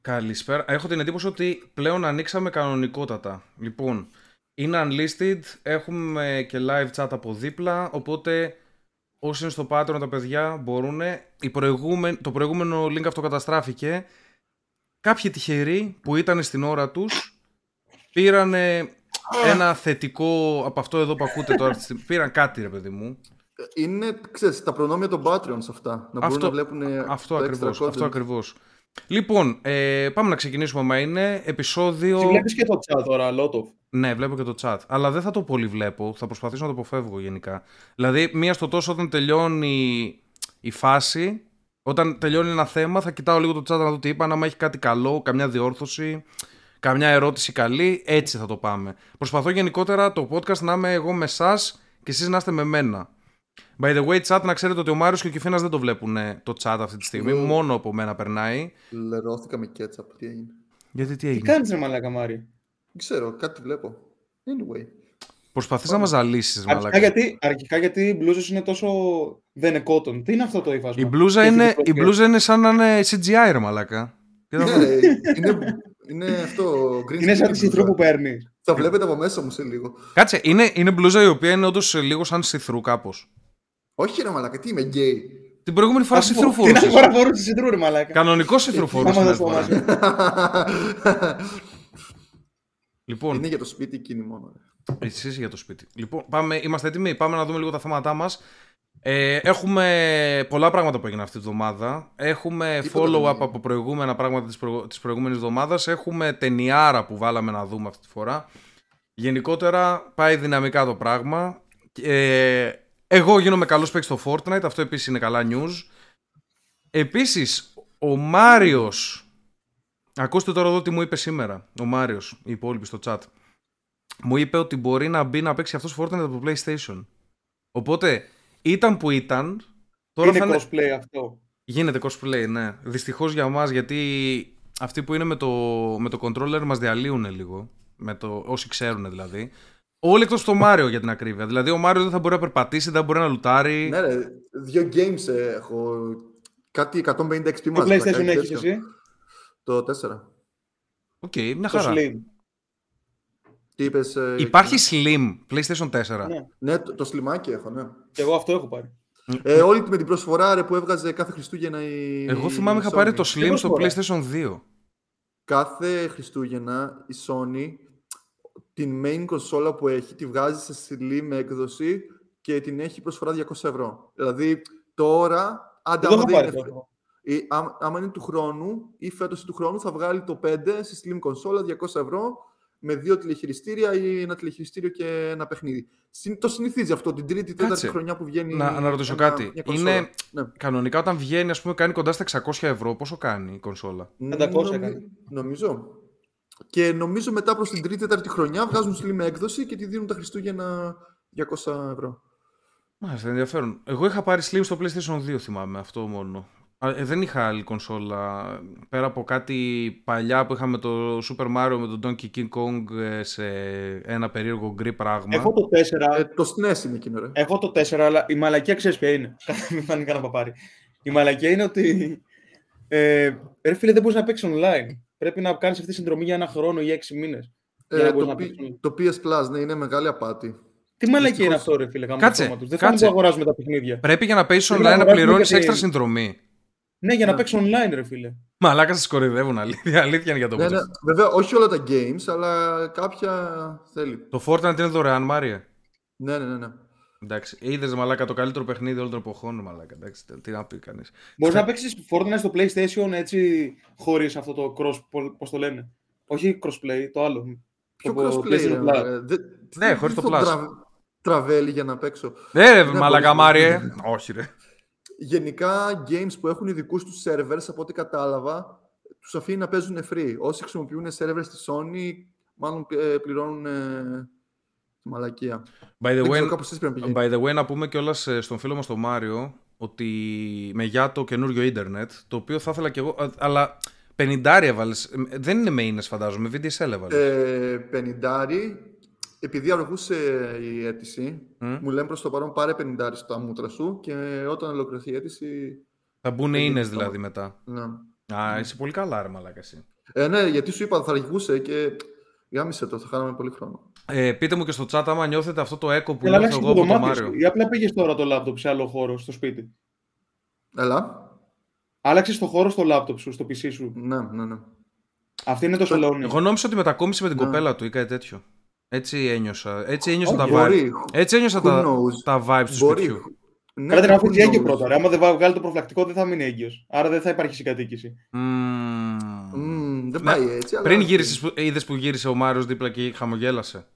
Καλησπέρα. Έχω την εντύπωση ότι πλέον ανοίξαμε κανονικότατα. Λοιπόν, είναι unlisted, έχουμε και live chat από δίπλα, οπότε όσοι είναι στο Patreon τα παιδιά μπορούν. Το προηγούμενο link αυτό καταστράφηκε. Κάποιοι τυχεροί που ήταν στην ώρα τους πήραν ένα θετικό από αυτό εδώ που ακούτε τώρα. πήραν κάτι ρε παιδί μου. Είναι, ξέρεις, τα προνόμια των Patreons αυτά. Να μπορούν να βλέπουν αυτό ακριβώς, αυτό ακριβώς. Λοιπόν, ε, πάμε να ξεκινήσουμε. Μα είναι επεισόδιο. Τι βλέπεις και το chat τώρα, Λότοφ. Ναι, βλέπω και το chat. Αλλά δεν θα το πολύ βλέπω. Θα προσπαθήσω να το αποφεύγω γενικά. Δηλαδή, μία στο τόσο όταν τελειώνει η φάση, όταν τελειώνει ένα θέμα, θα κοιτάω λίγο το chat να δω τι είπα. Αν έχει κάτι καλό, καμιά διόρθωση, καμιά ερώτηση καλή, έτσι θα το πάμε. Προσπαθώ γενικότερα το podcast να είμαι εγώ με εσάς και εσείς να είστε με μένα. By the way, chat, να ξέρετε ότι ο Μάριος και ο Κιφίνα δεν το βλέπουν το chat αυτή τη στιγμή. Μόνο από μένα περνάει. Λερώθηκα με κέτσαπ. Τι έγινε; Γιατί τι έγινε; Τι κάνεις, ρε Μαλάκα, Μάριο. Δεν ξέρω, κάτι βλέπω. Anyway. Προσπαθείς να μας ζαλίσεις, Αρχικά γιατί, αρχικά γιατί οι μπλούζες είναι τόσο. Δεν είναι cotton. Τι είναι αυτό το υφάσμα. Η μπλούζα, είναι, η μπλούζα είναι σαν να είναι CGI, ρε Μαλάκα. Ναι, είναι, είναι αυτό. Green είναι σαν τη σιθρού που παίρνει. Θα βλέπετε από μέσα μου σε λίγο. Κάτσε, είναι, είναι μπλούζα η οποία είναι όντως λίγο σαν see-through κάπως. Όχι ρε μαλάκα, τι είμαι γκέι. Την προηγούμενη φορά see-through φορούσες. Την φορά φορούσες see-through ρε μαλάκα. Κανονικός see-through φορούσες. λοιπόν, είναι για το σπίτι εκείνη μόνο. Εσύ για το σπίτι. Λοιπόν, πάμε, είμαστε έτοιμοι. Πάμε να δούμε λίγο τα θέματά μας. Ε, έχουμε πολλά πράγματα που έγιναν αυτή τη βδομάδα. Έχουμε follow-up από προηγούμενα πράγματα της, προ... της προηγούμενης εβδομάδας. Έχουμε ταινιάρα που βάλαμε να δούμε αυτή τη φορά. Γενικότερα πάει δυναμικά το πράγμα. Ε, εγώ γίνομαι καλός παίκτης στο Fortnite, αυτό επίσης είναι καλά news. Επίσης, ο Μάριος. Ακούστε τώρα εδώ τι μου είπε σήμερα. Ο Μάριος, οι υπόλοιποι στο chat. Μου είπε ότι μπορεί να μπει να παίξει αυτός Fortnite από το PlayStation. Οπότε, ήταν που ήταν. Τώρα είναι θα cosplay αυτό. Γίνεται cosplay, ναι. Δυστυχώς για μας, γιατί αυτοί που είναι με το, με το controller μας διαλύουν λίγο. Με το, όσοι ξέρουν δηλαδή. Όλοι εκτός το Μάριο για την ακρίβεια. Δηλαδή, ο Μάριο δεν θα μπορεί να περπατήσει, δεν θα μπορεί να λουτάρει. Ναι, ρε, δύο games ε, έχω. Κάτι 150 XP Το PlayStation έχεις εσύ. Το 4. Ok, okay, μια χαρά. Το Slim. Τι είπες, ε, Υπάρχει Slim PlayStation 4. Ναι, ναι το, το Slimάκι έχω, ναι. Και εγώ αυτό έχω πάρει. Ε, όλη με την προσφορά ρε, που έβγαζε κάθε Χριστούγεννα η. Εγώ θυμάμαι είχα πάρει το Slim στο PlayStation 2. Κάθε Χριστούγεννα η Sony την main κονσόλα που έχει τη βγάζει σε slim έκδοση και την έχει προσφορά 200 ευρώ. Δηλαδή τώρα, αν άμα, δεν είναι, ή, άμα, είναι του χρόνου ή φέτος του χρόνου θα βγάλει το 5 σε slim κονσόλα 200 ευρώ με δύο τηλεχειριστήρια ή ένα τηλεχειριστήριο και ένα παιχνίδι. Το συνηθίζει αυτό την τρίτη, τέταρτη χρονιά που βγαίνει. Να, να ρωτήσω ένα, κάτι. Είναι ναι. κανονικά όταν βγαίνει, ας πούμε, κάνει κοντά στα 600 ευρώ. Πόσο κάνει η κονσόλα, 500 Νομι... Νομίζω. Και νομίζω μετά προς την τρίτη, τέταρτη χρονιά βγάζουν slim έκδοση και τη δίνουν τα Χριστούγεννα 200 ευρώ. Μάλιστα, ενδιαφέρον. Εγώ είχα πάρει slim στο PlayStation 2, θυμάμαι, αυτό μόνο. Ε, δεν είχα άλλη κονσόλα. Πέρα από κάτι παλιά που είχαμε το Super Mario με τον Donkey King Kong ε, σε ένα περίεργο γκρι πράγμα. Έχω το 4. Ε, το SNES είναι εκείνο, ρε. Έχω το 4, αλλά η μαλακία ξέρεις ποια είναι. Μην φάνει κανένα παπάρι. Η μαλακία είναι ότι. Ε, ρε φίλε, δεν μπορείς να παίξεις online πρέπει να κάνεις αυτή τη συνδρομή για ένα χρόνο ή έξι μήνες. Ε, το, το PS Plus, ναι, είναι μεγάλη απάτη. Τι μαλακή είναι αυτό, ρε φίλε, κάτσε, Δεν θα αγοράζουμε τα παιχνίδια. Πρέπει για να παίξεις online να πληρώνεις έξτρα συνδρομή. Ναι, για να ναι. παίξεις online, ρε φίλε. Μαλάκα σας κορυδεύουν, αλήθεια, αλήθεια είναι για το ναι, ναι, Βέβαια, όχι όλα τα games, αλλά κάποια θέλει. Το Fortnite είναι δωρεάν, Μάρια. Ναι, ναι, ναι. ναι. Εντάξει, είδες μαλάκα το καλύτερο παιχνίδι όλων των εποχών, μαλάκα. Εντάξει, τι να πει κανείς. Μπορείς να παίξεις Fortnite στο PlayStation έτσι, χωρίς αυτό το cross, πώς το λένε; Όχι crossplay, το άλλο. Ποιο το crossplay, ρε, δε, Ναι, χωρίς το Plus. Τραβέλει για να παίξω. Ναι, ρε, μαλάκα, Μάριε. Όχι, ρε. Γενικά, games που έχουν ειδικούς τους servers, από ό,τι κατάλαβα, τους αφήνει να παίζουν free. Όσοι χρησιμοποιούν servers στη Sony, μάλλον ε, πληρώνουν ε, Μαλακία. By the, way, by the way, να πούμε κιόλας ε, στον φίλο μας τον Μάριο ότι με για το καινούριο ίντερνετ, το οποίο θα ήθελα κι εγώ, αλλά πενιντάρι έβαλε. Δεν είναι με φαντάζομαι, VDSL έβαλες. Ε, πενιντάρι, επειδή αργούσε η αίτηση, mm. μου λένε προς το παρόν πάρε πενιντάρι στα μούτρα σου και όταν ολοκληρωθεί η αίτηση. Θα μπουν ίνες δηλαδή μετά. Ναι. Α, είσαι πολύ καλά, ρε μαλάκα εσύ. Ε, ναι, γιατί σου είπα θα αργούσε και γάμισε το, θα χάναμε πολύ χρόνο. Ε, πείτε μου και στο chat άμα νιώθετε αυτό το echo που Έλα, νιώθω αλλάξε εγώ το από το δωμάτιο Μάριο. σου. Ή απλά πήγες τώρα το λάπτοπ σε άλλο χώρο, στο σπίτι. Έλα. Άλλαξες το χώρο στο λάπτοπ σου, στο PC σου. Ναι, ναι, ναι. Αυτή είναι το σαλόνι. Εγώ νόμιζα ότι μετακόμισε με την Ναι. κοπέλα του ή κάτι τέτοιο. Έτσι ένιωσα. Έτσι ένιωσα Όχι, τα vibes. Μπορεί. Έτσι ένιωσα Who τα, knows. τα vibes του Μπορεί. σπιτιού. Ναι, Κράτε να who φύγει έγκυο knows. πρώτα. Ρε. Άμα δεν βγάλει το προφυλακτικό, δεν θα μείνει έγκυος. Άρα δεν θα υπάρχει συγκατοίκηση. Μμμ. Μμμ, δεν Ναι, πάει έτσι. αλλά- Πριν γύρισες, που- είδες που γύρισε ο Μάριος δίπλα και χαμογέλασε.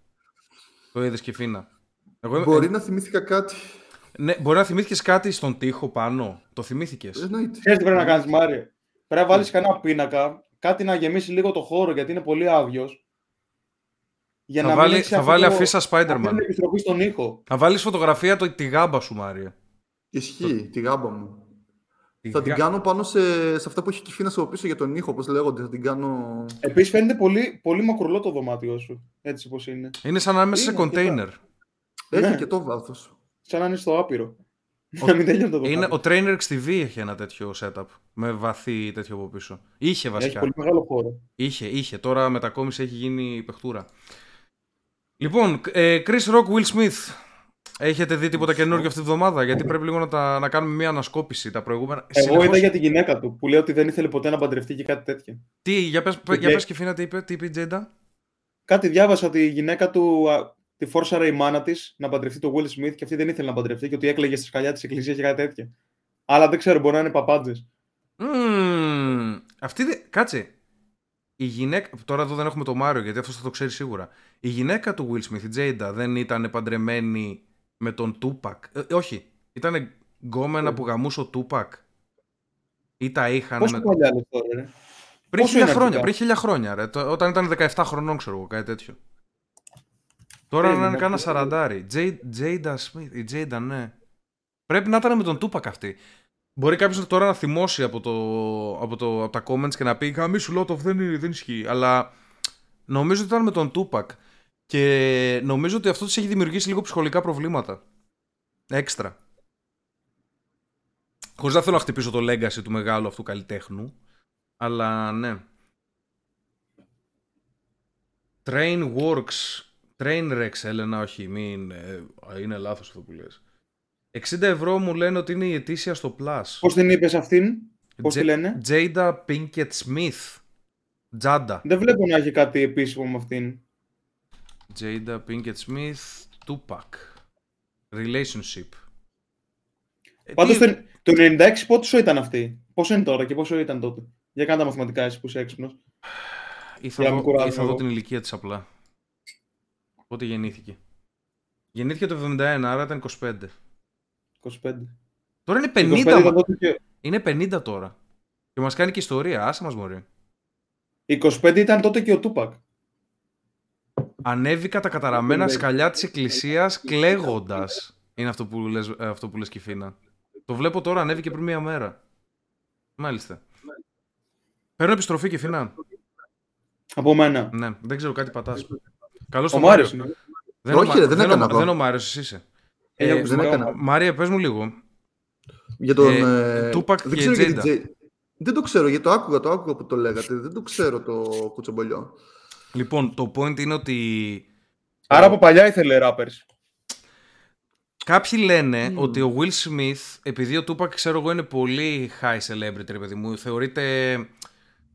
Το είδες και φίνα. Εγώ, είμαι- Μπορεί να θυμήθηκα κάτι. ναι, μπορεί να θυμήθηκες κάτι στον τοίχο πάνω. Το θυμήθηκες. Εννοείται. Ξέρεις τι πρέπει να κάνεις, Μάριο. Πρέπει να βάλεις κανένα πίνακα, κάτι να γεμίσει λίγο το χώρο γιατί είναι πολύ άδειος. Για Θα να βάλει, μην έχεις θα αυτό βάλει το- αφίσα αυτή Spider-Man. την επιστροφή στον ήχο. Θα βάλεις φωτογραφία το, τη γάμπα σου, Μάριο. Ισχύει, τη γάμπα μου. Τη Θα την γα- κάνω πάνω σε, σε αυτά που έχει κυφίνα από πίσω για τον ήχο, όπως λέγονται. Θα την κάνω... Επίσης φαίνεται πολύ, πολύ μακρουλό το δωμάτιό σου. Έτσι πώ είναι. Είναι σαν να είμαι σε Είναι, κοντέινερ. Έχει Ναι. και το βάθος. Σαν να είναι στο άπειρο. Να μην τελειώνει το δωμάτιο. Είναι, ο Trainer XTV έχει ένα τέτοιο setup. Με βαθύ τέτοιο από πίσω. Είχε Έχει βασικά. πολύ μεγάλο χώρο. Είχε, είχε. Τώρα μετακόμιση έχει γίνει παιχτούρα. Λοιπόν, ε, Chris Rock, Will Smith. Έχετε δει τίποτα καινούργιο αυτή τη βδομάδα, γιατί πρέπει λίγο να, τα, να κάνουμε μια ανασκόπηση. Τα προηγούμενα. Εγώ Συνεχώς- είδα για τη γυναίκα του που λέει ότι δεν ήθελε ποτέ να παντρευτεί και κάτι τέτοιο. Τι, για πες, Και- για πες και Φίνα τι είπε, τι είπε η Τζέντα; Κάτι διάβασα ότι η γυναίκα του α, τη φόρσαρε η μάνα της να παντρευτεί τον Will Smith και αυτή δεν ήθελε να παντρευτεί και ότι έκλαιγε στη σκαλιά της εκκλησίας και κάτι τέτοια. Αλλά δεν ξέρω, μπορεί να είναι παπάντζες. Μμμ, αυτή δε... Κάτσε. Η γυναίκα. Τώρα εδώ δεν έχουμε το Μάριο γιατί αυτό θα το ξέρει σίγουρα. Η γυναίκα του Will Smith, η Τζέιντα, δεν ήταν παντρεμένη με τον Τούπακ. Ε, όχι. Ήταν γκόμενα που γαμούσε ο Τούπακ. Ή τα είχαν. Πόσο με- παλιά λες τώρα, ρε; Πριν πόσο χίλια είναι χρόνια, αρχικά; πριν χίλια χρόνια, ρε. Το- Όταν ήταν 17 χρονών, ξέρω εγώ, κάτι τέτοιο. Τώρα να Περίμενε, είναι κάνα ποιο- σαραντάρι. Τζέι- Τζέιντα Σμιθ, η Τζέιντα, ναι. Πρέπει να ήταν με τον Τούπακ αυτή. Μπορεί κάποιος τώρα να θυμώσει από, το, από, το, από τα comments και να πει Καμί σου Λότοφ δεν, είναι- δεν ισχύει. Αλλά νομίζω ότι ήταν με τον Τούπακ. Και νομίζω ότι αυτό της έχει δημιουργήσει λίγο ψυχολογικά προβλήματα. Έξτρα. Χωρίς να θέλω να χτυπήσω το legacy του μεγάλου αυτού καλλιτέχνου. Αλλά ναι. Train Works. Train Rex, Έλενα, όχι, μην. ε, είναι λάθος αυτό που λες. 60 ευρώ μου λένε ότι είναι η ετήσια στο Plus. Πώς την είπες αυτήν, πώς τη Τζε- λένε; Jada Pinkett Smith. Τζάντα. Δεν βλέπω να έχει κάτι επίσημο με αυτήν. Jada Pinkett Smith. Tupac. Relationship. Ε, Πάντως τι- το, το 96 πόσο ήταν αυτή; Πόσο είναι τώρα και πόσο ήταν τότε; Για κάνε τα μαθηματικά εσύ που είσαι έξυπνος. Ή θα, Για να δω, μην κουράζω ή θα δω εγώ. την ηλικία της απλά. Πότε γεννήθηκε. Γεννήθηκε το 71, άρα ήταν 25. 25. Τώρα είναι 25 50. ήταν μα- τότε και- Είναι 50 τώρα. Και μας κάνει και ιστορία. Άσε μας μωρέ. 25 ήταν τότε και ο Τούπακ. Ανέβηκα τα καταραμένα 50. σκαλιά της εκκλησίας κλαίγοντας. Είναι αυτό που λες, ε, αυτό που λες Κιφίνα. Το βλέπω τώρα, ανέβηκε πριν μία μέρα. Μάλιστα. Παίρνω επιστροφή Κιφίνα. Από μένα. Ναι, δεν ξέρω κάτι πατάς. Καλώς Ο το Μάριος. Μάριος είναι. Δεν Όχι, ο Μα- ρε, δεν ο έκανα Μα- εγώ. Δεν ο Μάριος, εσύ είσαι. Έχει Ε, ακουστικά δεν έκανα. όμως. Μάρια, πες μου λίγο. Για τον. Ε, Ε, Tupac δεν και ξέρω για την Jada. Jay- Δεν το ξέρω, γιατί το άκουγα, το άκουγα που το λέγατε. Δεν το ξέρω το κουτσομπολιό. Λοιπόν, το point είναι ότι Άρα από παλιά ήθελε rappers. Κάποιοι λένε Μμμ. ότι ο Will Smith, επειδή ο Tupac ξέρω εγώ είναι πολύ high celebrity, ρε παιδί μου, θεωρείται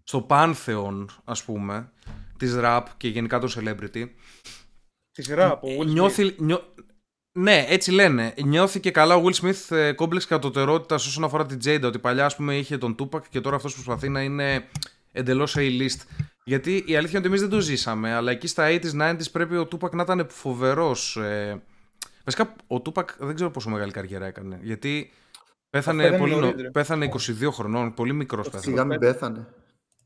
στο πάνθεον, ας πούμε, της rap και γενικά των celebrity. Της σειρά από Will Smith. Νιώθει, νιώ... Ναι, έτσι λένε. Νιώθηκε καλά ο Will Smith ε, κόμπλεξ κατωτερότητας όσον αφορά την Jada. Ότι παλιά, ας πούμε, είχε τον Tupac και τώρα αυτός προσπαθεί να είναι εντελώς A-list. Γιατί η αλήθεια είναι ότι εμείς δεν το ζήσαμε, αλλά εκεί στα 80s, 90s πρέπει ο Tupac να ήταν φοβερός. Ε... Βασικά, ο Tupac δεν ξέρω πόσο μεγάλη καριέρα έκανε. Γιατί πέθανε, Πέθανε πολύ νο- νωρίτερα. πέθανε 22 χρονών, πολύ μικρός πέθανε. Σιγά μην πέθανε.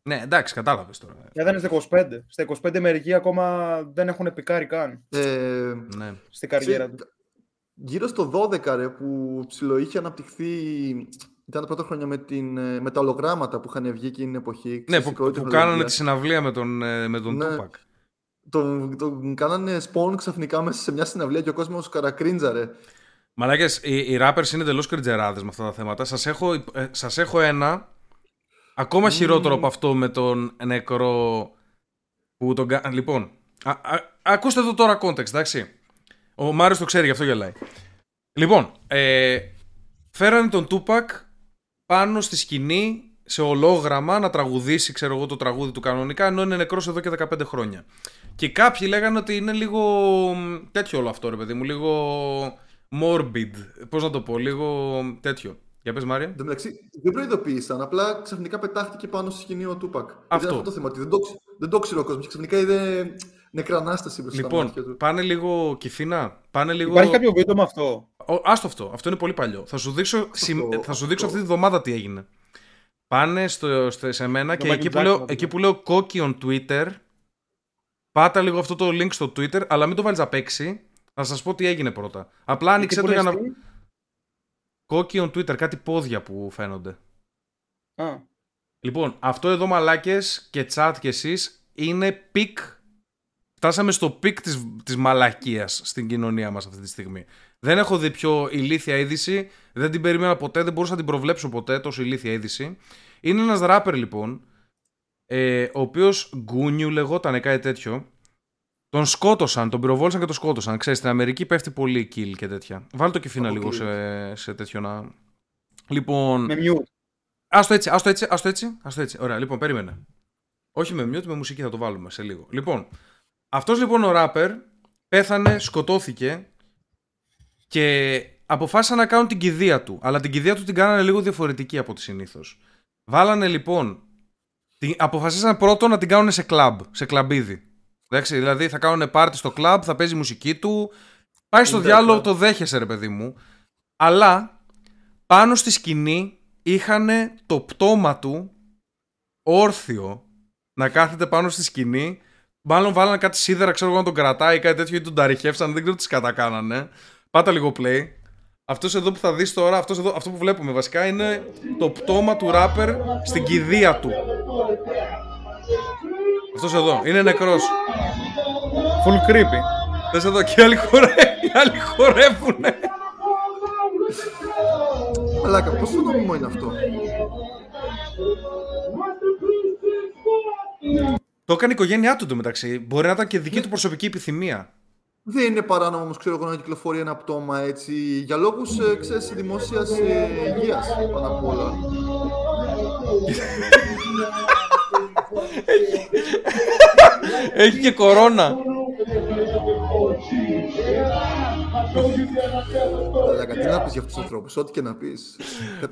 Ναι, εντάξει, κατάλαβες τώρα. Ήταν στα 25. Στα 25 μερικοί ακόμα δεν έχουν πικάρει καν Ε, Ναι. στην καριέρα τους. Ξέρετε, Γύρω στο 12 ρε, που ψηλό είχε αναπτυχθεί. Ήταν τα πρώτα χρόνια με, την, ε, με τα ολογράμματα που είχαν βγει εκείνη την εποχή. Ναι, Ξέρεις, που, η πρώτη που τεχνολογία. κάνανε τη συναυλία με τον, ε, με τον Ναι. Tupac. Τον, τον κάνανε spawn ξαφνικά μέσα σε μια συναυλία και ο κόσμος καρακρίντζαρε. Μαλάκες, οι, οι rappers είναι εντελώς κριτζεράδε με αυτά τα θέματα. Σας έχω, ε, σας έχω ένα Ακόμα χειρότερο από αυτό με τον νεκρό που τον κα- Λοιπόν, α, α- ακούστε εδώ τώρα context, εντάξει. Ο Μάριος το ξέρει, γι' αυτό γελάει. Λοιπόν, ε, φέρανε τον Τούπακ πάνω στη σκηνή σε ολόγραμμα να τραγουδήσει, ξέρω εγώ, το τραγούδι του κανονικά, ενώ είναι νεκρός εδώ και 15 χρόνια. Και κάποιοι λέγανε ότι είναι λίγο μ, τέτοιο όλο αυτό, ρε παιδί μου, λίγο morbid. Πώς να το πω, λίγο τέτοιο. Για πες Μάρια. Εν τω μεταξύ, δεν προειδοποίησαν. Απλά ξαφνικά πετάχτηκε πάνω στη σκηνή ο Τούπακ. Αυτό. Αυτό. αυτό το θέμα. Ότι δεν το, ξε- δεν το ξέρει ο κόσμος. Ξαφνικά είδε νεκρανάσταση μπροστά στα μάτια Λοιπόν, του. πάνε λίγο κυφίνα. Πάνε λίγο. Υπάρχει κάποιο βίντεο με αυτό; Ο, άστο αυτό. Αυτό είναι πολύ παλιό. Θα σου δείξω, συμ- θα σου δείξω αυτή τη βδομάδα τι έγινε. Πάνε στο, στο- σε μένα και Michael εκεί που, Jackson, λέω, αυτό. εκεί που λέω κόκκι on Twitter, πάτα λίγο αυτό το link στο Twitter, αλλά μην το βάλεις απ' έξω. Θα σας πω τι έγινε πρώτα. Απλά άνοιξε Εκεί το που για να... λες τι; Κόκκι on Twitter, κάτι πόδια που φαίνονται. Α, Λοιπόν, αυτό εδώ μαλάκες και chat και εσείς είναι peak. Φτάσαμε στο peak της, της μαλακίας στην κοινωνία μας αυτή τη στιγμή. Δεν έχω δει πιο ηλίθια είδηση, δεν την περίμενα ποτέ, δεν μπορούσα να την προβλέψω ποτέ τόσο ηλίθια είδηση. Είναι ένας ράπερ λοιπόν, ε, ο οποίος Γκούνιου λεγόταν κάτι τέτοιο. Τον σκότωσαν, τον πυροβόλησαν και τον σκότωσαν. Ξέρεις, στην Αμερική πέφτει πολύ kill και τέτοια. Βάλτε το κεφίνα λίγο Αποκλείεται. σε, σε τέτοιο να... Λοιπόν... με mute. Άστο έτσι, άστο έτσι, άστο έτσι, άστο έτσι. Ωραία, λοιπόν, περίμενε. Όχι με mute, με μουσική θα το βάλουμε σε λίγο. Λοιπόν, αυτός λοιπόν ο ράπερ πέθανε, σκοτώθηκε και αποφάσισαν να κάνουν την κηδεία του. Αλλά την κηδεία του την κάνανε λίγο διαφορετική από τη συνήθως. Βάλανε λοιπόν, την, αποφασίσαν πρώτον να την κάνουν σε κλαμπ, σε κλαμπίδι. Εντάξει, δηλαδή θα κάνουν πάρτι στο κλαμπ, θα παίζει η μουσική του. Πάει στο Είναι διάλογο, κλαμπ. το δέχεσαι ρε παιδί μου. Αλλά πάνω στη σκηνή είχαν το πτώμα του όρθιο να κάθεται πάνω στη σκηνή. Μάλλον βάλανε κάτι σίδερα, ξέρω εγώ να τον κρατάει ή κάτι τέτοιο ή τον ταριχεύσαν, δεν ξέρω τι κατακάνανε. Πάτα λίγο play. Αυτός εδώ που θα δεις τώρα, αυτός εδώ, αυτό που βλέπουμε βασικά είναι το πτώμα του ράπερ στην κηδεία του. Αυτός εδώ, είναι νεκρός. Full creepy. Δες εδώ και οι άλλοι, χορε... οι άλλοι χορεύουνε. Μαλάκα, πόσο νόμιμο είναι αυτό; Το έκανε η οικογένειά του μεταξύ. Μπορεί να ήταν και δική του προσωπική επιθυμία. Δεν είναι παράνομο όμως, ξέρω εγώ, να κυκλοφορεί ένα πτώμα έτσι για λόγους ε, ξέρεις, δημόσιας ε, υγείας πάνω απ' όλα. Έχει και κορώνα. Μαλάκα, τι να πεις για αυτούς τους ανθρώπους, ό,τι και να πεις.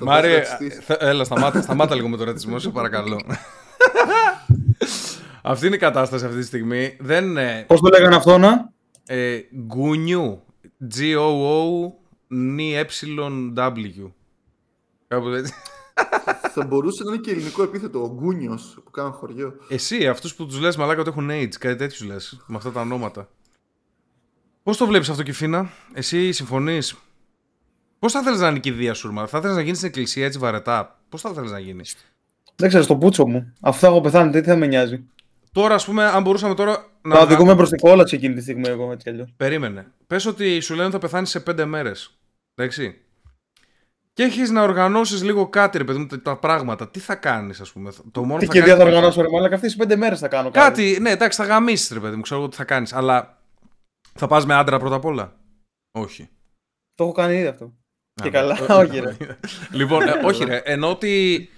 Μάρια, θα- έλα, σταμάτα, σταμάτα λίγο με τον ρατσισμό, σε παρακαλώ. Αυτή είναι η κατάσταση αυτή τη στιγμή. Δεν είναι Πώς το λέγανε αυτό να; ε, γκουνιού. G-O-O-N-E-W. Κάπου έτσι. Θα μπορούσε να είναι και ελληνικό επίθετο, ο Γκούνιος που κάνουν χωριό. Εσύ, αυτούς που τους λες μαλάκα ότι έχουν AIDS, κάτι τέτοιου λες. Με αυτά τα ονόματα. Πώς το βλέπεις αυτό, Κιφίνα, εσύ συμφωνείς; Πώς θα θέλεις να είναι η κηδεία σου, Ρουμά, θα θέλεις να γίνεις στην εκκλησία έτσι βαρετά; Πώς θα θέλεις να γίνεις; Δεν ξέρω, στο πούτσο μου. Αφού θα έχω πεθάνει, τι θα με νοιάζει; Τώρα, ας πούμε, αν μπορούσαμε τώρα να. Να οδηγούμε προς την κόλαξη εκείνη τη στιγμή, εγώ έτσι κι αλλιώς. Περίμενε. Πες ότι σου λένε ότι θα πεθάνεις σε πέντε μέρες. Εντάξει. Και έχεις να οργανώσεις λίγο κάτι, ρε παιδί μου, τα πράγματα. Τι θα κάνεις, ας πούμε; Το μόνο Τι θα και κάνεις- θα οργανώσω, ρε Μάλακα, αυτέ τι πέντε μέρες θα κάνω κάτι. Κάτι, ναι, εντάξει, θα γαμίσεις, ρε παιδί μου, ξέρω εγώ τι θα κάνεις. Αλλά θα πας με άντρα πρώτα απ' όλα; Όχι. Το έχω κάνει ήδη αυτό. Και Α, καλά, ε, όχι, ρε. λοιπόν, ε, όχι, ρε. Ενώ ότι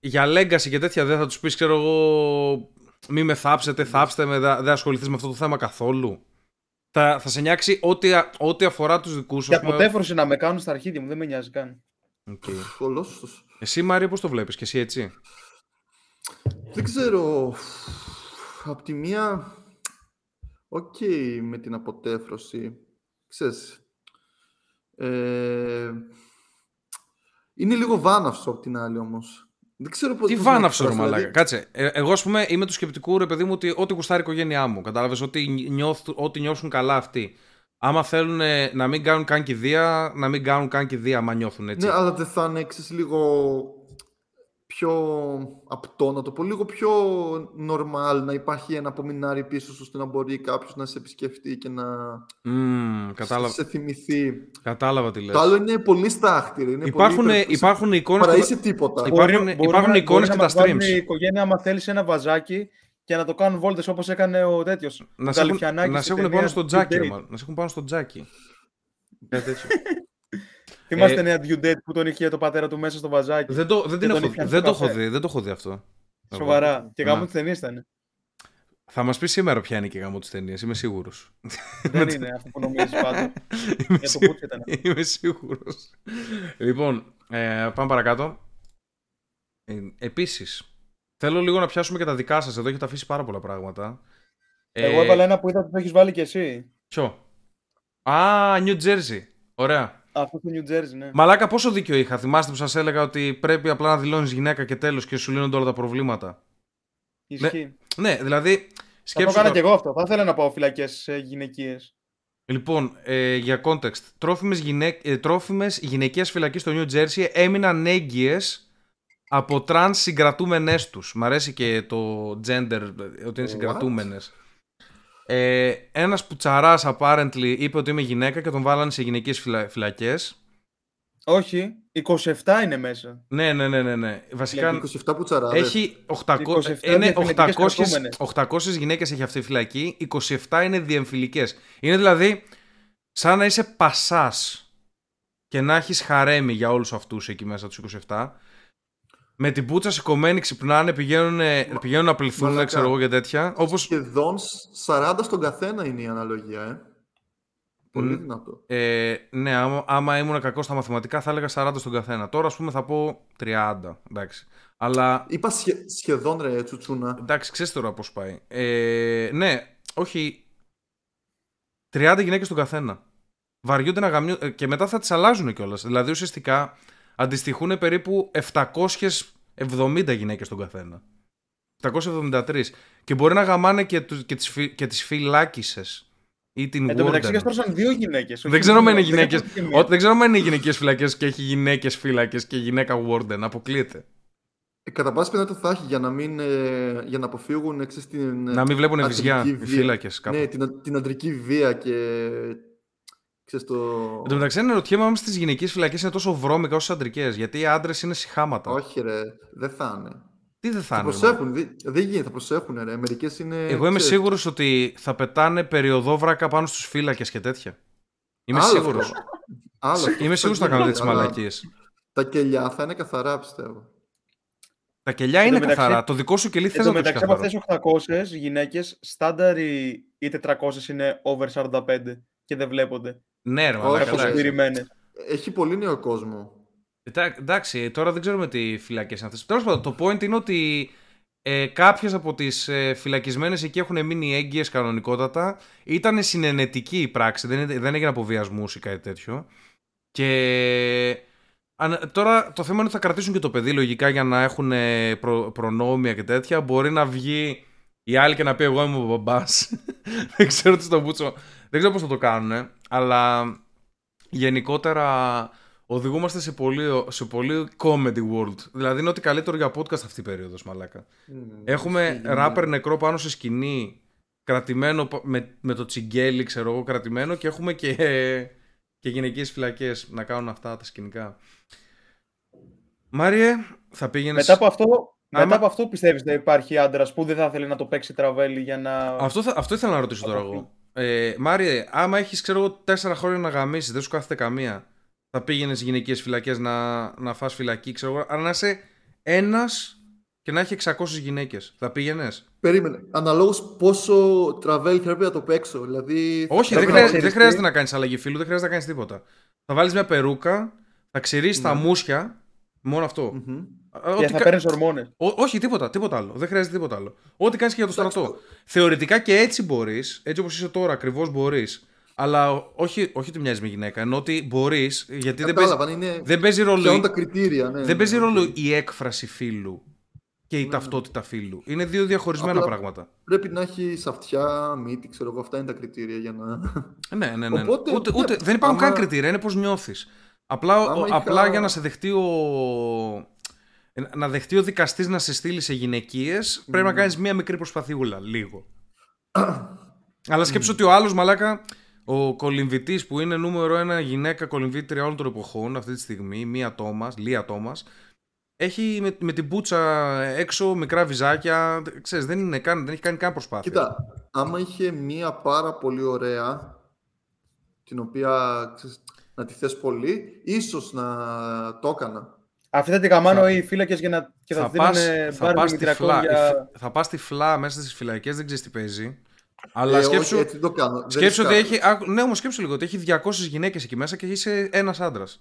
για legacy και τέτοια δεν θα τους πεις, ξέρω εγώ, μη με θάψετε, θάψτε με, δεν ασχοληθείς με αυτό το θέμα καθόλου. Θα, θα σε νοιάξει ό,τι, α- ό,τι αφορά τους δικούς σου. Και ας πούμε. αποτέφρωση να με κάνουν στα αρχίδια μου, δεν με νοιάζει καν. Οκ. Ολόσωστος. Εσύ, Μάρια, πώς το βλέπεις και εσύ έτσι; Δεν ξέρω. Απ' τη μία, οκ με την αποτέφρωση. Ξέρεις, ε, είναι λίγο βάναυσο απ' την άλλη όμως. Δεν ξέρω πώς Τι πώς να βάναυσο, ρε εκφράσω, μαλάκα. δηλαδή, Κάτσε. Ε, εγώ, ας πούμε, είμαι του σκεπτικού, ρε παιδί μου, ότι ό,τι γουστάρει η οικογένειά μου. Κατάλαβες ότι, νιώθουν- ότι νιώσουν καλά αυτοί. Άμα θέλουν ε, να μην κάνουν καν κηδεία, να μην κάνουν καν κηδεία, άμα νιώθουν έτσι. Ναι, αλλά δεν θα είναι ξέρεις, λίγο πιο απτό, να το πω λίγο πιο normal, να υπάρχει ένα απομεινάρι πίσω σου, ώστε να μπορεί κάποιος να σε επισκεφτεί και να Μμμ, κατάλαβα, σε θυμηθεί. κατάλαβα τι λες. Το άλλο είναι πολύ στάχτηρ. Είναι Υπάρχουν, πολύ... υπάρχουν εικόνες... Παρά που- είσαι τίποτα. Υπάρχουν- Μπορεί- υπάρχουν μπορεί να- εικόνες μπορεί και να τα μας βάλουν streams. Η οικογένεια, άμα θέλεις, ένα βαζάκι και να το κάνουν βόλτες όπως έκανε ο τέτοιος. Να σε έχουν, να σε έχουν πάνω στο τζάκι, ρε, μάλλον. Να σε έχουν πάνω στο τζάκι. Κάτι τέτοιο. Θυμάστε Ε, νέα due date που τον είχε το πατέρα του μέσα στο βαζάκι. δεν το, δεν την τον έχω, ήπιαν δεν στο το έχω καφέ. δει, δεν το έχω δει αυτό. Σοβαρά. Και Ναι. γάμο της ταινίας ήταν. Θα μας πει σήμερα ποια είναι και η γάμο της ταινίας, είμαι σίγουρος. Δεν είναι αυτό που νομίζεις πάντα. είμαι, Για το σί- πούτς ήταν. είμαι σίγουρος. λοιπόν, ε, πάμε παρακάτω. Ε, Επίσης, θέλω λίγο να πιάσουμε και τα δικά σας. Εδώ έχετε αφήσει πάρα πολλά πράγματα. Εγώ Ε, έβαλα ένα που είδα ότι το έχεις βάλει κι εσύ. Ποιο; Α, New Jersey. Ωραία. Αυτό του New Jersey, ναι. Μαλάκα, πόσο δίκιο είχα. Θυμάστε που σας έλεγα ότι πρέπει απλά να δηλώνεις γυναίκα και τέλος και σου λύνονται όλα τα προβλήματα. Ισχύει. Ναι, δηλαδή. Θα το Σκέψου έκανα το- κι εγώ αυτό. Θα ήθελα να πάω φυλακές γυναικείες. Λοιπόν, ε, για context. Τρόφιμες, γυναί... ε, τρόφιμες γυναικείες φυλακές στο New Jersey έμειναν έγκυες από τρανς συγκρατούμενες τους. Μ' αρέσει και το gender, ε, ότι είναι What? συγκρατούμενες. Ε, ένας πουτσαράς apparently είπε ότι είμαι γυναίκα και τον βάλανε σε γυναικείες φυλα... φυλακές. Όχι, 27 είναι μέσα. Ναι, ναι, ναι, ναι, ναι. Βασικά 27 που τσαράδες. έχει 800, 27 είναι διεμφυλικές 800, κρατούμενες. 800 γυναίκες έχει αυτή η φυλακή, 27 είναι διεμφυλικές. Είναι δηλαδή σαν να είσαι πασάς και να έχεις χαρέμι για όλους αυτούς εκεί μέσα τους 27. Με την πούτσα σηκωμένη ξυπνάνε, πηγαίνουν, πηγαίνουν να πληθούν, μαλάκα. ξέρω εγώ και τέτοια. Όπως, Σχεδόν 40 στον καθένα είναι η αναλογία, ε. Πολύ Μμ. δυνατό. ε, ναι, άμα, άμα ήμουν κακός στα μαθηματικά θα έλεγα 40 στον καθένα. Τώρα ας πούμε θα πω 30, εντάξει. Αλλά Είπα σχε- σχεδόν ρε τσουτσούνα. Εντάξει, ξέρεις τώρα πώς πάει. Ε, ναι, όχι. 30 γυναίκες στον καθένα. Βαριούνται να γαμιούν. ε, Και μετά θα τις αλλάζουν κιόλας. Δηλαδή ουσιαστικά αντιστοιχούν περίπου 770 γυναίκες στον καθένα. 773. Και μπορεί να γαμάνε και, τους, και, τις, φυ- και τις φυλάκισες ή την Εν τω μεταξύ warden. καστρώσαν δύο γυναίκες. Δεν ξέρω αν είναι γυναίκες. Δεν ξέρω αν είναι γυναικέ φυλακές και έχει γυναίκες φύλακε και γυναίκα warden. Αποκλείεται. Ε, κατά πάση πιθανότητα θα έχει για να, μην, ε, για να αποφύγουν εξής, την. Να μην βλέπουν αντρική βυζιά οι βία. φύλακες κάπου. Ναι, την, α- την αντρική βία και. Ξέρεις το. Εν τω μεταξύ, αναρωτιέμαι αν στις γυναικείε φυλακές είναι τόσο βρώμικα όσο στι αντρικές. Γιατί οι άντρες είναι συχάματα. Όχι, ρε, δεν θα είναι. Τι δεν θα Θα είναι. ρε, προσέχουν. Δεν δεν γίνεται, θα προσέχουν, ρε. Μερικές είναι. μάλλον. Εγώ είμαι ξέρεις, σίγουρος ότι θα πετάνε περιοδόβρακα πάνω στους φύλακες και τέτοια. Είμαι άλλο σίγουρος. αυτό. Άλλο αυτό Είμαι σίγουρος ότι θα κάνουν τέτοιες Αλλά μαλακίες. Τα κελιά θα είναι καθαρά, πιστεύω. Τα κελιά Εν τω είναι μεταξύ- καθαρά. Το δικό σου κελί θε Εν να τω το έχεις μεταξύ από καθαρό. αυτέ 800 γυναίκες, στάνταρ ή ή 400 είναι over 45 και δεν βλέπονται. Ναι, ρε, Όχι, μαλάκα, έχω εντάξει. Αποσπηρημένε. Έχει πολύ νέο κόσμο. Εντά- Εντάξει, τώρα δεν ξέρουμε τι φυλακές είναι αυτές. Τέλος πάντων, το point είναι ότι ε, κάποιες από τις ε, φυλακισμένες εκεί έχουν μείνει έγκυες κανονικότατα. Ήταν συνενετική η πράξη, δεν, είναι- δεν έγινε από βιασμούς ή κάτι τέτοιο. Και αν- τώρα το θέμα είναι ότι θα κρατήσουν και το παιδί λογικά για να έχουν ε, προ, προνόμια και τέτοια. Μπορεί να βγει η άλλη και να πει: Εγώ είμαι ο μπαμπάς. δεν ξέρω τι στο μπούτσο. Δεν ξέρω πώς θα το κάνουν, αλλά γενικότερα οδηγούμαστε σε πολύ, σε πολύ comedy world. Δηλαδή είναι ότι καλύτερο για podcast αυτή η περίοδος, μαλάκα. Μμ, Έχουμε ισχύει, ναι. ράπερ νεκρό πάνω σε σκηνή, κρατημένο πα- με, με το τσιγκέλι, ξέρω εγώ, κρατημένο και έχουμε και, και γυναικείες φυλακές να κάνουν αυτά τα σκηνικά. Μάριε, θα πήγαινες. Μετά από αυτό, Άμα- μετά από αυτό πιστεύεις ότι υπάρχει άντρας που δεν θα ήθελε να το παίξει τραβέλι για να. Αυτό, θα, αυτό ήθελα να ρωτήσω τώρα Από εγώ. Ε, Μάριε, άμα έχεις ξέρω εγώ τέσσερα χρόνια να γαμίσεις, δεν σου κάθεται καμία. Θα πήγαινες γυναικείες φυλακές να, να φας φυλακή, ξέρω εγώ. Αλλά να είσαι ένας και να έχει 600 γυναίκες. Θα πήγαινες; Περίμενε. Αναλόγως πόσο τραβέλ πρέπει να το παίξω. Δηλαδή. Όχι, θα δεν, πρέπει να- χρειάζεται, ξέρεις δεν τι. χρειάζεται να κάνεις αλλαγή φίλου, δεν χρειάζεται να κάνεις τίποτα. Θα βάλεις μια περούκα, θα ξηρίσει τα Ναι. μουσια. Μόνο αυτό. Μμμ. Α, Και ό,τι θα κα- παίρνεις ορμόνες. Ό- όχι, τίποτα, τίποτα άλλο. Δεν χρειάζεται τίποτα άλλο. Ό,τι κάνεις και για το Εντάξει, στρατό. Θεωρητικά και έτσι μπορείς, έτσι όπως είσαι τώρα, ακριβώς μπορείς. Αλλά όχι, όχι ότι μοιάζεις με γυναίκα, ενώ ότι μπορείς, γιατί δεν παίζει, Κατάλαβα, αν είναι. δεν παίζει ρόλο, Ποια η- είναι τα κριτήρια. Ναι, δεν ναι, παίζει οκ. ρόλο η έκφραση φίλου και η Ναι, ναι. ταυτότητα φίλου. Είναι δύο διαχωρισμένα Απλά- πράγματα. Πρέπει να έχει αυτιά, μύτη, ξέρω εγώ. Αυτά είναι τα κριτήρια για να. Ναι, ναι, ναι. Οπότε, ούτε, ναι, ούτε, δεν υπάρχουν άμα- καν κριτήρια, είναι πώς νιώθεις. Απλά, Άμα είχα- απλά για να σε δεχτεί ο, ε, να δεχτεί ο δικαστής να σε στείλει σε γυναικείες, πρέπει να κάνεις μία μικρή προσπαθιούλα. Λίγο. Αλλά σκέψου ότι ο άλλος μαλάκα, ο κολυμβητής που είναι νούμερο ένα γυναίκα κολυμβήτρια όλων των εποχών αυτή τη στιγμή, μία Τόμα, Λία Τόμα, έχει με, με την πούτσα έξω μικρά βυζάκια. Ξέρεις, δεν, είναι καν, δεν έχει κάνει καν προσπάθεια. Κοίτα, άμα είχε μία πάρα πολύ ωραία, την οποία ξέρεις, να τη θες πολύ, ίσως να το έκανα. Αυτή θα την καμάνω οι φύλακες για να και θα, θα θα πας, δίνουν θα, μπάρμπι πας στη μητριακό φλά, για... θα πας στη φλά μέσα στις φυλακές, δεν ξέρεις τι παίζει. Αλλά Ε, σκέψου, όχι, έτσι δεν το κάνω. Δεν σκέψου ότι ρισκάρω. έχει. άκου- Ναι, όμως σκέψου λίγο ότι έχει 200 γυναίκες εκεί μέσα και είσαι ένας άντρας.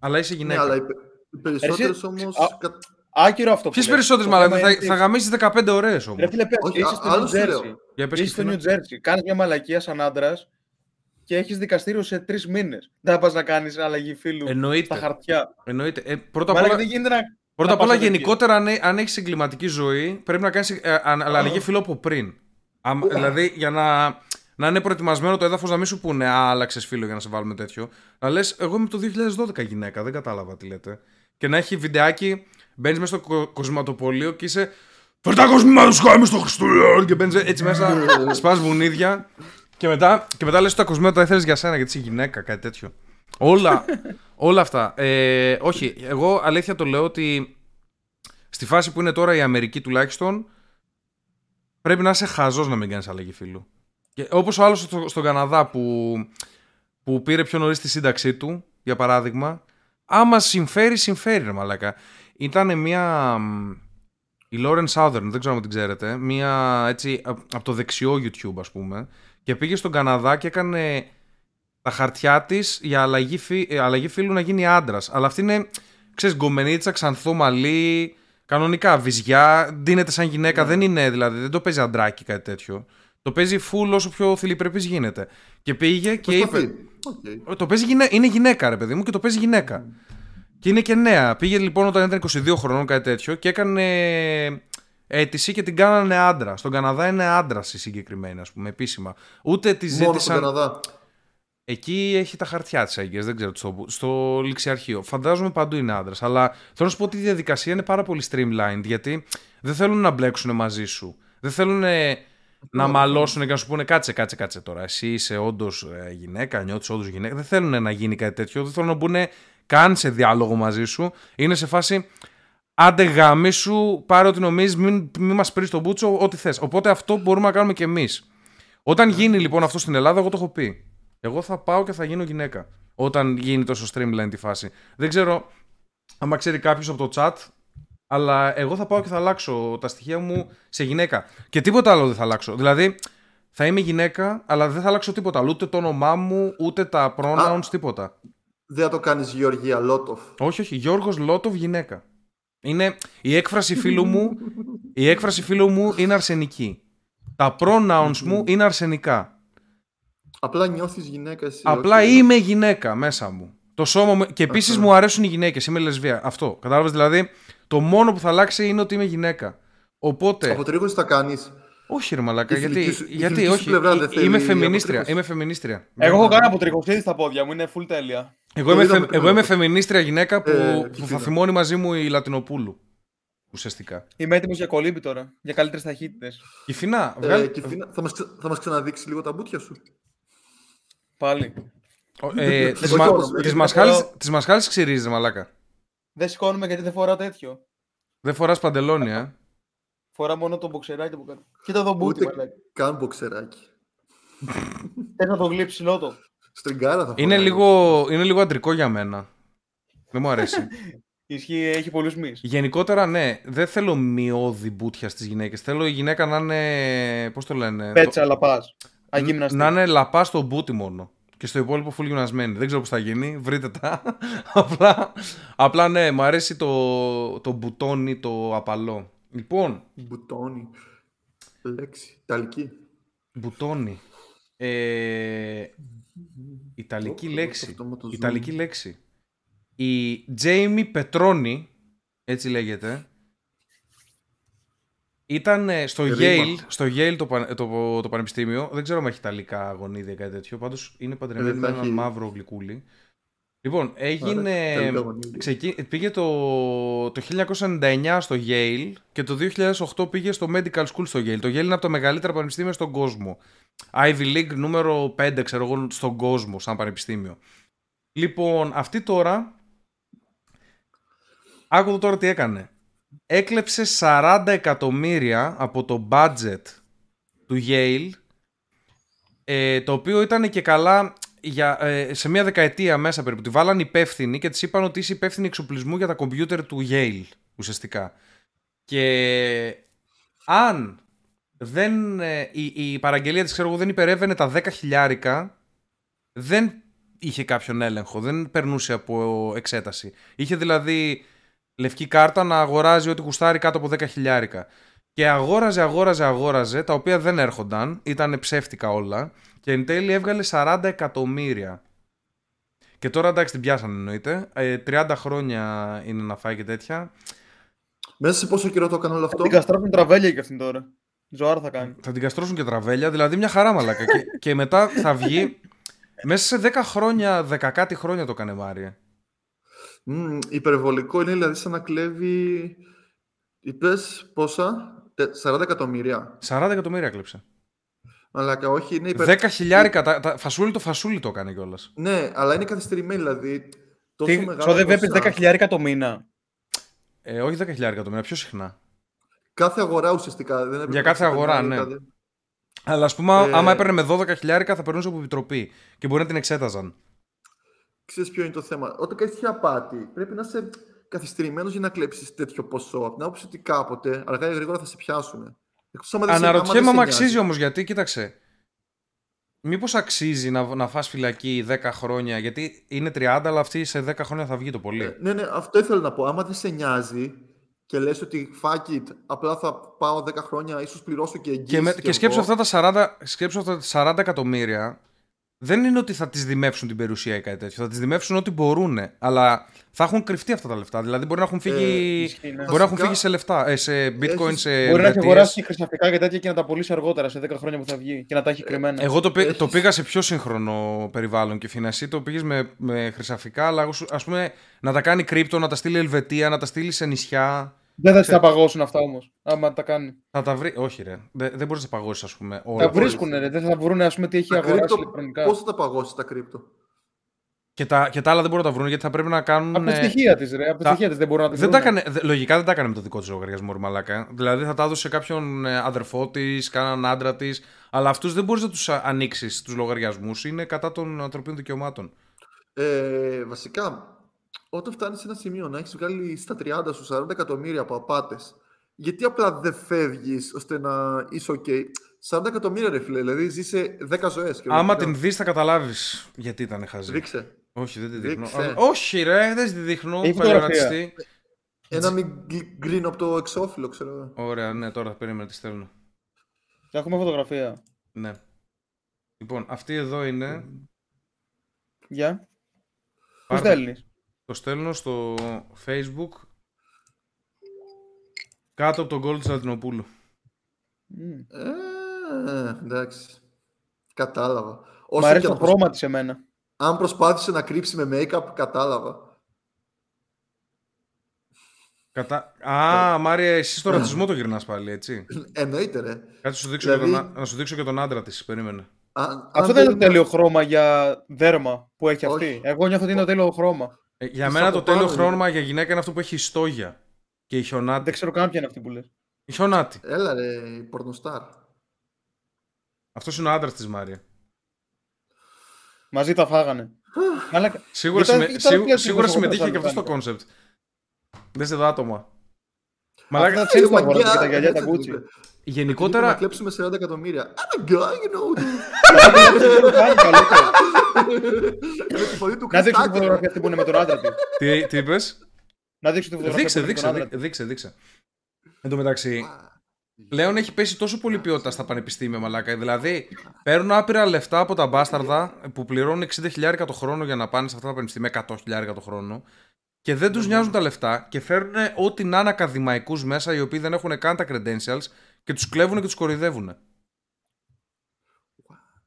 Αλλά είσαι Ναι, γυναίκα. αλλά οι, πε- οι περισσότερες Εσύ- όμως... Α, κα- Άκυρο αυτό που Ποιες λες. περισσότερες Το μαλακίε. θέμα Θα, είναι θα ότι- γαμίσεις 15 ωραίε όμως. Ρε φίλε, πες, Όχι, είσαι α- στο άλλο New σου λέω. Jersey. Για πες Είσαι στο Χριστίνα. New Jersey. Κάνεις μια μαλακία σαν άντρας και έχεις δικαστήριο σε τρεις μήνες. Δεν θα πας να κάνεις αλλαγή φίλου Εννοείται. στα χαρτιά. Εννοείται. Ε, πρώτα απ' Μαλάκα όλα, δεν γίνεται να. πρώτα να απ' όλα πας εκεί. γενικότερα, αν, αν έχεις εγκληματική ζωή, πρέπει να κάνεις αλλαγή φύλλου από πριν. Άμα- δηλαδή, για να, να είναι προετοιμασμένο το έδαφος να μην σου πούνε Α, άλλαξες φίλο για να σε βάλουμε τέτοιο. Να λες, Εγώ είμαι το 2012 γυναίκα, δεν κατάλαβα τι λέτε. Και να έχει βιντεάκι, μπαίνεις μέσα στο κο- κοσματοπολείο και είσαι. Φερτά κοσμήμα του χάμε στο Χριστούγεννα! Και μπαίνεις έτσι μέσα, σπάς βουνίδια. Και μετά, και μετά λες τα κοσμήματα τα ήθελες για σένα γιατί είσαι γυναίκα, κάτι τέτοιο. Όλα, όλα αυτά. Ε, όχι, εγώ αλήθεια το λέω ότι στη φάση που είναι τώρα η Αμερική τουλάχιστον πρέπει να είσαι χαζός να μην κάνεις αλλαγή φίλου. Και όπως ο άλλος στο, στον Καναδά που, που πήρε πιο νωρίς τη σύνταξή του, για παράδειγμα, άμα συμφέρει, συμφέρει ρε μαλάκα. Ήταν μια... μ, Η Lauren Southern, δεν ξέρω αν την ξέρετε, μια έτσι από το δεξιό YouTube ας πούμε, και πήγε στον Καναδά και έκανε τα χαρτιά της για αλλαγή, φύ, ε, αλλαγή φίλου να γίνει άντρας. Αλλά αυτή είναι, ξέρεις, γκομενίτσα, ξανθό μαλλί, κανονικά βυζιά, ντύνεται σαν γυναίκα. Δεν είναι δηλαδή, δεν το παίζει αντράκι κάτι τέτοιο. Το παίζει full όσο πιο θηλυπρεπής γίνεται. Και πήγε και είπε. Προσπαθεί. Οκ. Το παίζει γυναίκα, είναι γυναίκα, ρε παιδί μου, και το παίζει γυναίκα. Και είναι και νέα. Πήγε λοιπόν όταν ήταν 22 χρονών, κάτι τέτοιο, και έκανε αίτηση και την κάνανε άντρα. Στον Καναδά είναι άντρα η συγκεκριμένη, ας πούμε, επίσημα. Ούτε τη Μόνο στον ζήτησαν. Καναδά. Εκεί έχει τα χαρτιά της έγκυρα, δεν ξέρω τι στο, στο ληξιαρχείο. Φαντάζομαι παντού είναι άντρας. Αλλά θέλω να σου πω ότι η διαδικασία είναι πάρα πολύ streamlined γιατί δεν θέλουν να μπλέξουν μαζί σου. Δεν θέλουν ε, να μαλώσουν και να σου πούνε κάτσε, κάτσε, κάτσε τώρα. Εσύ είσαι όντως γυναίκα, νιώθεις όντως γυναίκα. Δεν θέλουν να γίνει κάτι τέτοιο. Δεν θέλουν να μπουν καν σε διάλογο μαζί σου. Είναι σε φάση. Άντε γάμι σου, πάρε ό,τι νομίζεις, μην, μην μας πει τον μπούτσο, ό,τι θες. Οπότε αυτό μπορούμε να κάνουμε κι εμείς. Όταν γίνει λοιπόν αυτό στην Ελλάδα, εγώ το έχω πει. Εγώ θα πάω και θα γίνω γυναίκα. Όταν γίνει τόσο streamline τη φάση. Δεν ξέρω άμα ξέρει κάποιος από το chat, αλλά εγώ θα πάω και θα αλλάξω τα στοιχεία μου σε γυναίκα. Και τίποτα άλλο δεν θα αλλάξω. Δηλαδή, θα είμαι γυναίκα, αλλά δεν θα αλλάξω τίποτα. άλλο. Ούτε το όνομά μου, ούτε τα pronouns, τίποτα. Δεν θα το κάνεις Γεωργία Λότοφ. Όχι, όχι. Γιώργος Λότοβ γυναίκα. Είναι η έκφραση φίλου μου, η έκφραση φίλου μου είναι αρσενική. Τα pronouns μου είναι αρσενικά. Απλά νιώθεις γυναίκα εσύ. Απλά όχι. είμαι γυναίκα μέσα μου. Το σώμα μου. Και επίσης μου αρέσουν οι γυναίκες. Είμαι λεσβία. Αυτό. Κατάλαβες δηλαδή. Το μόνο που θα αλλάξει είναι ότι είμαι γυναίκα. Οπότε. Αποτρίχωση θα κάνεις. Όχι, ρε Μαλάκα. Η Γιατί, φιλική σου- η γιατί φιλική σου όχι. πλευρά δεν Ε, θέλει είμαι φεμινίστρια. αποτρίχωση. Είμαι φεμινίστρια. Εγώ έχω κάνει αποτριχωστήρι στα πόδια μου, είναι full τέλεια. Εγώ Το είμαι, είδαμε φε- πριν εγώ είμαι από- φεμινίστρια γυναίκα που, Ε, που θα Κιτίνα. θυμώνει μαζί μου η Λατινοπούλου. Ουσιαστικά. Είμαι έτοιμος για κολύμπη τώρα, για καλύτερες ταχύτητες. Η Φινά, Ε, βγάλει. Κιφίνα, θα, μας, ξε- θα μας ξαναδείξει λίγο τα μπουτια σου. Πάλι. Ε, Δεν της μπορώ, μα- δεν της μπορώ. μασχάλης- Της μασχάλης ξυρίζεις, μαλάκα. Δεν σηκώνουμε γιατί δεν φοράω τέτοιο. Δεν φοράς παντελόνι, ε. Φορά μόνο το μποξεράκι από κάτω. Κοίτα το μπούτι, Ούτε μαλάκα. καν μποξεράκι. Θες να το γλύψει λότο. Στριγκάρα θα Είναι φοράει. λίγο, είναι λίγο αντρικό για μένα. Δεν μου αρέσει. Ισχύει, έχει πολλούς μυς. Γενικότερα, ναι, δεν θέλω μειώδη μπούτια στις γυναίκες. Θέλω η γυναίκα να είναι. Πώς το λένε. Πέτσα, λαπάς. το- Αγύμναστη. να είναι λαπάς στο μπούτι μόνο. Και στο υπόλοιπο full γυμνασμένη. Δεν ξέρω πώς θα γίνει. Βρείτε τα. απλά, απλά ναι, μου αρέσει το, το μπουτόνι, το απαλό. Λοιπόν, Μπουτόνι. Λέξη. Ιταλική. μπουτόνι. Ε, Ιταλική Ω, λέξη. αυτό με το zoom. Ιταλική λέξη. Η Τζέιμι Πετρόνι, έτσι λέγεται, ήταν ε, στο Ρήμα. Yale, στο Yale το, πανε- το, το πανεπιστήμιο. Δεν ξέρω αν έχει ιταλικά γονίδια ή κάτι τέτοιο. Πάντως είναι παντρεμένη Ε, με θα έναν έχει. μαύρο γλυκούλι. Λοιπόν, έγινε. τελικά γονίδι. ξεκι... Πήγε το... το 1999 στο Yale και το 2008 πήγε στο Medical School στο Yale. Το Yale είναι από τα μεγαλύτερα πανεπιστήμια στον κόσμο. Ivy League νούμερο 5, ξέρω εγώ, στον κόσμο, σαν πανεπιστήμιο. Λοιπόν, αυτή τώρα. Άκουδα τώρα τι έκανε. Έκλεψε 40 εκατομμύρια από το budget του Yale ε, το οποίο ήταν και καλά για, ε, σε μια δεκαετία μέσα περίπου. Τη βάλαν υπεύθυνη και της είπαν ότι είσαι υπεύθυνη εξοπλισμού για τα κομπιούτερ του Yale ουσιαστικά. Και αν δεν, ε, η, η παραγγελία της ξέρω εγώ δεν υπερεύαινε τα 10 χιλιάρικα δεν είχε κάποιον έλεγχο, δεν περνούσε από εξέταση. Είχε δηλαδή λευκή κάρτα να αγοράζει ό,τι γουστάρει κάτω από 10 χιλιάρικα. Και αγόραζε, αγόραζε, αγόραζε, τα οποία δεν έρχονταν, ήταν ψεύτικα όλα. Και εν τέλει έβγαλε 40 εκατομμύρια. Και τώρα εντάξει την πιάσανε εννοείται. Ε, 30 χρόνια είναι να φάει και τέτοια. Μέσα σε πόσο καιρό το έκανε όλο αυτό; Την καστράπουν τραβέλια και αυτήν τώρα. Ζωάρα θα κάνει. Θα την καστρώσουν και τραβέλια, δηλαδή μια χαρά μαλάκα. και, και μετά θα βγει. Μέσα σε 10 χρόνια, 10 κάτι χρόνια το έκανε Μάρια. Μμμ, υπερβολικό είναι δηλαδή σαν να κλέβει. Είπες πόσα, Τε- 40 εκατομμύρια. 40 εκατομμύρια κλέψε. Αλλά όχι, είναι υπερ... 10 χιλιάρικα, τα, τα, φασούλι το φασούλι το έκανε κιόλας. Ναι, αλλά είναι καθυστερημένη δηλαδή. Τόσο Τι, μεγάλα ξόδευε ποσά. 10 χιλιάρικα το μήνα. Ε, όχι 10 χιλιάρικα το μήνα, πιο συχνά. Κάθε αγορά ουσιαστικά. Δεν έπρεπε Για να κάθε αγορά, ξεπερνάει ναι. κάθε- Αλλά ας πούμε, Ε, άμα έπαιρνε με 12 χιλιάρικα θα περνούσε από επιτροπή και μπορεί να την εξέταζαν. Ξέρεις ποιο είναι το θέμα. Όταν κάνεις τέτοια απάτη, πρέπει να είσαι καθυστερημένος για να κλέψεις τέτοιο ποσό. Από την άποψη ότι κάποτε, αργά ή γρήγορα θα σε πιάσουν. Εκτός άμα δεν σε- άμα Αναρωτιέμαι δεν αν σε αξίζει νοιάζει. όμως γιατί, κοίταξε. Μήπως αξίζει να, να φας φυλακή 10 χρόνια, γιατί είναι 30, αλλά αυτή σε 10 χρόνια θα βγει το πολύ. Ε, Ναι, ναι, αυτό ήθελα να πω. Άμα δεν σε νοιάζει και λες ότι fuck it, απλά θα πάω 10 χρόνια, ίσως πληρώσω και εγγύηση. και, με, κι και σκέψου εγώ. αυτά, τα 40, σκέψου αυτά τα 40 εκατομμύρια, δεν είναι ότι θα τις δημεύσουν την περιουσία ή κάτι τέτοιο. Θα τις δημεύσουν ό,τι μπορούν. Αλλά θα έχουν κρυφτεί αυτά τα λεφτά. Δηλαδή μπορεί να έχουν φύγει, ισχύει, ναι. μπορεί να έχουν Βασικά, φύγει σε λεφτά, ε, σε bitcoin, έχεις- σε Μπορεί να έχει ελβετίες. αγοράσει χρυσαφικά και τέτοια και να τα πωλήσει αργότερα σε 10 χρόνια που θα βγει και να τα έχει κρυμμένα. Εγώ το, πή- Έχεις- το πήγα σε πιο σύγχρονο περιβάλλον και φίνα. Εσύ το πήγες με, με χρυσαφικά, αλλά ας πούμε να τα κάνει κρύπτο, να τα στείλει Ελβετία, να τα στείλει σε νησιά. Δεν θα τις τα παγώσουν αυτά όμως. Άμα τα κάνει. Θα τα βρει. Όχι, ρε. Δεν, δεν μπορείς να τα παγώσει, ας πούμε. Τα Όλα. βρίσκουν, ρε. Δεν θα βρουν, ας πούμε, τι έχει Τα αγοράσει κρύπτο, ηλεκτρονικά. πώς θα τα παγώσεις τα κρύπτο; Και, τα, και τα άλλα δεν μπορούν να τα βρουν γιατί θα πρέπει να κάνουν. Από τα ε, στοιχεία της, ρε. Από τα τα- στοιχεία της δεν μπορούν να τα δεν τα βρούνε. έκανε, δε- λογικά δεν τα έκανε με το δικό της λογαριασμό, ρε μαλάκα. Δηλαδή θα τα έδωσε σε κάποιον ε, αδερφό της, κανέναν άντρα της. Αλλά αυτούς δεν μπορείς να τους ανοίξεις τους λογαριασμούς. Είναι κατά των ανθρωπίνων δικαιωμάτων. Ε, βασικά, όταν φτάνεις σε ένα σημείο να έχεις βγάλει στα 30 σου 40 εκατομμύρια από απάτες, γιατί απλά δεν φεύγεις ώστε να είσαι OK; 40 εκατομμύρια ρε φίλε, δηλαδή ζει σε 10 ζωέ. Άμα την δεις, θα καταλάβεις γιατί ήταν χαζή. Ρίξε. Όχι, δεν τη δείχνω. Ρίξε. Α, Όχι, ρε, δεν τη δείχνω. Έχει Θα φωτογραφία. γονατιστεί. Ένα μην γκρίνο από το εξώφυλλο, ξέρω εγώ. Ωραία, ναι, τώρα περίμενα τη στέλνω. Και Έχουμε φωτογραφία. Ναι. Λοιπόν, αυτή εδώ είναι. Γεια. Πώ Πάρτε. στέλνεις; Το στέλνω στο facebook κάτω από τον goal του Ζαλτινοπούλου. Ε, εντάξει. Κατάλαβα. Μ' Όσο αρέσει και το αν, προσ... χρώμα της εμένα. αν προσπάθησε να κρύψει με make-up, κατάλαβα. Κατά... Α, Μάρια, εσύ στο ρατσισμό το γυρνάς πάλι, έτσι. Εννοείται, ρε. Κάτι σου δείξω Δηλαδή- και τον, α- να σου δείξω και τον άντρα της, περίμενε. Αν, αν Αυτό δεν είναι το δεν- τέλειο χρώμα για δέρμα που έχει αυτή. Όχι. Εγώ νιώθω ότι είναι το τέλειο χρώμα. Ε, για Της μένα από το τέλειο πάνω είναι. χρώμα για γυναίκα είναι αυτό που έχει ιστόγια. Και η χιονάτη. Δεν ξέρω καν ποια είναι αυτή που λες. Η χιονάτη. Έλα ρε, η πορνοστάρ. Αυτός είναι ο άντρας της Μάρια. Μαζί τα φάγανε. Μαλάκα. Σίγουρα, Ήταν- συμμε... ήταν σίγου- πλέον σίγουρα λίγο συμμετείχε και αυτός στο φωτογραφία. κόνσεπτ. Δες εδώ άτομα. Αυτά Μαλάκα, τα ξέρει που Μαγκιά, αγοράζει και τα γυαλιά τα έτσι του Gucci. είπε. Να γενικότερα κλέψουμε 40 εκατομμύρια. I'm a guy, you know. Κάνει καλύτερο. Με τη φωνή του Να δείξω τη Χριστάκη, φωτογραφία αυτή που είναι με τον άντρα τη. τι, τι είπες; Να δείξω τη φωτογραφία Δείξε, που είναι με δείξε, τον άντρα δείξε, της. δείξε, δείξε. Εν τω μεταξύ, πλέον έχει πέσει τόσο πολύ ποιότητα στα πανεπιστήμια, μαλάκα. Δηλαδή, παίρνουν άπειρα λεφτά από τα μπάσταρδα που πληρώνουν 60.000 το χρόνο για να πάνε σε αυτά τα πανεπιστήμια, 100.000 το χρόνο. Και δεν τους νοιάζουν τα λεφτά και φέρνουν ό,τι να είναι ακαδημαϊκούς μέσα οι οποίοι δεν έχουν καν τα credentials και τους κλέβουν και τους κοροϊδεύουν.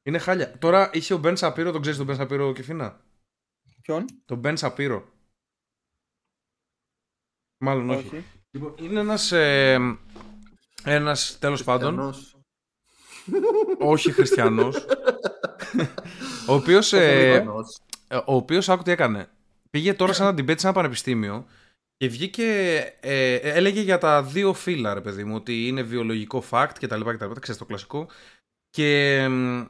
Είναι χάλια. Τώρα είχε ο Μπεν Σαπύρο, τον ξέρεις τον Μπεν Σαπύρο, Κεφίνα. Ποιον; Τον Ben Shapiro. Μάλλον όχι. Όχι. Λοιπόν, είναι ένας, ε, ένας τέλος πάντων, Χριστιανός. όχι χριστιανός, ο οποίος, ε, Χριστιανός. Ε, ο οποίος άκου τι έκανε. Πήγε τώρα σε ένα debate σε ένα πανεπιστήμιο και βγήκε. Ε, έλεγε για τα δύο φύλλα, ρε παιδί μου, ότι είναι βιολογικό fact κτλ. κτλ ξέρεις το κλασικό. Και μ,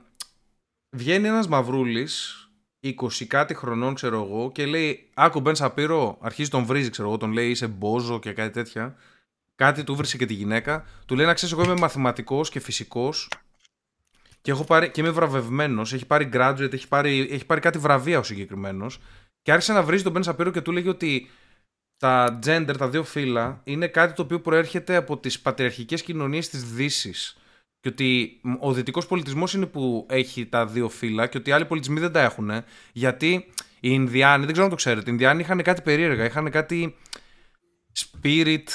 βγαίνει ένας μαυρούλης, 20 κάτι χρονών, ξέρω εγώ, και λέει: Άκου, Μπεν Σαπύρο, αρχίζει τον βρίζει, ξέρω εγώ, τον λέει είσαι μπόζο και κάτι τέτοια. Κάτι του βρίσκε και τη γυναίκα. Του λέει να ξέρεις, εγώ είμαι μαθηματικός και φυσικός. Και, έχω πάρει, και είμαι βραβευμένος. Έχει πάρει graduate, έχει πάρει, έχει πάρει κάτι βραβεία ο συγκεκριμένος. Και άρχισε να βρίζει τον Μπεν Σαπύρο και του λέγει ότι τα gender, τα δύο φύλλα, είναι κάτι το οποίο προέρχεται από τις πατριαρχικές κοινωνίες της δύσης. Και ότι μ, ο δυτικός πολιτισμός είναι που έχει τα δύο φύλλα και ότι οι άλλοι πολιτισμοί δεν τα έχουν. Γιατί οι Ινδιάνοι, δεν ξέρω αν το ξέρετε, οι Ινδιάνοι είχαν κάτι περίεργα. Είχαν κάτι spirit.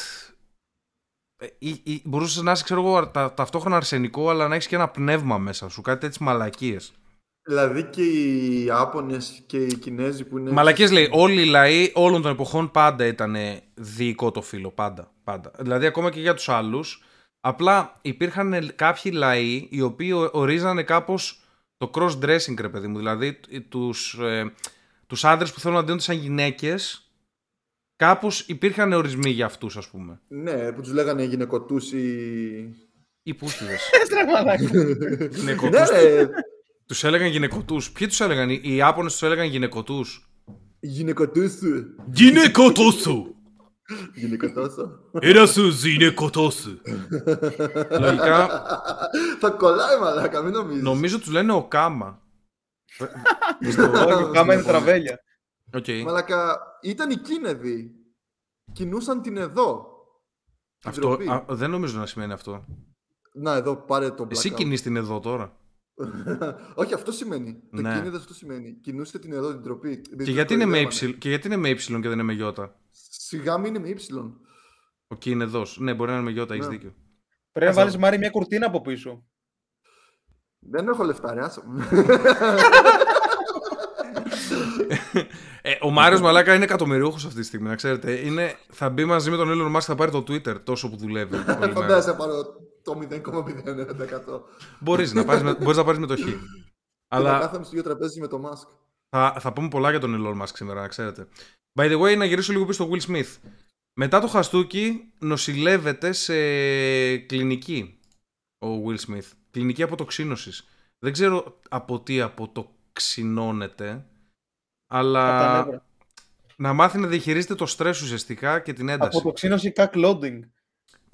Ε, ή- ή- Μπορούσες να είσαι, ξέρω εγώ, τα, ταυτόχρονα αρσενικό, αλλά να έχεις και ένα πνεύμα μέσα σου. Κάτι τέτοιες μαλακίες. Δηλαδή και οι Άπωνες και οι Κινέζοι που είναι... Μαλακίες λέει, όλοι οι λαοί όλων των εποχών πάντα ήταν διοικό το φύλλο. Πάντα, πάντα. Δηλαδή ακόμα και για τους άλλους. Απλά υπήρχαν κάποιοι λαοί οι οποίοι ο- ορίζανε κάπως το cross-dressing, ρε παιδί μου. Δηλαδή τους, ε, τους άντρες που θέλουν να δίνονται σαν γυναίκες, κάπως υπήρχαν ορισμοί για αυτούς, ας πούμε. Ναι, που τους λέγανε γυναικοτούς ή... Ή πούστιδες. Έστρα μαλάκα. ναι, Γυναικοτούς. ρε, τους έλεγαν γυναικοτούς. Ποιοι τους έλεγαν, οι οι Ιάπωνες τους έλεγαν γυναικοτούς; γυναικοτούς σου. Γυναικοτούσου! Γυναικοτός σου. Ένα σου γυναικοτούσου. Λογικά, Θα κολλάει μαλάκα, μην νομίζεις. Νομίζω τους λένε ο Κάμα. Όχι, κάμας είναι τραβέλια. Οκ. Μαλάκα, ήταν οι Κίνεδοι. Κινούσαν την εδώ. Την Αυτό, τροπή. α, δεν νομίζω να σημαίνει αυτό. Να, εδώ πάρε το Εσύ blackout. κινείς την εδώ τώρα. Όχι, αυτό σημαίνει. Το Ναι. κίνεδες αυτό σημαίνει. Κινούσε την εδώ την τροπή. Και γιατί, είναι με y, και γιατί είναι με y και δεν είναι με y. Σιγά μην είναι με ύψιλον. Ο Κίνεδος. Ναι, μπορεί να είναι με y, έχεις Ναι. δίκιο. Πρέπει να Αυτό. βάλεις Μάρι μια κουρτίνα από πίσω. Δεν έχω λεφτά, ρε, άσε. Ε, ο Μάριος Μαλάκα είναι εκατομμυριούχος αυτή τη στιγμή, να ξέρετε. Είναι, θα μπει μαζί με τον Elon Musk, θα πάρει το Twitter τόσο που δουλεύει. όλη μέρα. Φαντάζεσαι να πάρω το 0,01%. μπορείς, να πάρεις, με- μπορείς να πάρεις μετοχή. Αλλά... Αλλά κάθαμε στο ίδιο τραπέζι με το Musk. Θα, θα πούμε πολλά για τον Elon Musk σήμερα, να ξέρετε. By the way, να γυρίσω λίγο πίσω στο Will Smith. Μετά το χαστούκι νοσηλεύεται σε κλινική ο Will Smith. Κλινική αποτοξίνωσης. Δεν ξέρω από τι αποτοξινώνεται, αλλά Από τα νεύρα. να μάθει να διαχειρίζεται το στρες ουσιαστικά και την ένταση. Αποτοξίνωση κακ loading.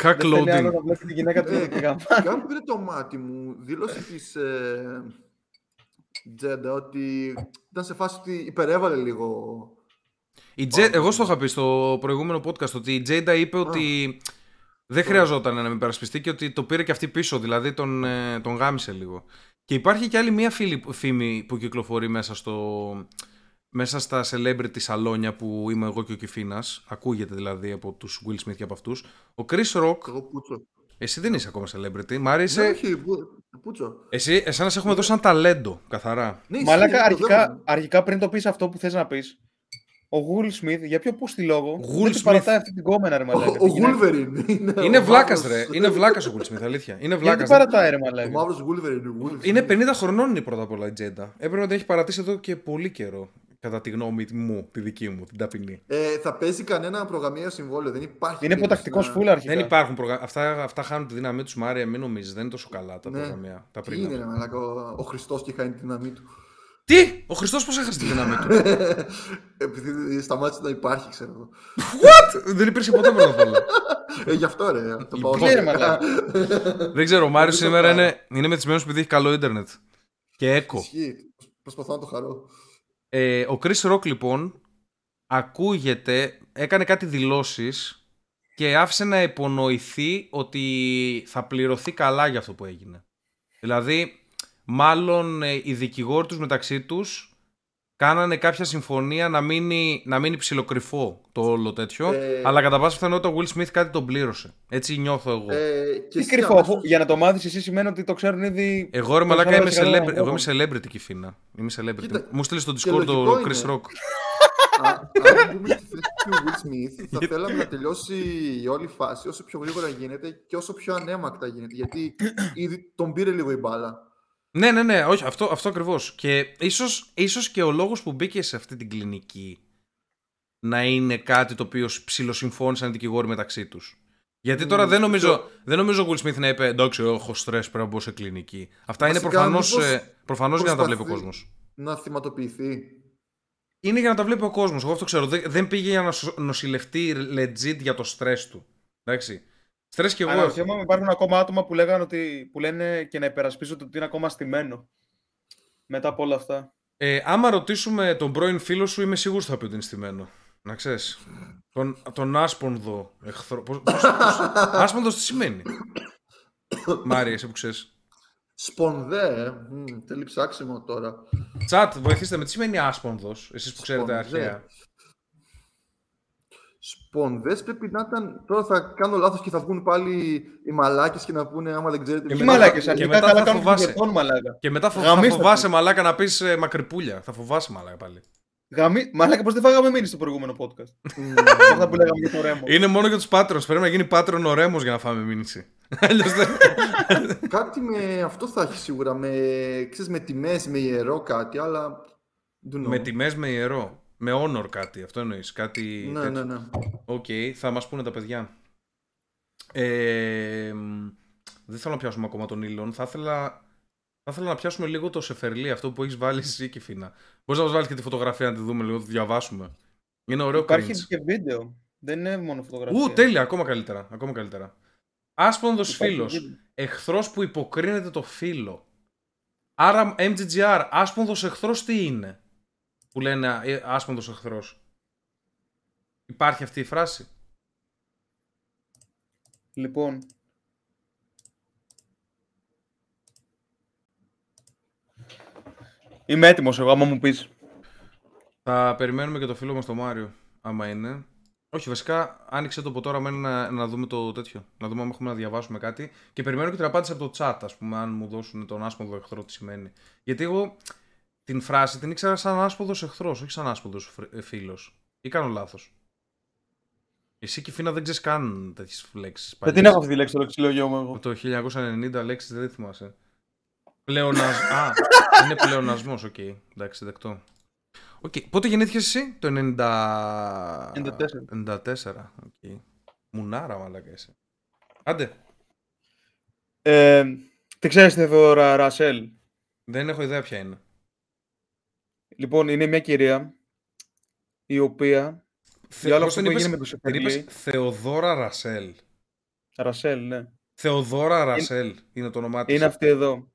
Cack Δεν θέλει άλλο loading. να βλέπει τη γυναίκα του Ε, και γαμά. Κάπου πήρε το μάτι μου. Δήλωσε της ε, Τζέντα ότι ήταν σε φάση ότι υπερέβαλε λίγο. Η Τζέ- Εγώ στο είχα πει στο προηγούμενο podcast ότι η Τζέιντα είπε ότι δεν χρειαζόταν να με υπερασπιστεί και ότι το πήρε και αυτή πίσω, δηλαδή τον, ε, τον γάμισε λίγο. Και υπάρχει και άλλη μία φίλη, φήμη που κυκλοφορεί μέσα, στο, μέσα στα celebrity σαλόνια που είμαι εγώ και ο Κιφίνας, ακούγεται δηλαδή από τους Will Smith και από αυτούς. Ο Chris Rock, Εγώ πούτσο. εσύ δεν είσαι ακόμα celebrity, Μάρη Ναι, είσαι... όχι, που- πούτσο. Εσύ, εσένα σε έχουμε δώσει σαν ταλέντο, καθαρά. Ναι, ισχύει, Μαλάκα, το αρχικά, δέχομαι. αρχικά πριν το πεις αυτό που θες να πεις, ο Will Smith, για ποιο πούστη λόγο, Will δεν του Smith. παρατάει αυτή την κόμενα, ρε Ο, μαλάκα. ο τη γυναίκα. Wolverine. Είναι, Είναι ο βλάκας μαύρος- ρε, είναι βλάκας ο Will Smith, αλήθεια. Είναι Γιατί βλάκας. παρατάει, ρε Ο μαλάκα. μαύρος Wolverine. Wolf Είναι Smith. 50 χρονών είναι πρώτα απ' όλα η Τζέντα. Έπρεπε να την έχει παρατήσει εδώ και πολύ καιρό. Κατά τη γνώμη μου, τη δική μου, την ταπεινή. Ε, θα παίζει κανένα προγραμμαίο συμβόλαιο. Δεν υπάρχει. Είναι περίπτωση υποτακτικός να- φούλα αρχικά. Δεν υπάρχουν προγα... αυτά, αυτά χάνουν τη δύναμή τους, Μάρια, μην νομίζεις. Δεν είναι τόσο καλά τα Ναι. προγραμμαία. Τα Τι πριν. είναι, ρε μαλάκα, ο, ο Χριστός και χάνει τη δύναμή του. Τι! Ο Χριστός πώς έχασε τη δύναμή του; Επειδή σταμάτησε να υπάρχει, ξέρω εγώ. Δεν υπήρξε ποτέ πρώτα απ' όλα. Ε, γι' αυτό ρε. Το πάω Τι, ρε μαλάκα. Δεν ξέρω, ο Μάριος Δεν το σήμερα κάνω. είναι, είναι μεθυσμένος επειδή έχει καλό ίντερνετ. Και έκο. Ισχύει. Προσπαθώ να το χαρώ. Ε, ο Chris Rock λοιπόν ακούγεται, έκανε κάτι δηλώσεις και άφησε να υπονοηθεί ότι θα πληρωθεί καλά για αυτό που έγινε. Δηλαδή, μάλλον ε, οι δικηγόροι τους μεταξύ τους κάνανε κάποια συμφωνία να μείνει, να μείνει ψιλοκρυφό το όλο τέτοιο, Ε, αλλά κατά πάσα πιθανότητα ο Will Smith κάτι τον πλήρωσε. Έτσι νιώθω εγώ. Ε, και Τι εσύ κρυφό, αμέσως- αφού για να το μάθεις εσύ σημαίνει ότι το ξέρουν ήδη. Εγώ ρε το μαλάκα ξέρω είμαι σε κανέναν celebrity, εγώ λόγο. είμαι celebrity Κιφίνα. Είμαι celebrity. Κοίτα, Μου στείλες στο και Discord το λογικό Chris είναι. Rock. αν μπούμε στη θέση του Will Smith, θα θέλαμε να τελειώσει η όλη φάση όσο πιο γρήγορα γίνεται και όσο πιο ανέμακτα γίνεται. Γιατί ήδη τον πήρε λίγο η μπάλα. Ναι, ναι, ναι, όχι, αυτό, αυτό ακριβώς. Και ίσως, ίσως και ο λόγος που μπήκε σε αυτή την κλινική να είναι κάτι το οποίο ψηλοσυμφώνησαν οι δικηγόροι μεταξύ τους. Γιατί τώρα Μ, δεν νομίζω, αυτό- δεν νομίζω ο Will Smith να είπε εντάξει, έχω στρες, πρέπει να μπω σε κλινική. Αυτά είναι Βασικά, προφανώς μήπως προφανώς για να τα βλέπει ο προσπαθεί- κόσμος. Να θυματοποιηθεί. Είναι για να τα βλέπει ο κόσμος. Εγώ αυτό ξέρω. Δεν, δεν πήγε για να σο- νοσηλευτεί legit για το στρες του. Εντάξει. Στρες και εγώ. έχω. Αναρωτιέμαι αν υπάρχουν ακόμα άτομα που, λέγανε ότι, που λένε και να υπερασπίζονται ότι είναι ακόμα στημένο. Μετά από όλα αυτά. Ε, άμα ρωτήσουμε τον πρώην φίλο σου, είμαι σίγουρος θα πει ότι είναι στημένο. Να ξέρεις. Τον, τον άσπονδο εχθρό. Πώς, πώς, πώς, άσπονδος τι σημαίνει; Μάρια, εσύ που ξέρεις. Σπονδέ, ε. Μμ, θέλει ψάξιμο τώρα. Τσάτ, βοηθήστε με. Τι σημαίνει άσπονδος, εσείς που ξέρετε Σπονδέ. αρχαία; Σπονδές πρέπει να ήταν. Τώρα θα κάνω λάθος και θα βγουν πάλι οι μαλάκες και να πούνε άμα δεν ξέρετε. Και Τι μετά- μαλάκες, και αρχικά μετά καλά θα κάνουν φοβάσαι. φοβάσαι. μαλάκα. Και μετά φο- θα Γαμίστε φοβάσαι το. μαλάκα να πεις ε, μακρυπούλια. Θα φοβάσαι μαλάκα πάλι. Γαμί... Μαλάκα, πώς δεν φάγαμε μήνυση στο προηγούμενο podcast; Μμ, Αυτά που λέγαμε για το ρέμο. Είναι μόνο για τους patrons. Πρέπει να γίνει patron ο Ρέμος για να φάμε μήνυση. Αλλιώς δεν. κάτι με αυτό θα έχει σίγουρα. Με, ξέρεις, με τιμές, με ιερό κάτι, αλλά. don't know. με τιμές με ιερό. Με honor κάτι. Αυτό εννοείς. Κάτι. Ναι, τέτοιο. ναι, ναι. Οκ, θα μας πούνε τα παιδιά. Ε, μ, δεν θέλω να πιάσουμε ακόμα τον Έλον. Θα ήθελα, θα ήθελα να πιάσουμε λίγο το Σεφερλί, αυτό που έχεις βάλει εσύ και Φίνα. Μπορείς να μας βάλεις και τη φωτογραφία να τη δούμε λίγο, να τη διαβάσουμε. Είναι ωραίο Υπάρχει cringe. και βίντεο. Δεν είναι μόνο φωτογραφία. Ου, τέλεια, ακόμα καλύτερα. Ακόμα καλύτερα. Άσπονδος Υπάρχει φίλος. βίντεο. Εχθρός που υποκρίνεται το φίλο. Άρα MGGR, άσπονδος εχθρός τι είναι; Που λένε ε, άσπονδος εχθρός. Υπάρχει αυτή η φράση; Λοιπόν. Είμαι έτοιμος εγώ, άμα μου πεις. Θα περιμένουμε και το φίλο μας τον Μάριο, άμα είναι. Όχι, βασικά άνοιξε το από τώρα μένει να, να δούμε το τέτοιο. Να δούμε αν έχουμε να διαβάσουμε κάτι. Και περιμένω και την απάντηση από το chat, ας πούμε, αν μου δώσουν τον άσποδο εχθρό τι σημαίνει. Γιατί εγώ την φράση την ήξερα σαν άσπονδος εχθρός, όχι σαν άσπονδος φίλος. Ή κάνω λάθος. Εσύ και η Φίνα δεν ξέρεις καν τέτοιες λέξεις. Δεν την έχω αυτή τη λέξη στο λεξιλόγιο μου εγώ. Το 1990 λέξεις δεν θυμάσαι. Πλεονασ... Α, είναι πλεονασμός, οκ. Εντάξει, δεκτό. Οκ. Πότε γεννήθηκες εσύ, το 90... 94. 94. οκ. Μουνάρα, μαλάκα εσύ. Άντε. Ε, τι ξέρεις τη Θεοδόρα Ρασέλ; Δεν έχω ιδέα ποια είναι. Λοιπόν, είναι μια κυρία η οποία. Θε... Για όλο πώς αυτό την που είπες; έγινε με το Την είπες Σεφερλί. Θεοδόρα Ρασέλ. Ρασέλ, ναι. Θεοδόρα Ρασέλ είναι το όνομά της. Είναι αυτή εδώ.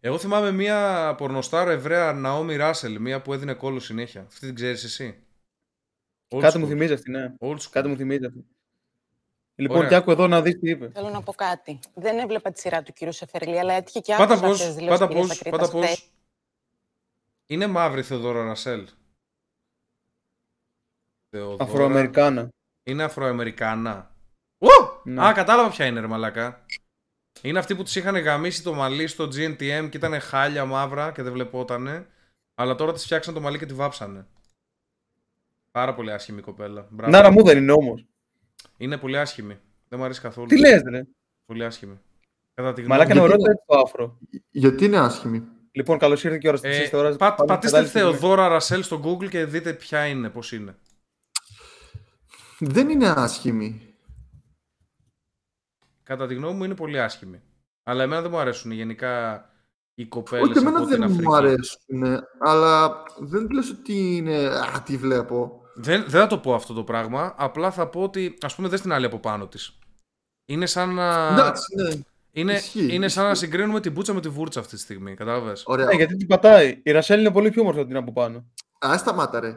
Εγώ θυμάμαι μία πορνοστάρο Εβραία Ναόμι Ράσελ, μία που έδινε κόλλο συνέχεια. Αυτή την ξέρεις εσύ; Old Κάτι school. μου θυμίζει αυτή, ναι. Old school. Κάτι μου θυμίζει αυτή. Λοιπόν, Ωραία. και άκου εδώ να δεις τι είπε. Θέλω να πω κάτι. Δεν έβλεπα τη σειρά του κύριου Σεφερλή, αλλά έτυχε και Πάτα άκουσα πώς, αυτές τις δηλώσεις πάτα της πώς, κυρίας πάτα Ακρίτας χθες. πώς. Είναι μαύρη Θεοδόρα Ρασέλ. Θεοδόρα... Αφροαμερικάνα. Είναι Αφροαμερικάνα. Ου! Ναι. Α, κατάλαβα ποια είναι ρε μαλάκα. Είναι αυτή που της είχαν γαμίσει το μαλλί στο GNTM και ήταν χάλια μαύρα και δεν βλεπότανε. Αλλά τώρα της φτιάξαν το μαλλί και τη βάψανε. Πάρα πολύ άσχημη η κοπέλα. Μπράβο. Νάρα μου δεν είναι όμως. Είναι πολύ άσχημη. Δεν μου αρέσει καθόλου. Τι λες, ρε. Πολύ άσχημη. Κατά τη γνώμη Μαλάκα είναι μου. Γιατί- ωραίο το άφρο. Γιατί είναι άσχημη; Λοιπόν, καλώς ήρθε και η ώρα Ε, τη τώρα. πα- πάμε πατήστε κατάλληλη στιγμή. Θεοδόρα Ρασέλ στο Google και δείτε ποια είναι, πώς είναι. Δεν είναι άσχημη. Κατά τη γνώμη μου είναι πολύ άσχημη. Αλλά εμένα δεν μου αρέσουν γενικά οι κοπέλες Ούτε εμένα από την δεν Αφρική. μου αρέσουν, αλλά δεν λες ότι είναι. Α, τι βλέπω. Δεν, δεν θα το πω αυτό το πράγμα. Απλά θα πω ότι, ας πούμε, δες την άλλη από πάνω της. Είναι σαν να, Εντάξει, ναι. Είναι, ισχύει, είναι σαν να ισχύει. συγκρίνουμε την πουτσα με τη βούρτσα αυτή τη στιγμή. Κατάλαβες; Ωραία. Ναι, γιατί την πατάει. Η Ρασέλ είναι πολύ πιο όμορφη από την από πάνω. Α, σταμάτα ρε.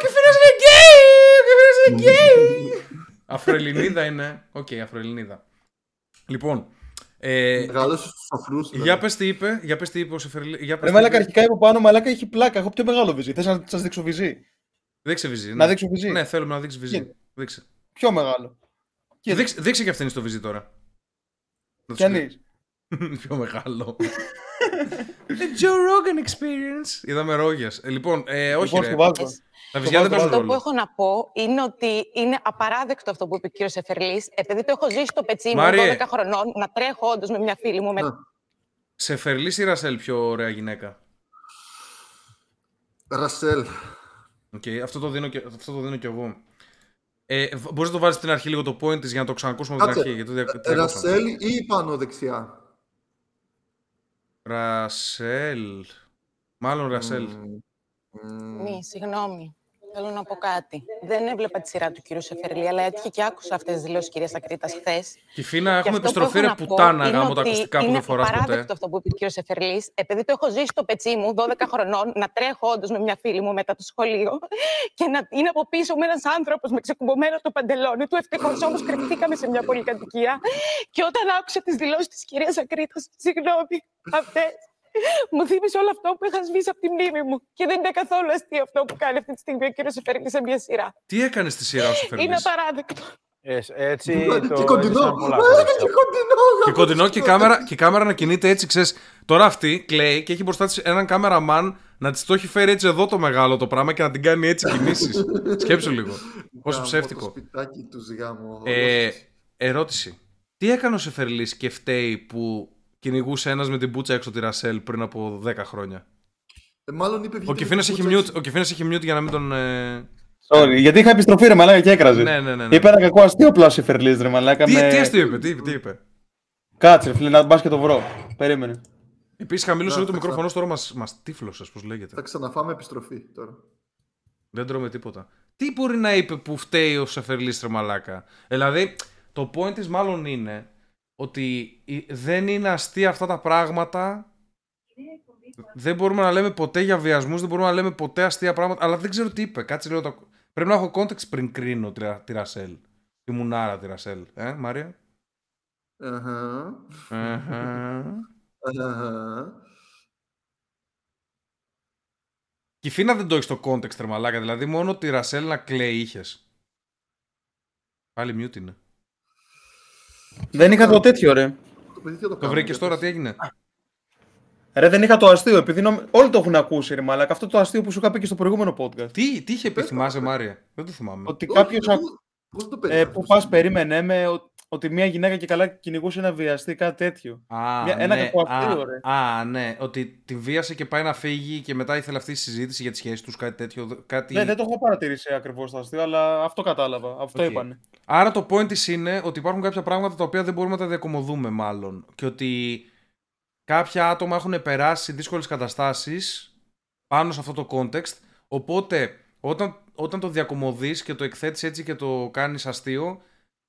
Και φίλος είναι γκέι! Και φίλος είναι γκέι! Αφροελληνίδα είναι. Οκ, Αφροελληνίδα. Λοιπόν, ε, Μεγάλωσε στους αφρούς. δηλαδή. για πες τι είπε, για πες τι είπε ο Σεφερλί. Για πες Ρε τι μαλάκα, είπε. αρχικά από πάνω, μαλάκα έχει πλάκα. Έχω πιο μεγάλο βυζί. Θες να σας δείξω βυζί; Δείξε βυζί. Να ναι. δείξω βυζί. Ναι, θέλουμε να δείξεις βυζί. Τι; Δείξε. Πιο μεγάλο. Και δείξε, δείξε και αυτήν στο βυζί τώρα. Να τους Κανεί. Πιο μεγάλο. The Joe Rogan experience. Είδαμε ρόγες. λοιπόν, ε, όχι. Λοιπόν, ρε. στο βάζω. Τα βυζιά δεν παίζουν Αυτό που ρόλο. έχω να πω είναι ότι είναι απαράδεκτο αυτό που είπε ο κύριος Σεφερλής, επειδή το έχω ζήσει στο πετσί μου Μάριε. 12 χρονών, να τρέχω όντως με μια φίλη μου. Με... Να. Σεφερλή ή Ρασέλ πιο ωραία γυναίκα; Ρασέλ. Οκ, αυτό, το δίνω και, αυτό το δίνω και εγώ. Ε, Μπορείς να το βάλεις στην αρχή λίγο το point της για να το ξανακούσουμε από την Κάτσε. αρχή. Γιατί το δια- το διακόψαμε. Ρασέλ ή πάνω δεξιά; Ρασέλ. Μάλλον Ρασέλ. Μμμ. Μη, συγγνώμη. Θέλω να πω κάτι. Δεν έβλεπα τη σειρά του κύριου Σεφερλή, αλλά έτυχε και άκουσα αυτές τις δηλώσεις κυρίας Ακρίτας χθες. Και Φίνα, έχουμε επιστροφή ρε πουτάνα γάμο τα ακουστικά που δεν φοράς Είναι ποτέ. απαράδεκτο αυτό που είπε ο κύριος Εφερλή, επειδή το έχω ζήσει στο πετσί μου 12 χρονών, να τρέχω όντως με μια φίλη μου μετά το σχολείο και να είναι από πίσω μου ένας άνθρωπος με ξεκουμπωμένο το παντελόνι του. Ευτυχώς όμως κρυφτήκαμε σε μια πολυκατοικία. Και όταν άκουσα τις δηλώσεις της κυρίας Ακρίτας, συγγνώμη, αυτές. Μου θύμισε όλο αυτό που είχα σβήσει από τη μνήμη μου. Και δεν είναι καθόλου αστείο αυτό που κάνει αυτή τη στιγμή ο κύριος Εφερλή σε μια σειρά. Τι έκανε στη σειρά σου, Φερλή. Είναι απαράδεκτο. Ε, έτσι το Και κοντινό. έζησαν πολλά Μα, χρόνια. Και κοντινό. Και κοντινό και η κάμερα, και η κάμερα να κινείται έτσι, ξέρεις. Τώρα αυτή κλαίει και έχει μπροστά της έναν κάμεραμαν να της το έχει φέρει έτσι εδώ το μεγάλο το πράγμα και να την κάνει έτσι κινήσεις. Σκέψου λίγο. Πόσο Γάμο, Το ψεύτικο. σπιτάκι τους γάμο. Ε, ερώτηση. Τι έκανε ο Σεφερλής και φταίει που κυνηγούσε ένας με την μπούτσα έξω τη Ρασέλ πριν από 10 χρόνια. Ε, μάλλον είπε Ο βγήκε Κεφίνας με έχει την mute, πούτσα ο Κεφίνας έχει mute για να μην τον... ε, Sorry, γιατί είχα επιστροφή ρε μαλάκα και έκραζε. Ναι, ναι, ναι. ναι. Είπε ένα κακό αστείο απλά σε Φερλής ρε μαλάκα. Τι, με... τι αστείο είπε, τι, τι είπε; Κάτσε ρε φίλε, να μπας και το βρω. Περίμενε. Επίσης χαμήλωσε Να, λίγο το θα μικρόφωνο τώρα μας, μας τύφλωσες, πώς λέγεται. Θα ξαναφάμε επιστροφή τώρα. Δεν τρώμε τίποτα. Τι μπορεί να είπε που φταίει ο Σεφερλής ρε μαλάκα; Δηλαδή, το point της μάλλον είναι ότι η- δεν είναι αστεία αυτά τα πράγματα. Δεν μπορούμε να λέμε ποτέ για βιασμούς, δεν μπορούμε να λέμε ποτέ αστεία πράγματα, αλλά δεν ξέρω τι είπε. Κάτσε λίγο το... Πρέπει να έχω context πριν κρίνω τη, Ρα- τη Ρασέλ. Τη μουνάρα τη Ρασέλ. Ε, Μάρια; Αχα. Αχα. Αχα. Και η Φίνα δεν το έχει στο context, ρε μαλάκα. Δηλαδή, μόνο τη Ρασέλ να κλαίει είχες. Πάλι mute είναι. Δεν είχα το τέτοιο ρε. Το παιδί τι θα το Το κάνει, βρήκες για τώρα, πες. τι έγινε; Ρε δεν είχα το αστείο, επειδή νομ... όλοι το έχουν ακούσει ρε μαλάκα. Αυτό το αστείο που σου είχα πει και στο προηγούμενο podcast. Τι, τι είχε πει, Πες το, θυμάσαι, πες. Μάρια; Δεν το θυμάμαι. Ότι Όχι, κάποιο. πώς- πώς το Ε, περιγράφεις που αυτό; πας, περίμενε με ο- ότι μια γυναίκα και καλά κυνηγούσε ένα βιαστή, κάτι τέτοιο. Α, Μια- ένα ναι, κακό αστείο, α, ρε. Α, ναι. Ότι τη βίασε και πάει να φύγει και μετά ήθελε αυτή η συζήτηση για τη σχέση τους, κάτι τέτοιο. Κάτι... Ναι, δεν το έχω παρατηρήσει ακριβώς το αστείο, αλλά αυτό κατάλαβα. Αυτό Οκ. είπανε. Άρα το point της είναι ότι υπάρχουν κάποια πράγματα τα οποία δεν μπορούμε να τα διακομωδούμε, μάλλον. Και ότι κάποια άτομα έχουν περάσει δύσκολες καταστάσεις πάνω σε αυτό το context. Οπότε, όταν, όταν το διακομωδείς και το εκθέτεις έτσι και το κάνεις αστείο,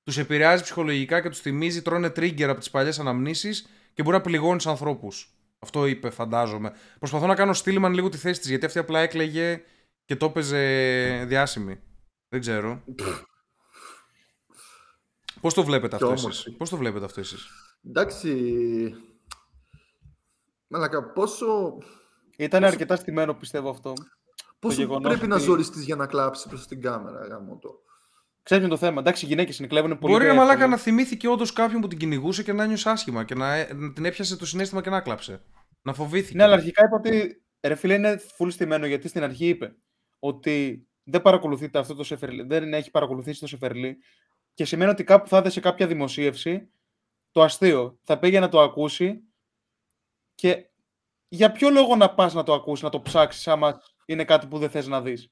τους επηρεάζει ψυχολογικά και τους θυμίζει, τρώνε trigger από τις παλιές αναμνήσεις και μπορεί να πληγώνει τους ανθρώπους. Αυτό είπε, φαντάζομαι. Προσπαθώ να κάνω Στήλμαν λίγο τη θέση της, γιατί αυτή απλά έκλαιγε και το έπαιζε διάσημη. Δεν ξέρω. Πώς το βλέπετε αυτό Κι εσείς; όμορφη. Πώς το βλέπετε αυτό εσείς; Εντάξει. Μαλακα, πόσο, Ήταν αρκετά στημένο πιστεύω αυτό. πόσο γεγονός πρέπει να ότι- ζοριστείς για να κλάψεις προς την κάμερα, γάμο το; Ξέρει ποιο είναι το θέμα. Εντάξει, οι γυναίκες είναι κλέβουν πολύ. Μπορεί πιο να μαλάκα εύκολα. να θυμήθηκε όντως κάποιον που την κυνηγούσε και να νιώσει άσχημα και να, ε, να την έπιασε το συνέστημα και να κλάψε. Να φοβήθηκε. Ναι, αλλά αρχικά είπε ότι ρε φίλε είναι full στημένο γιατί στην αρχή είπε ότι δεν παρακολουθείτε αυτό το Σεφερλί, δεν έχει παρακολουθήσει το Σεφερλί και σημαίνει ότι κάπου θα είδε σε κάποια δημοσίευση το αστείο. Θα πήγε να το ακούσει και για ποιο λόγο να πας να το ακούσεις, να το ψάξεις άμα είναι κάτι που δεν θες να δεις.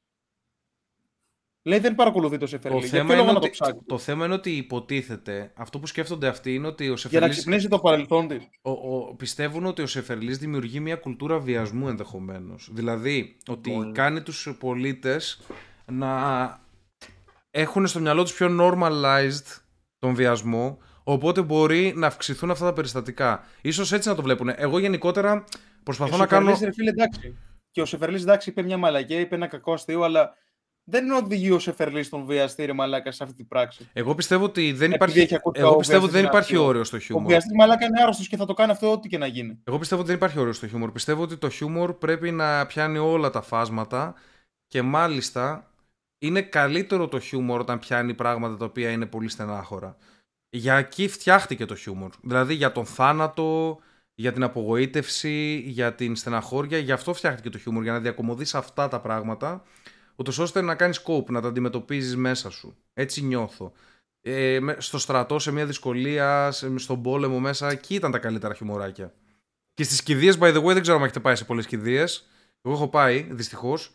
Λέει δεν παρακολουθεί το Σεφερλί. το, Για θέμα ποιο λόγο είναι να το ότι, ψάξει; το θέμα είναι ότι υποτίθεται, αυτό που σκέφτονται αυτοί είναι ότι ο Για να Σεφερλής, ξυπνήσει το παρελθόν της. ο, ο, πιστεύουν ότι ο Σεφερλής δημιουργεί μια κουλτούρα βιασμού ενδεχομένως. Δηλαδή, ότι Μπορεί. κάνει τους πολίτες να έχουν στο μυαλό τους πιο normalized τον βιασμό, οπότε μπορεί να αυξηθούν αυτά τα περιστατικά. Ίσως έτσι να το βλέπουν. Εγώ γενικότερα προσπαθώ Ο να κάνω... Σεφερλής, ρε φίλε, εντάξει. Και ο Σεφερλής, εντάξει, είπε μια μαλακία, είπε ένα κακό αστείο, αλλά δεν οδηγεί ο Σεφερλής τον βιαστή, ρε μαλάκα, σε αυτή την πράξη. Εγώ πιστεύω ότι δεν Επειδή υπάρχει, έχει ακούσει εγώ ο πιστεύω ότι δεν βιαστής υπάρχει είναι όριο στο Ο χιούμορ. βιαστή μαλάκα είναι άρρωστος και θα το κάνει αυτό ό,τι και να γίνει. Εγώ πιστεύω ότι δεν υπάρχει όριο στο χιούμορ. Πιστεύω ότι το χιούμορ πρέπει να πιάνει όλα τα φάσματα και μάλιστα είναι καλύτερο το χιούμορ όταν πιάνει πράγματα τα οποία είναι πολύ στενάχωρα. Για εκεί φτιάχτηκε το χιούμορ. Δηλαδή για τον θάνατο, για την απογοήτευση, για την στεναχώρια. Γι' αυτό φτιάχτηκε το χιούμορ, για να διακομωδείς αυτά τα πράγματα, ούτως ώστε να κάνεις κόπ, να τα αντιμετωπίζεις μέσα σου. Έτσι νιώθω. Ε, με- στο στρατό, σε μια δυσκολία, σε- στον πόλεμο μέσα, εκεί ήταν τα καλύτερα χιουμοράκια. Και στις κηδείες, by the way, δεν ξέρω αν έχετε πάει σε πολλές κηδείες. Εγώ έχω πάει, δυστυχώς.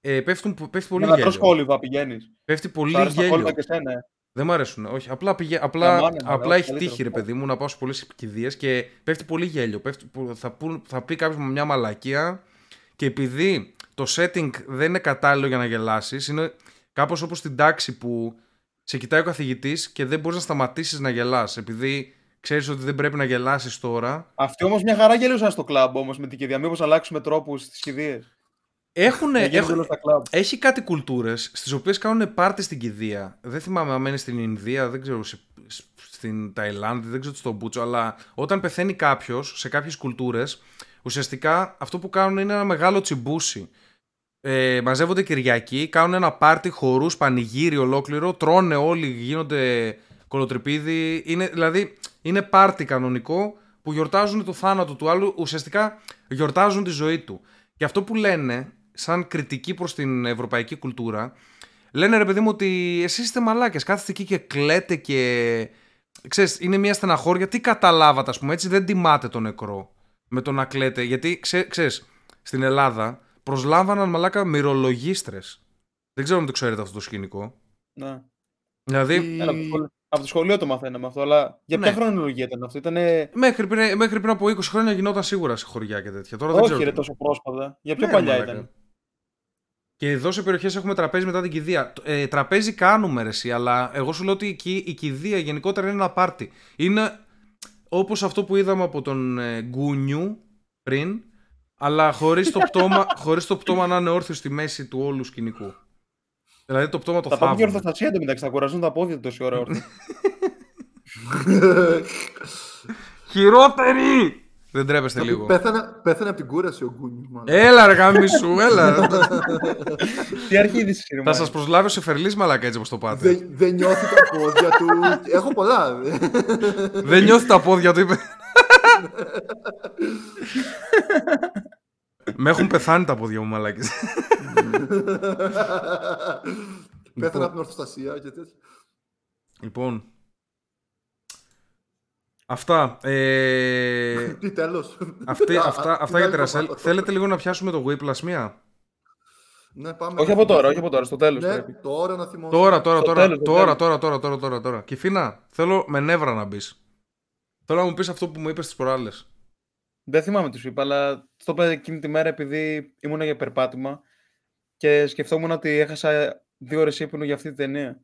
Ε, πέφτουν, πέφτει πολύ Για να τρως γέλιο. κόλυβα πηγαίνεις. Πέφτει πολύ Σου άρεσε τα γέλιο. κόλυβα και εσένα. ε; Δεν μου αρέσουν. Όχι. Απλά, πηγα... απλά, Αμάνε, μωρέ, απλά έχει καλύτερο. τύχει, ρε παιδί μου, να πάω σε πολλές κηδείες και πέφτει πολύ γέλιο. Πέφτει... που- Θα, πουν- θα πει κάποιος με μια μαλακία και επειδή το setting δεν είναι κατάλληλο για να γελάσεις, είναι κάπως όπως στην τάξη που σε κοιτάει ο καθηγητής και δεν μπορείς να σταματήσεις να γελάς. Επειδή ξέρεις ότι δεν πρέπει να γελάσεις τώρα. Αυτοί όμως μια χαρά γελούσαν στο κλαμπ όμως με την κηδεία. Μήπως αλλάξουμε τρόπους στις κηδείες. Έχουν, Έχουν... έχουν, στα κλαμπ. Έχει κάτι κουλτούρες στις οποίες κάνουν πάρτι στην κηδεία. Δεν θυμάμαι αν μένει στην Ινδία, δεν ξέρω, σε- σ- στην Ταϊλάνδη, δεν ξέρω στον Μπούτσο, αλλά όταν πεθαίνει κάποιος σε κάποιες κουλτούρες, ουσιαστικά αυτό που κάνουν είναι ένα μεγάλο τσιμπούσι. Ε, μαζεύονται Κυριακή, κάνουν ένα πάρτι χορούς, πανηγύρι ολόκληρο, τρώνε όλοι, γίνονται κολοτρυπίδι. Είναι, δηλαδή, είναι πάρτι κανονικό που γιορτάζουν το θάνατο του άλλου, ουσιαστικά γιορτάζουν τη ζωή του. Και αυτό που λένε, σαν κριτική προς την ευρωπαϊκή κουλτούρα, λένε ρε παιδί μου ότι εσείς είστε μαλάκες, κάθεστε εκεί και κλαίτε και... Ξέρεις, είναι μια στεναχώρια, τι καταλάβατε ας πούμε, έτσι δεν τιμάτε τον νεκρό με το να κλαίτε, γιατί ξέ, ξέρεις, στην Ελλάδα προσλάμβαναν μαλάκα μυρολογίστρες. Δεν ξέρω αν το ξέρετε αυτό το σκηνικό. Ναι. Δηλαδή, Έλα, από, το σχολείο, από το σχολείο το μαθαίναμε αυτό, αλλά για ποια Ναι. χρονολογία ήταν αυτό; Ήτανε... μέχρι, πριν, μέχρι πριν από 20 χρόνια γινόταν σίγουρα σε χωριά και τέτοια. Τώρα δεν ξέρω. Όχι, ρε, τι- τόσο πρόσφατα. Για πιο Ναι, παλιά μαλάκα. ήταν. Και εδώ σε περιοχές έχουμε τραπέζι μετά την κηδεία. Ε, τραπέζι κάνουμε ρε, εσύ, αλλά εγώ σου λέω ότι εκεί η κηδεία γενικότερα είναι ένα πάρτι. Είναι όπως αυτό που είδαμε από τον ε, Γκούνιου πριν, αλλά χωρίς το, πτώμα, χωρίς το πτώμα να είναι όρθιο στη μέση του όλου σκηνικού. Δηλαδή το πτώμα το Θα πάμε για θάβουμε. ορθοστασία εντωμεταξύ, θα κουραζούν τα πόδια του τόση ώρα όρθια. Χειρότερη! Δεν τρέπεστε λίγο. Πέθανε, πέθανε από την κούραση ο Γκούνιου. μάλλον. Έλα ρε γάμισου, έλα. Τι αρχή είδηση, κύριε Θα Μάη. σας προσλάβει ο Σεφερλής μαλακά έτσι όπως το πάτε. Δεν, δεν νιώθει τα πόδια του. Έχω πολλά. Δεν νιώθει τα πόδια του, είπε. Με έχουν πεθάνει τα πόδια μου, μαλάκες. Πέθανε από την ορθοστασία και τέτοια. λοιπόν. Αυτά. Ε, Τι τέλος. αυτή, Α, αυτά, α, αυτά την για άλλη τη Ρασέλ. εβδομάδα. Θέλετε λίγο να πιάσουμε το Whiplash μία; Ναι, πάμε. Όχι από τώρα, όχι από τώρα, στο τέλος. Ναι, τώρα να θυμώσαι. Τώρα, τώρα, Στο τώρα, τέλος, στο τώρα, τέλος. τώρα, τώρα, τώρα, τώρα, τώρα. Κυφίνα, θέλω με νεύρα να μπεις. Θέλω να μου πεις αυτό που μου είπες τις προάλλες. Δεν θυμάμαι τι σου είπα, αλλά το είπα εκείνη τη μέρα επειδή ήμουν για περπάτημα και σκεφτόμουν ότι έχασα δύο ώρες ύπνο για αυτή τη ταινία.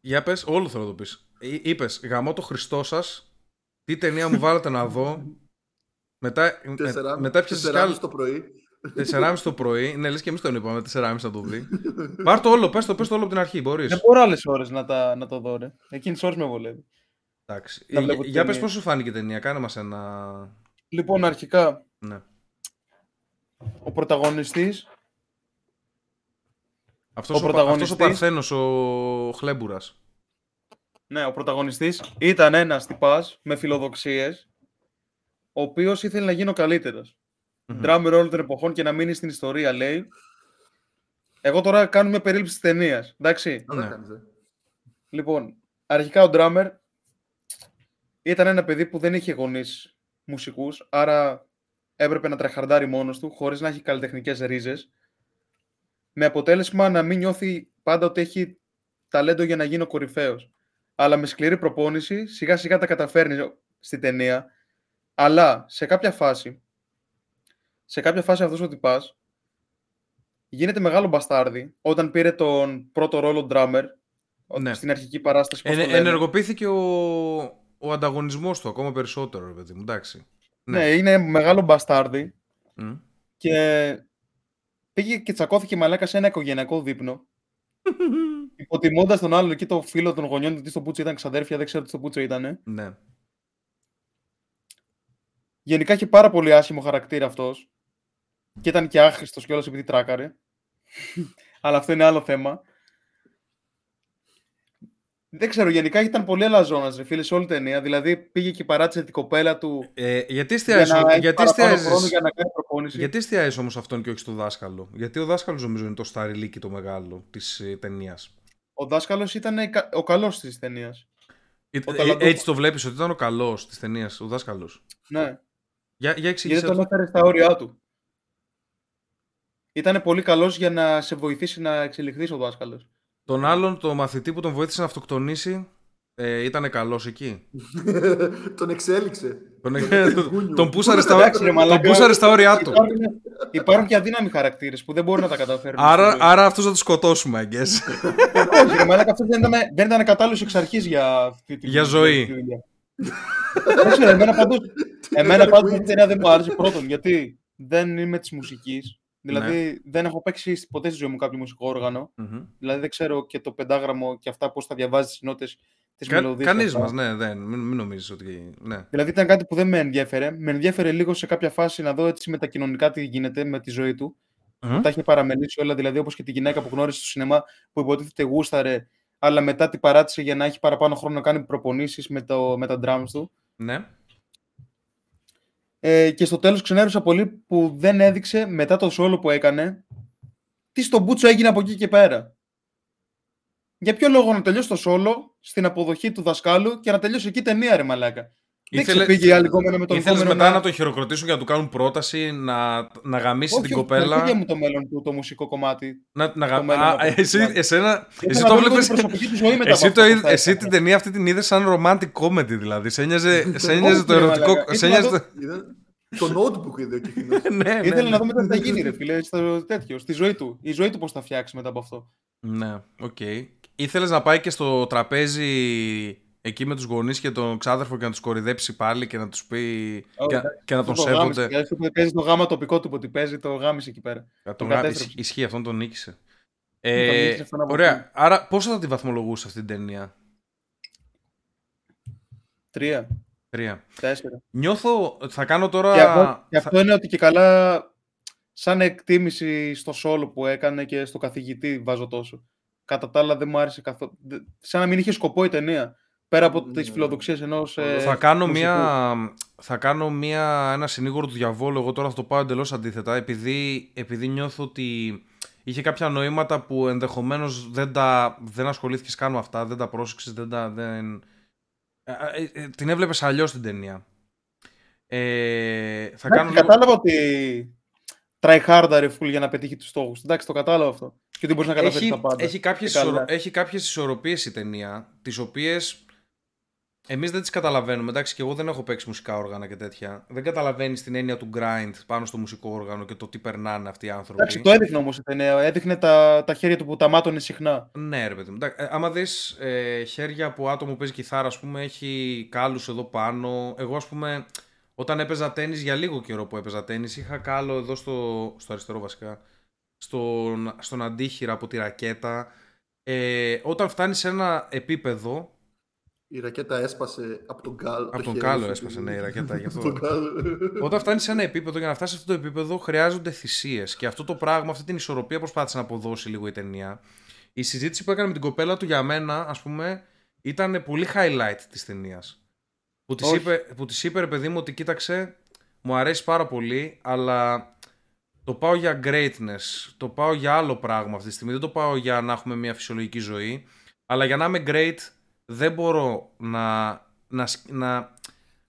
Για πες, όλο θέλω να το πεις. Εί- Είπες, γαμώ το Χριστό σας, τι ταινία μου βάλετε να δω. Μετά, με, Τεσσερά- μετά πιάσεις κι τεσσεράμιση άλλο. το πρωί. 4.30 το πρωί. Ναι, λες και εμείς τον είπαμε, 4.30 να το δει. Πάρ το όλο, πες το, πες το όλο από την αρχή, μπορείς. Δεν μπορώ άλλες ώρες να, τα, να το δω, ρε. Εκείνες ώρες με βολεύει. Εντάξει. Να Ε, βλέπω για την πες ταινία. πώς σου φάνηκε η ταινία, κάνε μας ένα... Λοιπόν, αρχικά, Ναι. ο πρωταγωνιστής Αυτός Ο ο, πα- αυτός ο πρωταγωνιστής- Παρθένος, ο Χλέμπουρας. Ναι, ο πρωταγωνιστής ήταν ένας τυπάς με φιλοδοξίες, ο οποίος ήθελε να γίνει ο καλύτερος. Μμμ. Ντράμερ όλων των εποχών και να μείνει στην ιστορία, λέει. Εγώ τώρα κάνω μια περίληψη της ταινίας, εντάξει. Αλλά Ναι. κάνεις, ε. Λοιπόν, αρχικά ο Ντράμερ ήταν ένα παιδί που δεν είχε γονείς μουσικούς, άρα έπρεπε να τρεχαρντάρει μόνος του, χωρίς να έχει καλλιτεχνικές ρίζες, με αποτέλεσμα να μην νιώθει πάντα ότι έχει ταλέντο για να γίνει ο κορυφαίος. Αλλά με σκληρή προπόνηση, σιγά σιγά τα καταφέρνει στη ταινία, αλλά σε κάποια φάση, σε κάποια φάση αυτός ο τυπάς γίνεται μεγάλο μπαστάρδι όταν πήρε τον πρώτο ρόλο drummer Ναι. στην αρχική παράσταση. πώς Ενε- το λένε. ενεργοποιήθηκε ο, ο ανταγωνισμός του ακόμα περισσότερο, ρε παιδί μου, εντάξει. Ναι, είναι μεγάλο μπαστάρδι Μμ. και πήγε και τσακώθηκε μαλάκα σε ένα οικογενειακό δείπνο. Υποτιμώντας τον άλλον εκεί το φίλο των γονιών του, τι στο Πούτσο ήταν ξαδέρφια, δεν ξέρω τι στο Πούτσο ήταν. Ναι. Γενικά είχε πάρα πολύ άσχημο χαρακτήρα αυτός. Και ήταν και άχρηστος κιόλας επειδή τράκαρε. Αλλά αυτό είναι άλλο θέμα. Δεν ξέρω, γενικά ήταν πολύ αλαζόνας, ρε φίλε, σε όλη την ταινία. Δηλαδή πήγε και παράτησε την κοπέλα του. Ε, γιατί Για εστιάζεις, να έχει γιατί παραπάνω εστιάζεις, χρόνο για να κάνει προπόνηση. γιατί εστιάζεις όμως αυτόν και όχι στο δάσκαλο; Γιατί ο δάσκαλος νομίζω είναι το σταριλίκι το μεγάλο της ε, ταινίας. Ο δάσκαλος ήταν κα- ο καλός της ταινίας. Ε, Ο ε, ταλαντούχος. έτσι το βλέπεις ότι ήταν ο καλός της ταινίας, ο δάσκαλος; Ναι, Για, για εξήγησε γιατί τον το. έφερε στα όρια του. Ήταν πολύ καλός για να σε βοηθήσει να εξελιχθείς ο δάσκαλος. Τον άλλον, το μαθητή που τον βοήθησε να αυτοκτονήσει, ε, ήταν καλός εκεί. Τον εξέλιξε. Τον, Γούνιο. τον, πούσαρε στα, Εντάξει, ρε τον μαλάκα. πούσαρε στα όρια του. Υπάρχουν, υπάρχουν και αδύναμοι χαρακτήρες που δεν μπορούν να τα καταφέρουν. Άρα, στη ζωή. άρα αυτούς θα τους σκοτώσουμε, I guess. Όχι, ρε μαλάκα, αυτός δεν ήταν, δεν ήταν κατάλληλος εξ αρχής για αυτή τη Για ζωή. τη δουλειά. Δεν ξέρω, εμένα πάντως, εμένα πάντως αυτή η ταινία δεν μου άρεσε πρώτον γιατί δεν είμαι της μουσικής. Δηλαδή Ναι. δεν έχω παίξει ποτέ στη ζωή μου κάποιο μουσικό όργανο. Μμμ. Δηλαδή δεν ξέρω και το πεντάγραμμο και αυτά πώς θα διαβάζεις τις νότες τη Κα, μελωδία. κανείς μας, ναι, δεν, μην, μην νομίζεις ότι... Ναι. Δηλαδή ήταν κάτι που δεν με ενδιέφερε. Με ενδιέφερε λίγο σε κάποια φάση να δω έτσι με τα κοινωνικά τι γίνεται με τη ζωή του. Μμμ. Τα είχε παραμελήσει όλα, δηλαδή όπως και τη γυναίκα που γνώρισε στο σινεμά που υποτίθεται γούσταρε, αλλά μετά την παράτησε για να έχει παραπάνω χρόνο να κάνει προπονήσεις με, το, με τα drums του. ναι. Ε, και στο τέλος ξενέρωσα πολύ που δεν έδειξε μετά το solo που έκανε τι στον Μπούτσο έγινε από εκεί και πέρα. Για ποιο λόγο να τελειώσει το solo στην αποδοχή του δασκάλου και να τελειώσει εκεί η ταινία, ρε μαλάκα. Δεν Ήθελε- ξεπήγε η άλλη κόμενα με τον Ήθελες επόμενο μετά να- να τον χειροκροτήσουν για να του κάνουν πρόταση, να, να γαμίσει Όχι, την όχι, κοπέλα; δεν πήγε μου το μέλλον του το μουσικό κομμάτι. Να, να γα... μέλλον Α, από το εσύ, κομμάτι. εσένα, Ήθελα εσύ να το δω λίγο βλέπεις... την προσωπική του ζωή μετά Εσύ, από το, αυτό που είδ- θα εσύ έκανε. την ταινία αυτή την είδες σαν romantic comedy δηλαδή. Σε ένοιαζε, σε ένοιαζε Όχι, το ρε ερωτικό. μαλάκα. Σε Ήθελα ένοιαζε να το... Είδα- Το notebook είδε και εκείνος. ναι, ναι, Ήθελε ναι. να δούμε τι θα γίνει, ρε φίλε, στο τέτοιο, στη ζωή του. Η ζωή του πώς θα φτιάξει μετά από αυτό. Ναι, οκ. Ήθελες να πάει και στο τραπέζι εκεί με τους γονείς και τον ξάδερφο και να τους κορυδέψει πάλι και να τους πει και, εντάξει. και να τον Αυτό το γάμισε, σέβονται. δηλαδή, αυτό που παίζει το γάμα τοπικό του που ότι παίζει, το γάμισε εκεί πέρα. Να τον τον γα- κατέστρεψε. ισχύ- Ισχύει, αυτόν τον νίκησε. Τον Ε, νίκησε αυτόν από ωραία. εκεί. Άρα πόσο θα τη βαθμολογούσε αυτή την ταινία; Τρία, Τρία. τέσσερα. Νιώθω, θα κάνω τώρα... Και αυτό, και θα- αυτό είναι ότι και καλά, σαν εκτίμηση στο solo που έκανε και στο καθηγητή βάζω τόσο. Κατά τα άλλα δεν μου άρεσε καθόλου. Σαν να μην είχε σκοπό η ταινία. Πέρα από Ναι. τις φιλοδοξίες ενός ε, θα κάνω, μουσικού. μια, θα κάνω μια, ένα συνήγορο του διαβόλου. Εγώ τώρα θα το πάω εντελώς αντίθετα. Επειδή, επειδή νιώθω ότι είχε κάποια νοήματα που ενδεχομένως δεν, τα, δεν ασχολήθηκες καν με αυτά, δεν τα πρόσεξες, δεν τα. Δεν... Ε, ε, ε, την έβλεπες αλλιώς την ταινία. Ε, θα Εντάξει, κάνω λίγο... Κατάλαβα ότι try harder ρε φουλ για να πετύχει τους στόχους. Εντάξει, το κατάλαβα αυτό. Και ότι μπορείς να καταφέρεις έχει, τα πάντα. έχει, κάποιες Και καλά. ισορο... έχει κάποιες ισορροπίες η ταινία, τις οποίες εμείς δεν τις καταλαβαίνουμε. Εντάξει, και εγώ δεν έχω παίξει μουσικά όργανα και τέτοια. Δεν καταλαβαίνεις την έννοια του grind πάνω στο μουσικό όργανο και το τι περνάνε αυτοί οι άνθρωποι. Εντάξει, το έδειχνε όμως η ταινία. Έδειχνε τα, τα χέρια του που τα μάτωνε συχνά. Ναι, ρε παιδί μου. Εντάξει, ε, άμα δεις ε, χέρια από άτομο που παίζει κιθάρα, ας πούμε, έχει κάλους εδώ πάνω. Εγώ, ας πούμε, όταν έπαιζα τέννις για λίγο καιρό που έπαιζα τέννις, είχα κάλο εδώ στο, στο αριστερό βασικά, στον, στον αντίχειρα από τη ρακέτα. Ε, όταν φτάνεις σε ένα επίπεδο, Η ρακέτα έσπασε από τον κάλο. από το τον χέρι κάλο σου. έσπασε ναι, η ρακέτα γι' αυτό. Τον κάλο. Όταν φτάνει σε ένα επίπεδο, για να φτάσει σε αυτό το επίπεδο, χρειάζονται θυσίες. Και αυτό το πράγμα, αυτή την ισορροπία προσπάθησε να αποδώσει λίγο η ταινία. Η συζήτηση που έκανε με την κοπέλα του για μένα, ας πούμε, ήταν πολύ highlight της ταινίας. Που της Όχι. είπε, που της είπε, ρε παιδί μου, ότι κοίταξε, μου αρέσει πάρα πολύ, αλλά το πάω για greatness. Το πάω για άλλο πράγμα αυτή τη στιγμή. Δεν το πάω για να έχουμε μια φυσιολογική ζωή. Αλλά για να είμαι great, δεν μπορώ να. να, σ- να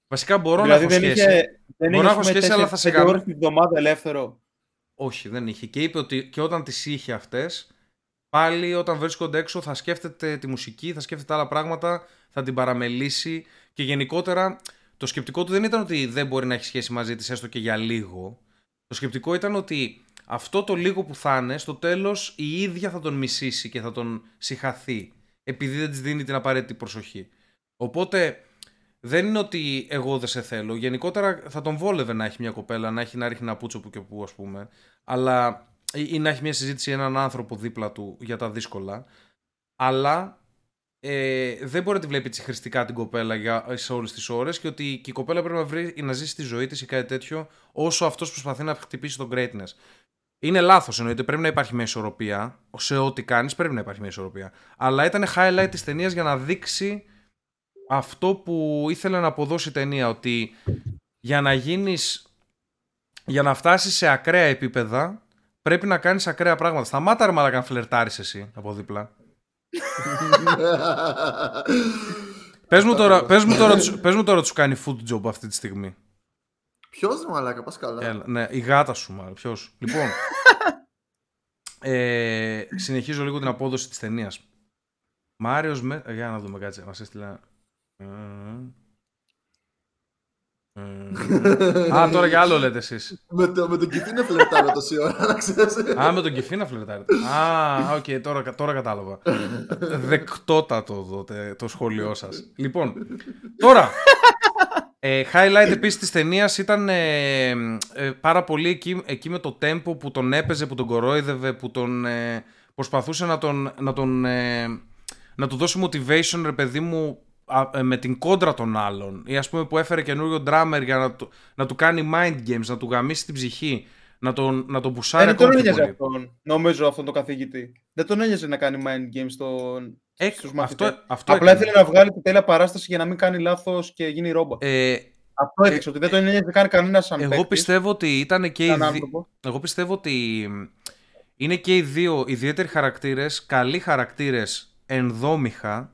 βασικά μπορώ δηλαδή να έχω δεν σχέση. είχε. Δεν Μπορώ είχε, να ας έχω πούμε, σχέση, αλλά θα σε τέσσερις-πέντε κάνω. ώρες την εβδομάδα ελεύθερο. Όχι, δεν είχε. Και είπε ότι και όταν τις είχε αυτές, πάλι όταν βρίσκονται έξω θα σκέφτεται τη μουσική, θα σκέφτεται άλλα πράγματα, θα την παραμελήσει και γενικότερα το σκεπτικό του δεν ήταν ότι δεν μπορεί να έχει σχέση μαζί της έστω και για λίγο. Το σκεπτικό ήταν ότι αυτό το λίγο που θα είναι, στο τέλος η ίδια θα τον μισήσει και θα τον συχαθεί, επειδή δεν της δίνει την απαραίτητη προσοχή. Οπότε δεν είναι ότι εγώ δεν σε θέλω. Γενικότερα θα τον βόλευε να έχει μια κοπέλα, να έχει να ρίχνει ένα πούτσο που και που, ας πούμε. Αλλά. ή ή να έχει μια συζήτηση έναν άνθρωπο δίπλα του για τα δύσκολα. Αλλά ε, δεν μπορεί να τη βλέπει έτσι χρηστικά την κοπέλα για, σε όλες τις ώρες και ότι και η κοπέλα πρέπει να, βρει, να ζήσει τη ζωή της ή κάτι τέτοιο όσο αυτός προσπαθεί να χτυπήσει τον greatness. Είναι λάθος εννοείται. Πρέπει να υπάρχει μια ισορροπία. Σε ό,τι κάνεις πρέπει να υπάρχει μια ισορροπία. Αλλά ήταν highlight της ταινίας για να δείξει αυτό που ήθελε να αποδώσει η ταινία. Ότι για να γίνεις για να φτάσεις σε ακραία επίπεδα πρέπει να κάνεις ακραία πράγματα. Σταμάτα ρε μαλάκα να φλερτάρεις εσύ από δίπλα. πες μου τώρα, πες μου τώρα, τους- πες μου τώρα τους κάνει food job αυτή τη στιγμή. Ποιος ρε μαλάκα, πας καλά. Έλα, ναι, η γάτα σου μάλλον. Ποιος. Λοιπόν, ε, συνεχίζω λίγο την απόδοση της ταινίας. Μάριος με... ε, Για να δούμε κάτσε. Μας έστειλα... Ε, ε, Α, τώρα για άλλο λέτε εσείς. με, το, με τον Κεφί να φλερτάρω τόση ώρα, να ξέρεις. Α, με τον Κεφί να φλερτάρετε. Α, οκ, τώρα, τώρα κατάλαβα. Δεκτότατο το, τε- το σχόλιο σας. Λοιπόν, τώρα. Ε, highlight επίσης της ταινίας ήταν ε, ε, πάρα πολύ εκεί, εκεί με το tempo που τον έπαιζε, που τον κορόιδευε, που τον ε, προσπαθούσε να τον, να τον ε, να του δώσει motivation, ρε παιδί μου, α, ε, με την κόντρα των άλλων. Ή ας πούμε που έφερε καινούριο drummer για να, του- να του κάνει mind games, να του γαμίσει την ψυχή, να τον, να τον πουσάρει Ε, δεν τον ακόμα πιο ένοιαζε πολύ. αυτόν, νομίζω, αυτόν τον καθηγητή. Δεν τον ένοιαζε να κάνει mind games στον... Ε, στους μαθητές. αυτό, αυτό Απλά έκανε. ήθελε να βγάλει την τέλεια παράσταση για να μην κάνει λάθος και γίνει ρόμπα. Ε, Αυτό έδειξε, ότι δεν τον ένοιαζε καν κανένας σαν εγώ παίκτης, πιστεύω ότι ήταν και οι σαν δι- άνθρωπο. Εγώ πιστεύω ότι είναι και οι δύο ιδιαίτεροι χαρακτήρες, καλοί χαρακτήρες ενδόμηχα,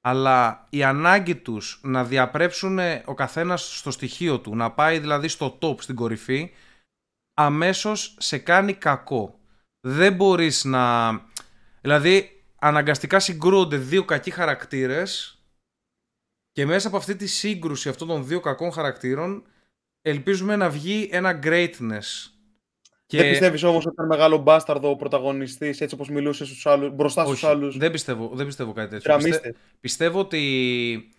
αλλά η ανάγκη τους να διαπρέψουν ο καθένας στο στοιχείο του, να πάει δηλαδή στο top, στην κορυφή, αμέσως σε κάνει κακό. Δεν μπορείς να... Δηλαδή, αναγκαστικά συγκρούονται δύο κακοί χαρακτήρες και μέσα από αυτή τη σύγκρουση αυτών των δύο κακών χαρακτήρων ελπίζουμε να βγει ένα greatness. Δεν πιστεύεις όμως ότι ήταν μεγάλο μπάσταρδο ο πρωταγωνιστής, έτσι όπως μιλούσε στους άλλους, μπροστά στους Όχι, άλλους; δεν πιστεύω, δεν πιστεύω κάτι τέτοιο. Πιστε- γραμμίστες. πιστεύω ότι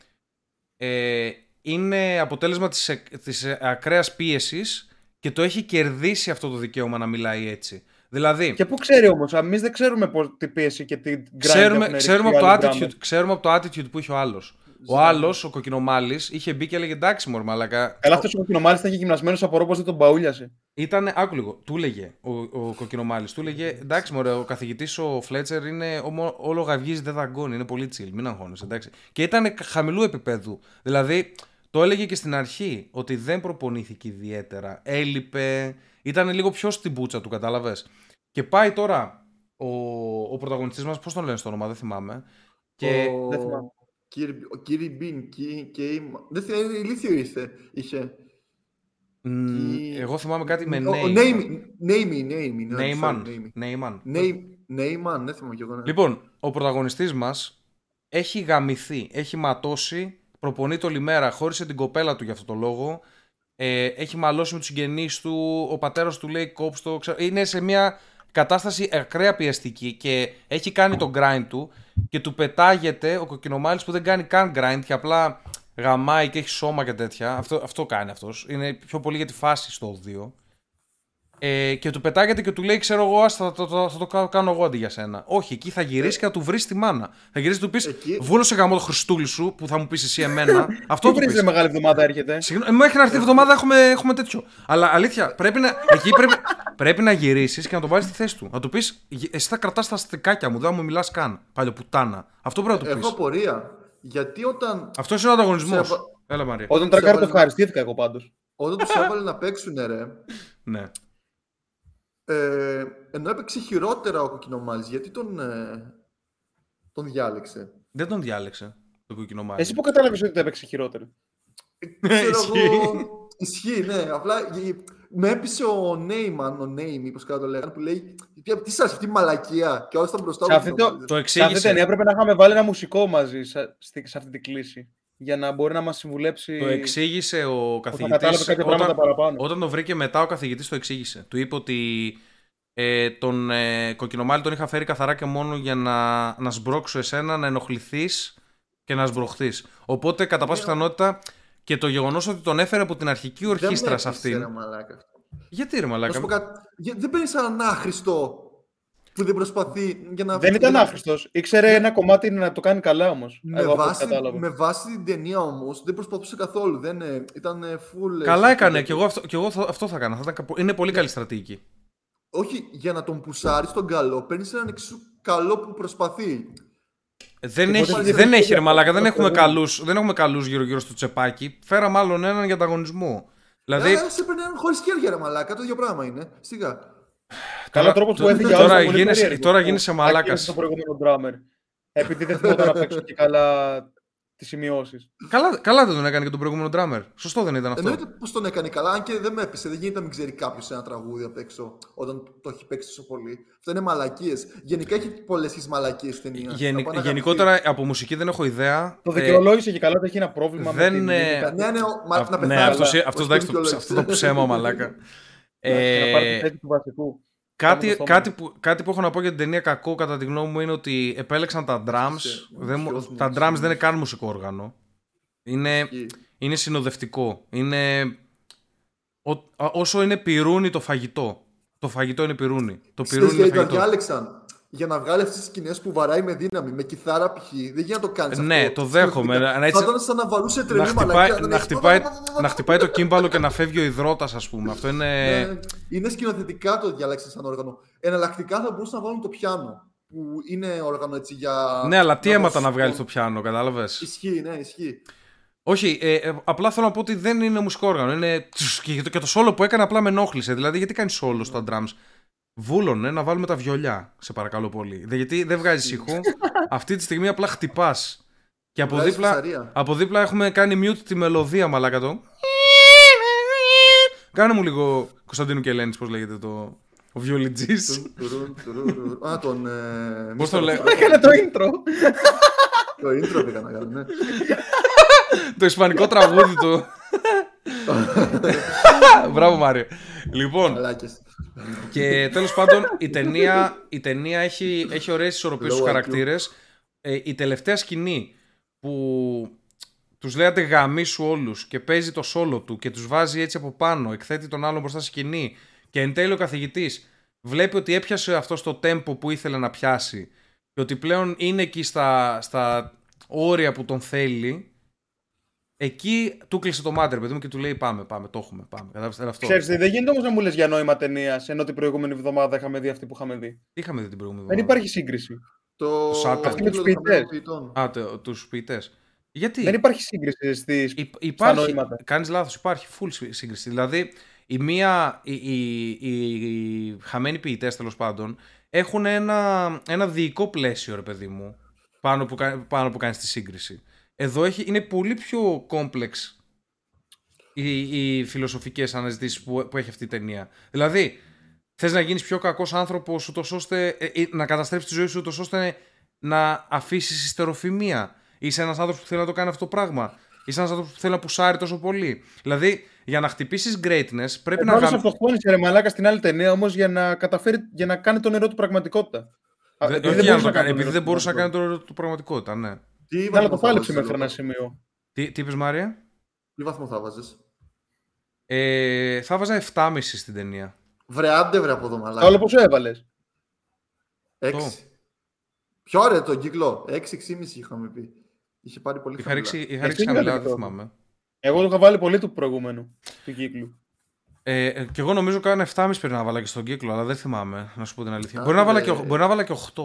ε, είναι αποτέλεσμα της, εκ- της ε, ακραίας πίεσης και το έχει κερδίσει αυτό το δικαίωμα να μιλάει έτσι. Δηλαδή, Και πού ξέρει όμως, εμείς δεν ξέρουμε πώς, τι πίεση και τι grind ξέρουμε, έχουν ξέρουμε, ρίξει από οι το άλλοι attitude, drummers. ξέρουμε από το attitude που είχε ο άλλος. Ο άλλος, ο κοκκινομάλης, είχε μπει και έλεγε εντάξει μωρ μαλακά. Καλά αυτός ο κοκκινομάλης ήταν και γυμνασμένος από ρόμπος, δεν τον παούλιασε. Ήταν, άκου λίγο, του έλεγε ο, ο κοκκινομάλης, του έλεγε εντάξει μωρέ, ο καθηγητής ο Φλέτσερ είναι ομο- όλο γαυγίζει δεν δαγκώνει, είναι πολύ chill, μην αγχώνεσαι, εντάξει. Και ήταν χαμηλού επίπεδου, δηλαδή το έλεγε και στην αρχή ότι δεν προπονήθηκε ιδιαίτερα, έλειπε, ήταν λίγο πιο στην πούτσα του, κατάλαβες. Και πάει τώρα ο, ο πρωταγωνιστής μας, πώς τον λένε στο όνομα, δεν θυμάμαι. Και Ο... δεν θυμάμαι. Κύρι- Ο Κύρι Μπιν, Κι- Κι- Δεν θυμάμαι, ηλίθιο ήρθε. Είχε. μ, Κι- εγώ θυμάμαι κάτι με Ο- ο name. Νέιμι, Νέιμι, Νέιμι, ναι, Νέιμαν. sorry, Νέιμι. Νέιμαν. Νέι- Νέιμαν, δεν θυμάμαι κι εγώ. ναι. Λοιπόν, ο πρωταγωνιστής μας έχει γαμηθεί, έχει ματώσει, προπονείται όλη μέρα, χώρισε την κοπέλα του για αυτό το λόγο, ε, έχει μαλώσει με τους συγγενείς του, ο πατέρας του λέει κόψτο, ξέρω, είναι σε μια κατάσταση ακραία πιεστική και έχει κάνει το grind του και του πετάγεται ο κοκκινομάλης που δεν κάνει καν grind και απλά γαμάει και έχει σώμα και τέτοια, αυτό, αυτό κάνει αυτός, είναι πιο πολύ για τη φάση στο 2. Ε, και του πετάγεται και του λέει: Ξέρω εγώ, ας, θα, το- το- θα το κα- κάνω εγώ αντί για σένα. Όχι, εκεί θα γυρίσει και θα του βρεις τη μάνα. Θα γυρίσει και του πεις: Εκεί- Βούλωσε γαμό το Χριστούλη σου που θα μου πεις εσύ εμένα. Αυτό Τι του βρεις πεις. ρε μεγάλη εβδομάδα έρχεται; Συγγνώμη, μου έχει να έρθει η εβδομάδα, έχουμε, έχουμε τέτοιο. Αλλά αλήθεια, πρέπει να, εκεί πρέπει, πρέπει να γυρίσεις και να το βάλεις στη θέση του. Να του πεις: Εσύ θα κρατάς τα αστικάκια μου, δεν θα μου μιλάς καν. Παλιοπουτάνα. Αυτό πρέπει να του Έχω πεις. απορία. Γιατί όταν, Αυτό είναι ο ανταγωνισμός. Σε- Έλα, Μαρία. Όταν τρακάρει το έβαλε- ευχαριστήθηκα εγώ πάντως. όταν τους έβαλε να παίξουν, ρε, Ναι. Ε, ενώ έπαιξε χειρότερα ο Κοκκινομάλης, γιατί τον, ε, τον διάλεξε; Δεν τον διάλεξε το κοκκινομάλι. Εσύ που κατάλαβες ότι το έπαιξε χειρότερο. Ξέρω Ισχύει. εγώ, ισχύει, ναι. Απλά γε- με έπεισε ο Νέιμαν, ο Νέιμι, πώς κάτω το λέγανε, που λέει «Ποια- τι σας αυτή η μαλακία και όλα ήταν μπροστά Σε μου. αυτή το- Κοκκινομάλης. Το Σε αυτή την εξήγησε. ταινία πρέπει να είχαμε βάλει ένα μουσικό μαζί σε, στη- σε αυτή την κλίση. Για να μπορεί να μας συμβουλέψει. Το εξήγησε ο που θα καθηγητής κατάλαβε κάποια πράγματα όταν, παραπάνω. όταν το βρήκε μετά ο καθηγητής το εξήγησε. Του είπε ότι ε, τον ε, κοκκινομάλι τον είχα φέρει καθαρά και μόνο για να, να σμπρώξω εσένα, να ενοχληθείς και να σμπρωχθείς. Οπότε κατά πάσα Ναι. πιθανότητα και το γεγονός ότι τον έφερε από την αρχική Δεν με ορχήστρα σε έπεισε, αυτήν. ρε μαλάκα αυτό. Γιατί ρε Να μαλάκα. σου πω κάτι. Για- Δεν παίρνεις έναν άχρηστο που δεν προσπαθεί για να. Δεν ήταν για να- άχρηστος. Ήξερε ένα κομμάτι να το κάνει καλά όμως. Με Εγώ από ό,τι βάση, κατάλαβα. με βάση την ταινία όμως δεν προσπαθούσε καθόλου. Δεν, ε, ήταν ε, full. ε, Καλά στο- έκανε και εγώ, αυτό, και εγώ θα- αυτό θα έκανα. Θα ήταν κάπου- είναι πολύ καλή στρατηγική. όχι για να τον πουσάρεις τον καλό, παίρνεις έναν εξίσου καλό που προσπαθεί. Δεν Οπότε έχει, δεν δεν είναι έχει ρε μαλάκα, δεν το έχουμε προηγούμενο. καλούς, δεν έχουμε καλούς γύρω-γύρω στο τσεπάκι. Φέρα μάλλον έναν για ανταγωνισμό. Δηλαδή, Δηλαδή... σε παίρνει έναν χωρίς χέρια, ρε μαλάκα, το ίδιο πράγμα είναι. Σιγά. Καλά τρόπος που τώρα- έφυγε τώρα άλλος, πολύ γίνεσαι- περίεργος, τώρα που γίνεσαι μαλάκας. ακύρωσε το προηγούμενο drummer. Επειδή δεν θυμόταν να παίξω και καλά τις σημειώσεις. καλά, καλά δεν τον έκανε και τον προηγούμενο drummer. Σωστό δεν ήταν αυτό. Εννοείται πως τον έκανε καλά, αν και δεν με έπεισε. Δεν γίνεται να μην ξέρει κάποιος ένα τραγούδι απ' έξω όταν το έχει παίξει τόσο πολύ. Αυτό είναι μαλακίες. Γενικά έχει πολλές μαλακίες ταινία. Γενι- Θα πάει να γενικότερα από μουσική δεν έχω ιδέα. Το Ε, δικαιολόγησε και καλά ότι έχει ένα πρόβλημα δεν, με την ε, μίμικα. Ναι, ναι, ο- μα, αυ- να ναι, πεθάνει. αυτός, αλλά- αυτός, ως εντάξει, το, δικαιολόγηση. αυτό το ψέμα, μαλάκα. Και να πάρει τη Ε, θέση του βασικού. κάτι, Κάνω το κάτι, στόμα. που, κάτι που έχω να πω για την ταινία κακό κατά τη γνώμη μου είναι ότι επέλεξαν τα drums. Ξέρε, Δεν, μου- ποιος μου τα drums ξέρει. δεν είναι καν μουσικό όργανο. Είναι, Ισχύει. είναι συνοδευτικό. Είναι, ο, α- όσο είναι πυρούνι το φαγητό. Το φαγητό είναι πυρούνι. Το Ξέρεις πυρούνι είναι γιατί το φαγητό. διάλεξαν; Για να βγάλει αυτές τις σκηνές που βαράει με δύναμη, με κιθάρα π.χ. Δεν γίνεται να το κάνεις Ναι, το δέχομαι. Να- να έτσι- Θα ήταν σαν να βαρούσε τρελή να χτυπάει, μαλακιά. να, έχει- χτυπάει, να χτυπάει το κύμπαλο και να φεύγει ο υδρότας, ας πούμε. Αυτό είναι. Ναι, είναι σκηνοθετικά το διαλέξαν σαν όργανο. Εναλλακτικά θα μπορούσαν να βάλουν το πιάνο. Που είναι όργανο έτσι για. Ναι, αλλά τι να αίματα δώσει να βγάλεις τόνο. το πιάνο, κατάλαβες; Ισχύει, ναι, ισχύει. Όχι, ε, ε, απλά θέλω να πω ότι δεν είναι μουσικό όργανο. Είναι... Και, το, και το solo που έκανε απλά με ενόχλησε. Δηλαδή, γιατί κάνεις solo στα drums; Βούλωνε να βάλουμε τα βιολιά, σε παρακαλώ πολύ. Δε- γιατί δεν βγάζεις ήχο. Αυτή τη στιγμή απλά χτυπάς. Και από Βγάζεις δίπλα, φυσαρία. από δίπλα έχουμε κάνει mute τη μελωδία, μαλάκα το. Κάνε μου λίγο Κωνσταντίνου και Ελένης, πώς λέγεται το... Ο βιολιτζής. Τουρουν, τουρουν, τουρουν. Α, τον. ε, Πώς Mr. το λέω; Fry. Έκανε το intro. Το intro πήγα να κάνω, ναι. το ισπανικό τραγούδι του. Μπράβο Μάριο. Λοιπόν, Μαλάκες. και τέλος πάντων η ταινία, η ταινία έχει, έχει ωραίες ισορροπίες στους Low IQ. χαρακτήρες. Ε, η τελευταία σκηνή που τους λέτε γαμίσου όλους και παίζει το σόλο του και τους βάζει έτσι από πάνω, εκθέτει τον άλλον μπροστά στη σκηνή και εν τέλει ο καθηγητής βλέπει ότι έπιασε αυτό στο τέμπο που ήθελε να πιάσει και ότι πλέον είναι εκεί στα, στα όρια που τον θέλει εκεί του κλείσε το μάτι ρε παιδί μου και του λέει πάμε, πάμε, το έχουμε, πάμε. Κατάλαβες, era αυτό. Ξέρεις τι, δεν γίνεται όμως να μου λες για νόημα ταινίας, ενώ την προηγούμενη εβδομάδα είχαμε δει αυτή που είχαμε δει. Τι είχαμε δει την προηγούμενη Δεν εβδομάδα; υπάρχει σύγκριση. Το. Σάκα. Αυτή με τους κύκλο των ποιητές. ποιητών. Α, το, τους ποιητές. Γιατί; Δεν υπάρχει σύγκριση στις... Υ- υπάρχει, νοήματα. κάνεις λάθος, υπάρχει full σύ- σύγκριση. Δηλαδή, η μία, οι, οι, οι, οι χαμένοι ποιητές τέλος πάντων, έχουν ένα, ένα διοικό πλαίσιο, ρε παιδί μου, πάνω που, κα- πάνω που κάνεις τη σύγκριση. Εδώ έχει, είναι πολύ πιο κόμπλεξ οι, οι φιλοσοφικές αναζητήσεις που, που έχει αυτή η ταινία. Δηλαδή, θες να γίνεις πιο κακός άνθρωπος ούτως ώστε ε, ε, να καταστρέψεις τη ζωή σου ούτως ώστε να αφήσεις ιστεροφημία. Είσαι ένας άνθρωπος που θέλει να το κάνει αυτό το πράγμα. Είσαι ένας άνθρωπος που θέλει να πουσάρει τόσο πολύ. Δηλαδή, για να χτυπήσεις greatness πρέπει να... Όλος γαμ- αυτοκτόνησε ρε μαλάκα στην άλλη ταινία όμως για να καταφέρει, για να κάνει τον νερό του πραγματικότητα. Α, Δε- επειδή όχι για να μπορούσε το κάνει, τον επειδή νερό δεν του μπορούσε να κάνει πραγματικότητα. το, το πραγματικότητα, ναι. Τι Ναι, αλλά βαθμό το θα πάλεψε βάζεις μέχρι εδώ, ένα σημείο. Τι, τι είπες Μάρια; Τι βαθμό θα βάζεις; Ε, θα βάζα 7,5 στην ταινία. Βρε, άντε βρε από εδώ Τα όλα μαλάκα. πόσο έβαλες; Έξι. Πιο ωραίο τον κύκλο; 6-6,5 είχαμε πει. Είχε πάρει πολύ Είχα χαμηλά. ρίξει, είχα Εσύ ρίξει τι χαμηλά, βάλες δεν τώρα; θυμάμαι. Εγώ το είχα βάλει πολύ του προηγούμενου, του κύκλου. Ε, ε, και εγώ νομίζω κάνα 7,5 πρέπει να βάλα και στον κύκλο, αλλά δεν θυμάμαι, να σου πω την αλήθεια. Α, μπορεί, να βάλα ε, και, οχ- μπορεί να βάλα και 8.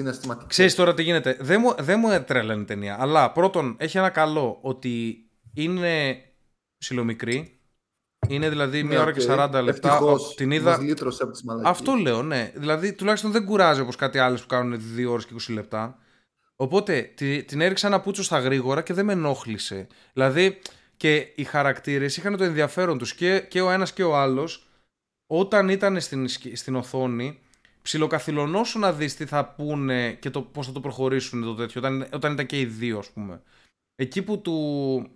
Συναισθηματικό. Ξέρεις τώρα τι γίνεται. Δεν μου, δεν μου τρέλανε η ταινία. Αλλά πρώτον, έχει ένα καλό ότι είναι ψιλομικρή. Είναι δηλαδή μία Ναι, ώρα και οκ. 40 λεπτά. Ευτυχώς, Την είδα. μας λύτρωσε από τις μαλακίες. Αυτό λέω, ναι. Δηλαδή τουλάχιστον δεν κουράζει όπως κάτι άλλες που κάνουν 2 ώρες και 20 λεπτά. Οπότε τη- την έριξα ένα πούτσο στα γρήγορα και δεν με ενόχλησε. Δηλαδή και οι χαρακτήρες είχαν το ενδιαφέρον τους και, και ο ένας και ο άλλος όταν ήταν στην, σκη- στην οθόνη ψιλοκαθυλωνώσου να δεις τι θα πούνε και το, πώς θα το προχωρήσουν το τέτοιο όταν, όταν ήταν και οι δύο ας πούμε. Εκεί που του...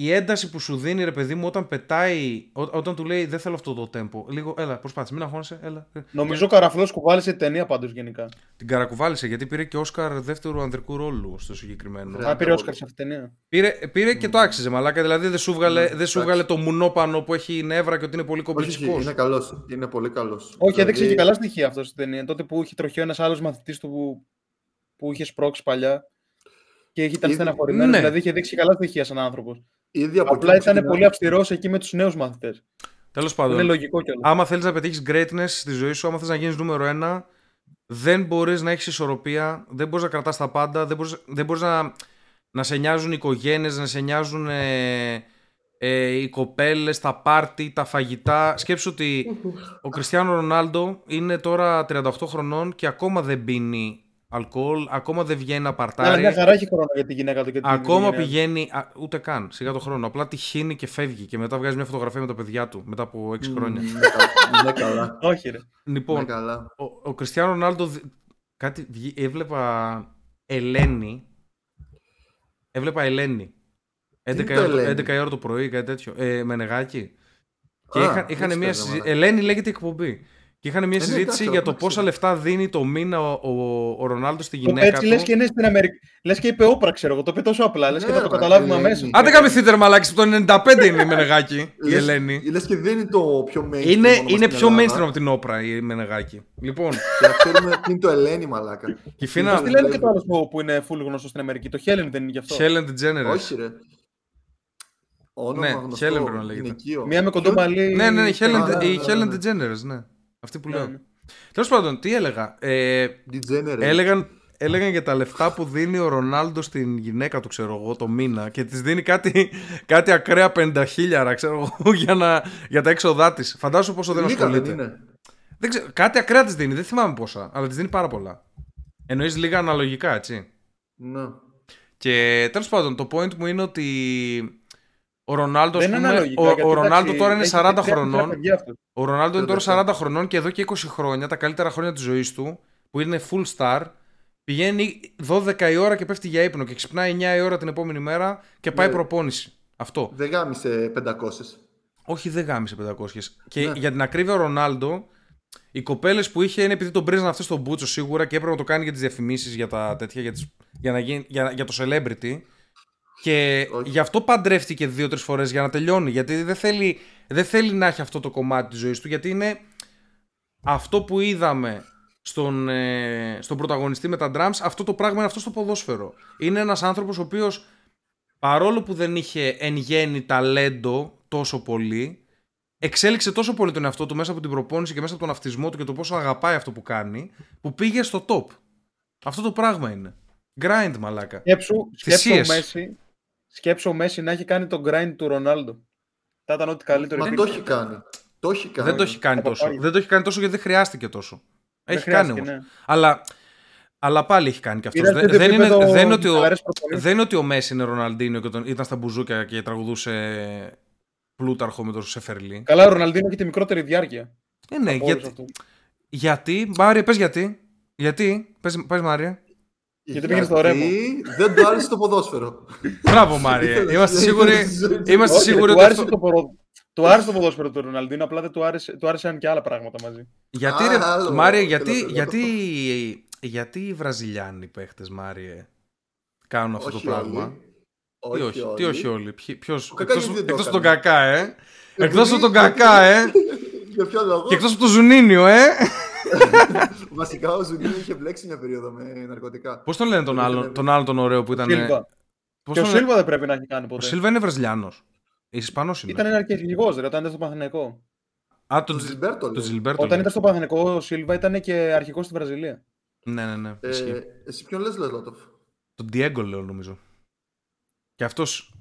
Η ένταση που σου δίνει ρε παιδί μου όταν πετάει, ό, όταν του λέει δεν θέλω αυτό το tempo. Λίγο, έλα προσπάθησε, μην αγχώνεσαι, έλα. Νομίζω ο Καραφλός κουβάλισε την ταινία πάντως γενικά. Την καρακουβάλισε γιατί πήρε και Όσκαρ δεύτερου ανδρικού ρόλου στο συγκεκριμένο. Ωραία. Α, πήρε Όσκαρ σε αυτή την ταινία. Πήρε, πήρε και το άξιζε μαλάκα. Δηλαδή δεν σου βγάλε, Ναι, δεν σου εντάξει. βγάλε το μουνόπανο που έχει νεύρα και ότι είναι πολύ Όχι, όχι, κομπλεξικός. είναι καλός. Είναι πολύ καλός. Όχι, Δηλαδή, έδειξε και καλά στοιχεία αυτό στην ταινία. Τότε που είχε τροχιό ένας άλλος μαθητής του που, που είχε σπρώξει παλιά και είχε ήταν Ήδη- στεναχωρημένος. Ναι. Δηλαδή είχε δείξει καλά στοιχεία σαν άνθρωπος. Ήδη από Απλά εκεί που ήταν ξεκινά- πολύ αυστηρός εκεί με τους νέους μαθητές. Τέλος Είναι πάντων, λογικό κιόλας. άμα θέλεις να πετύχεις greatness στη ζωή σου, άμα θες να γίνεις νούμερο ένα, δεν μπορείς να έχεις ισορροπία, δεν μπορείς να κρατάς τα πάντα, δεν μπορείς δεν μπορείς να, να σε νοιάζουν οι οικογένειες, να σε νοιάζουν ε, ε, οι κοπέλες, τα πάρτι, τα φαγητά. Σκέψου ότι ο Κριστιανό Ρονάλντο είναι τώρα 38 χρονών και ακόμα δεν πίνει αλκοόλ, ακόμα δεν βγαίνει να Αλλά παρτάρει. μια χαρά έχει χρόνο για τη γυναίκα του και την Ακόμα οικογένειά του. πηγαίνει, α, ούτε καν, σιγά το χρόνο. Απλά τη χύνει και φεύγει και μετά βγάζει μια φωτογραφία με τα παιδιά του μετά από 6 χρόνια. Ναι, κα- Ναι, καλά. Όχι, ρε. Λοιπόν, Ναι, καλά. ο, ο Κριστιανό Ρονάλντο. δι- Κάτι βγη- έβλεπα Ελένη. Έβλεπα Ελένη. 11 είναι η το ώρα, το- Ελένη; 11 η ώρα το πρωί, κάτι τέτοιο. Ε, με νεγάκι. Και Α, είχα, δεν είχαν μια ξέρω, συζήτηση. μαλάκα. Ελένη λέγεται η εκπομπή. Και είχαν μια ναι, συζήτηση εντάξει, για το εντάξει. πόσα λεφτά δίνει το μήνα ο, ο, ο Ρονάλντος στη Το γυναίκα έτσι του. λες και είναι στην Αμερική. Λες και είπε όπρα, ξέρω εγώ. Το είπε τόσο απλά. Λες και Ναι, θα το ρε, καταλάβουμε Ελένη. αμέσως. Άντε καμηθείτε ρε μαλάκι, το 95 είναι η Μενεγάκη, η Λες- Ελένη. Λες και δεν είναι το πιο mainstream. Είναι, όνομα είναι στην πιο Ελλάδα. mainstream από την όπρα η Μενεγάκη. Λοιπόν, Και να ξέρουμε τι είναι το Ελένη, μαλάκα. η Φίνα Τι λένε και το άλλο που- που είναι full γνωστό στην Αμερική. Το Helen δεν είναι γι' αυτό; Helen DeGeneres. Όχι, ρε. Όνομα Ναι, γνωστό, Helen πρέπει να λέγεται. γυναικείο. Μία με κοντό Ποιο- μαλλί. Ναι, ναι, ναι, η Helen, Α, η ναι, Helen ναι. DeGeneres, ναι. Αυτή που Ναι, λέω. ναι. Τέλος πάντων, τι έλεγα; Ε, Degenerate. έλεγαν, έλεγαν για τα λεφτά που δίνει ο Ρονάλντο στην γυναίκα του, ξέρω εγώ, το μήνα και της δίνει κάτι, κάτι ακραία 50 χίλιαρα, ξέρω εγώ, για, να, για τα έξοδά της. Φαντάζομαι πόσο δεν Λίγα δεν ασχολείται. είναι. Δεν ξέρω, κάτι ακραία της δίνει, δεν θυμάμαι πόσα, αλλά της δίνει πάρα πολλά. Εννοείς λίγα αναλογικά, έτσι; Ναι. Και τέλος πάντων, το point μου είναι ότι ο Ρονάλντο, Δεν ας είναι πούμε, αναλογικά. ο, γιατί, ο Ρονάλντο εντάξει, τώρα είναι έχει 40 τρία χρονών. παιδιά αυτός. Ο Ρονάλντο είναι τώρα 37. 40 χρονών και εδώ και 20 χρόνια, τα καλύτερα χρόνια της ζωής του, που είναι full star, πηγαίνει 12 η ώρα και πέφτει για ύπνο και ξυπνάει 9 η ώρα την επόμενη μέρα και πάει Ναι. προπόνηση. Αυτό. Δεν γάμισε 500. Όχι, δεν γάμισε 500. Και Ναι. για την ακρίβεια, ο Ρονάλντο, οι κοπέλες που είχε είναι επειδή τον πρίζαν αυτό στον Μπούτσο σίγουρα και έπρεπε να το κάνει για τις διαφημίσεις, για τα τέτοια, για, τις, για, να γίνει, για, για το celebrity. Και Όχι. γι' αυτό παντρεύτηκε δύο-τρεις φορές για να τελειώνει. Γιατί δεν θέλει, δεν θέλει να έχει αυτό το κομμάτι της ζωής του. Γιατί είναι αυτό που είδαμε στον, ε, στον πρωταγωνιστή με τα drums, αυτό το πράγμα είναι αυτό στο ποδόσφαιρο. Είναι ένας άνθρωπος ο οποίος παρόλο που δεν είχε εν γέννη ταλέντο τόσο πολύ, εξέλιξε τόσο πολύ τον εαυτό του μέσα από την προπόνηση και μέσα από τον αυτισμό του και το πόσο αγαπάει αυτό που κάνει, που πήγε στο top. Αυτό το πράγμα είναι. Grind, μαλάκα. Σκέψου, σκέψου, ο Θυσίες. Μέση, σκέψου ο Μέση να έχει κάνει τον grind του Ρονάλντο. Θα ήταν ό,τι καλύτερο. Μα υπήρχε. το έχει κάνει. Το έχει κάνει. Δεν το έχει κάνει Από τόσο. πάλι. Δεν το έχει κάνει τόσο γιατί δεν χρειάστηκε τόσο. Δεν έχει κάνει χρειάστηκε, όμως. ναι. Αλλά, αλλά πάλι έχει κάνει και αυτός. Είδατε Δεν, το δεν, είναι, επίπεδο δεν, είναι ότι ο, χαλαρές προπονήσεις. δεν είναι ότι ο Μέση είναι Ροναλντίνο και τον, ήταν στα μπουζούκια και τραγουδούσε Πλούταρχο με τον Σεφερλί. Καλά, ο Ροναλντίνο έχει τη μικρότερη διάρκεια. Ε, ναι, από όλους γιατί, αυτούς. γιατί. Μάρια, πες γιατί. Γιατί. Πες, πες Μάρια. Γιατί πήγαινε στο ρέμο. Δεν του άρεσε το ποδόσφαιρο. Μπράβο Μάρια. Ήθελες- Είμαστε σίγουροι, ήθελες- είμαστε Όχι, σίγουροι του ότι άρεσε αυτό... το ποδο- Του άρεσε το ποδόσφαιρο του Ροναλντίνο, απλά δεν του, άρεσε, του άρεσαν και άλλα πράγματα μαζί. Γιατί Α, ρε, άλλο, Μάρια, θέλω, γιατί, θέλω. γιατί, γιατί οι Βραζιλιάνοι παίχτες, Μάρια, κάνουν αυτό Όχι το πράγμα; όλοι. Τι όχι, τι όχι όλοι. Ποιοι- Ποιος, Ο Κακά εκτός, γιατί δεν το εκτός από τον έκανε. Κακά, ε. Επειδή- Εκτός από τον Κακά, ε. Για ποιο λόγο; Και εκτός από τον Ζουνίνιο, ε. Βασικά ο Ζουνίνο είχε μπλέξει μια περίοδο με ναρκωτικά. Πώς τον λένε τον Δεν άλλον, είναι- τον άλλον τον ωραίο που ήταν... Σίλβα. Πώς Και ο τον λένε- Σίλβα δεν πρέπει να έχει κάνει Ο ποτέ. Σίλβα είναι Βραζιλιάνος. Ισπανός είναι. Ήταν ένα αρχηγός, ρε, όταν ήταν στο Παθηνικό. Α, Τον τον Τζιλμπέρτο. τον λέει. Ζιλμπέρτο. Όταν λέει. ήταν στο Παναθηναϊκό, ο Σίλβα ήταν και αρχηγός στη Βραζιλία. Ναι, ναι, ναι. Ε, ισχύει. Εσύ ποιον λες Λαζότοφ. Τον Diego λέω νομίζω. Και αυτός...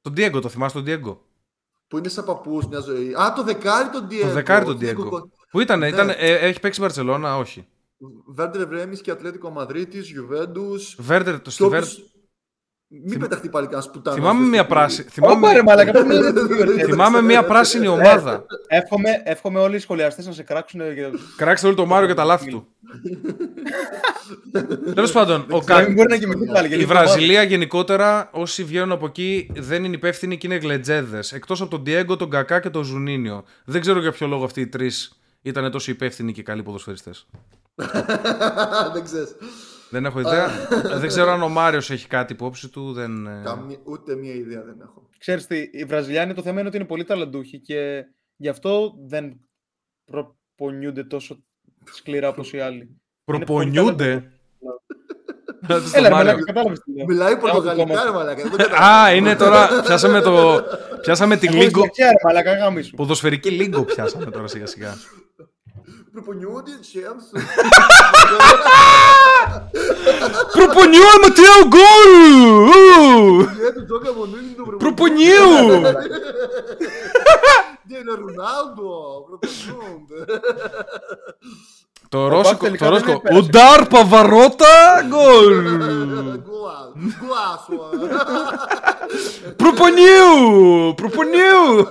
Τον Diego, το θυμάσαι τον Diego; Που είναι σαν παππούς μια ζωή. Α, το δεκάρι τον Diego. Το δεκάρι τον Diego. Πού ήταν, Ναι. ήταν ε, έχει παίξει Μπαρσελόνα, όχι. Βέρντερ Βρέμης και Ατλέτικο Μαδρίτης, Γιουβέντους. Βέρντερ, το Και στη Βέρ... όποιος- Μην πεταχτεί πάλι κανένας πουτάνας. Θυμάμαι δεν μια στο πράσινη. Όπα ρε Θυμάμαι, μαλακα, πώς μιλάς. θυμάμαι μια πράσινη ομάδα. Εύχομαι, εύχομαι όλοι οι σχολιαστές να σε κράξουν. και- Κράξτε όλο το Μάριο και τα λάθη του. Τέλο πάντων, ο Να μην Κα... μπορεί να κοιμηθεί πάλι. η γιατί Βραζιλία γενικότερα, όσοι βγαίνουν από εκεί, δεν είναι υπεύθυνοι και είναι γλετζέδε. Εκτό από τον Diego, τον Κακά και τον Ζουνίνιο. Δεν ξέρω για ποιο λόγο αυτοί οι τρει ήταν τόσο υπεύθυνοι και καλοί ποδοσφαιριστές. Δεν ξέρεις. Δεν έχω ιδέα. δεν ξέρω αν ο Μάριος έχει κάτι υπόψη του. Δεν... ε, Καμία- Ούτε μία ιδέα δεν έχω. Ξέρεις τι, οι Βραζιλιάνοι το θέμα είναι ότι είναι πολύ ταλαντούχοι και γι' αυτό δεν προπονιούνται τόσο σκληρά όπως οι άλλοι. Προπονιούνται; Να τους το Έλα ρε Μάριο. μαλάκα, κατάλαβες τι λέω. Μιλάει Άκου πορτογαλικά, κόμμα. ρε μαλάκα. δεν το κατάλαβα. Α, είναι τώρα. Πιάσαμε το, Πιάσαμε τη Εγώ Λίγκο. δυσλεξία, ρε μαλάκα, γάμισου. Ποδοσφαιρική Λίγκο πιάσαμε τώρα σιγά σιγά. Προπονιούνται οι Champs. Προπονιού Ματέο γκολ! Γιατί giocano noi non Προπονιού! Viene Ronaldo, προπονιούνται. Το Παπάς ρώσικο, τελικά το δεν ρώσικο. έπαιρνε. Ο Ντάρ Παβαρότα γκολ! Γκουά, γκουάσο. Προπονιού! Προπονιού!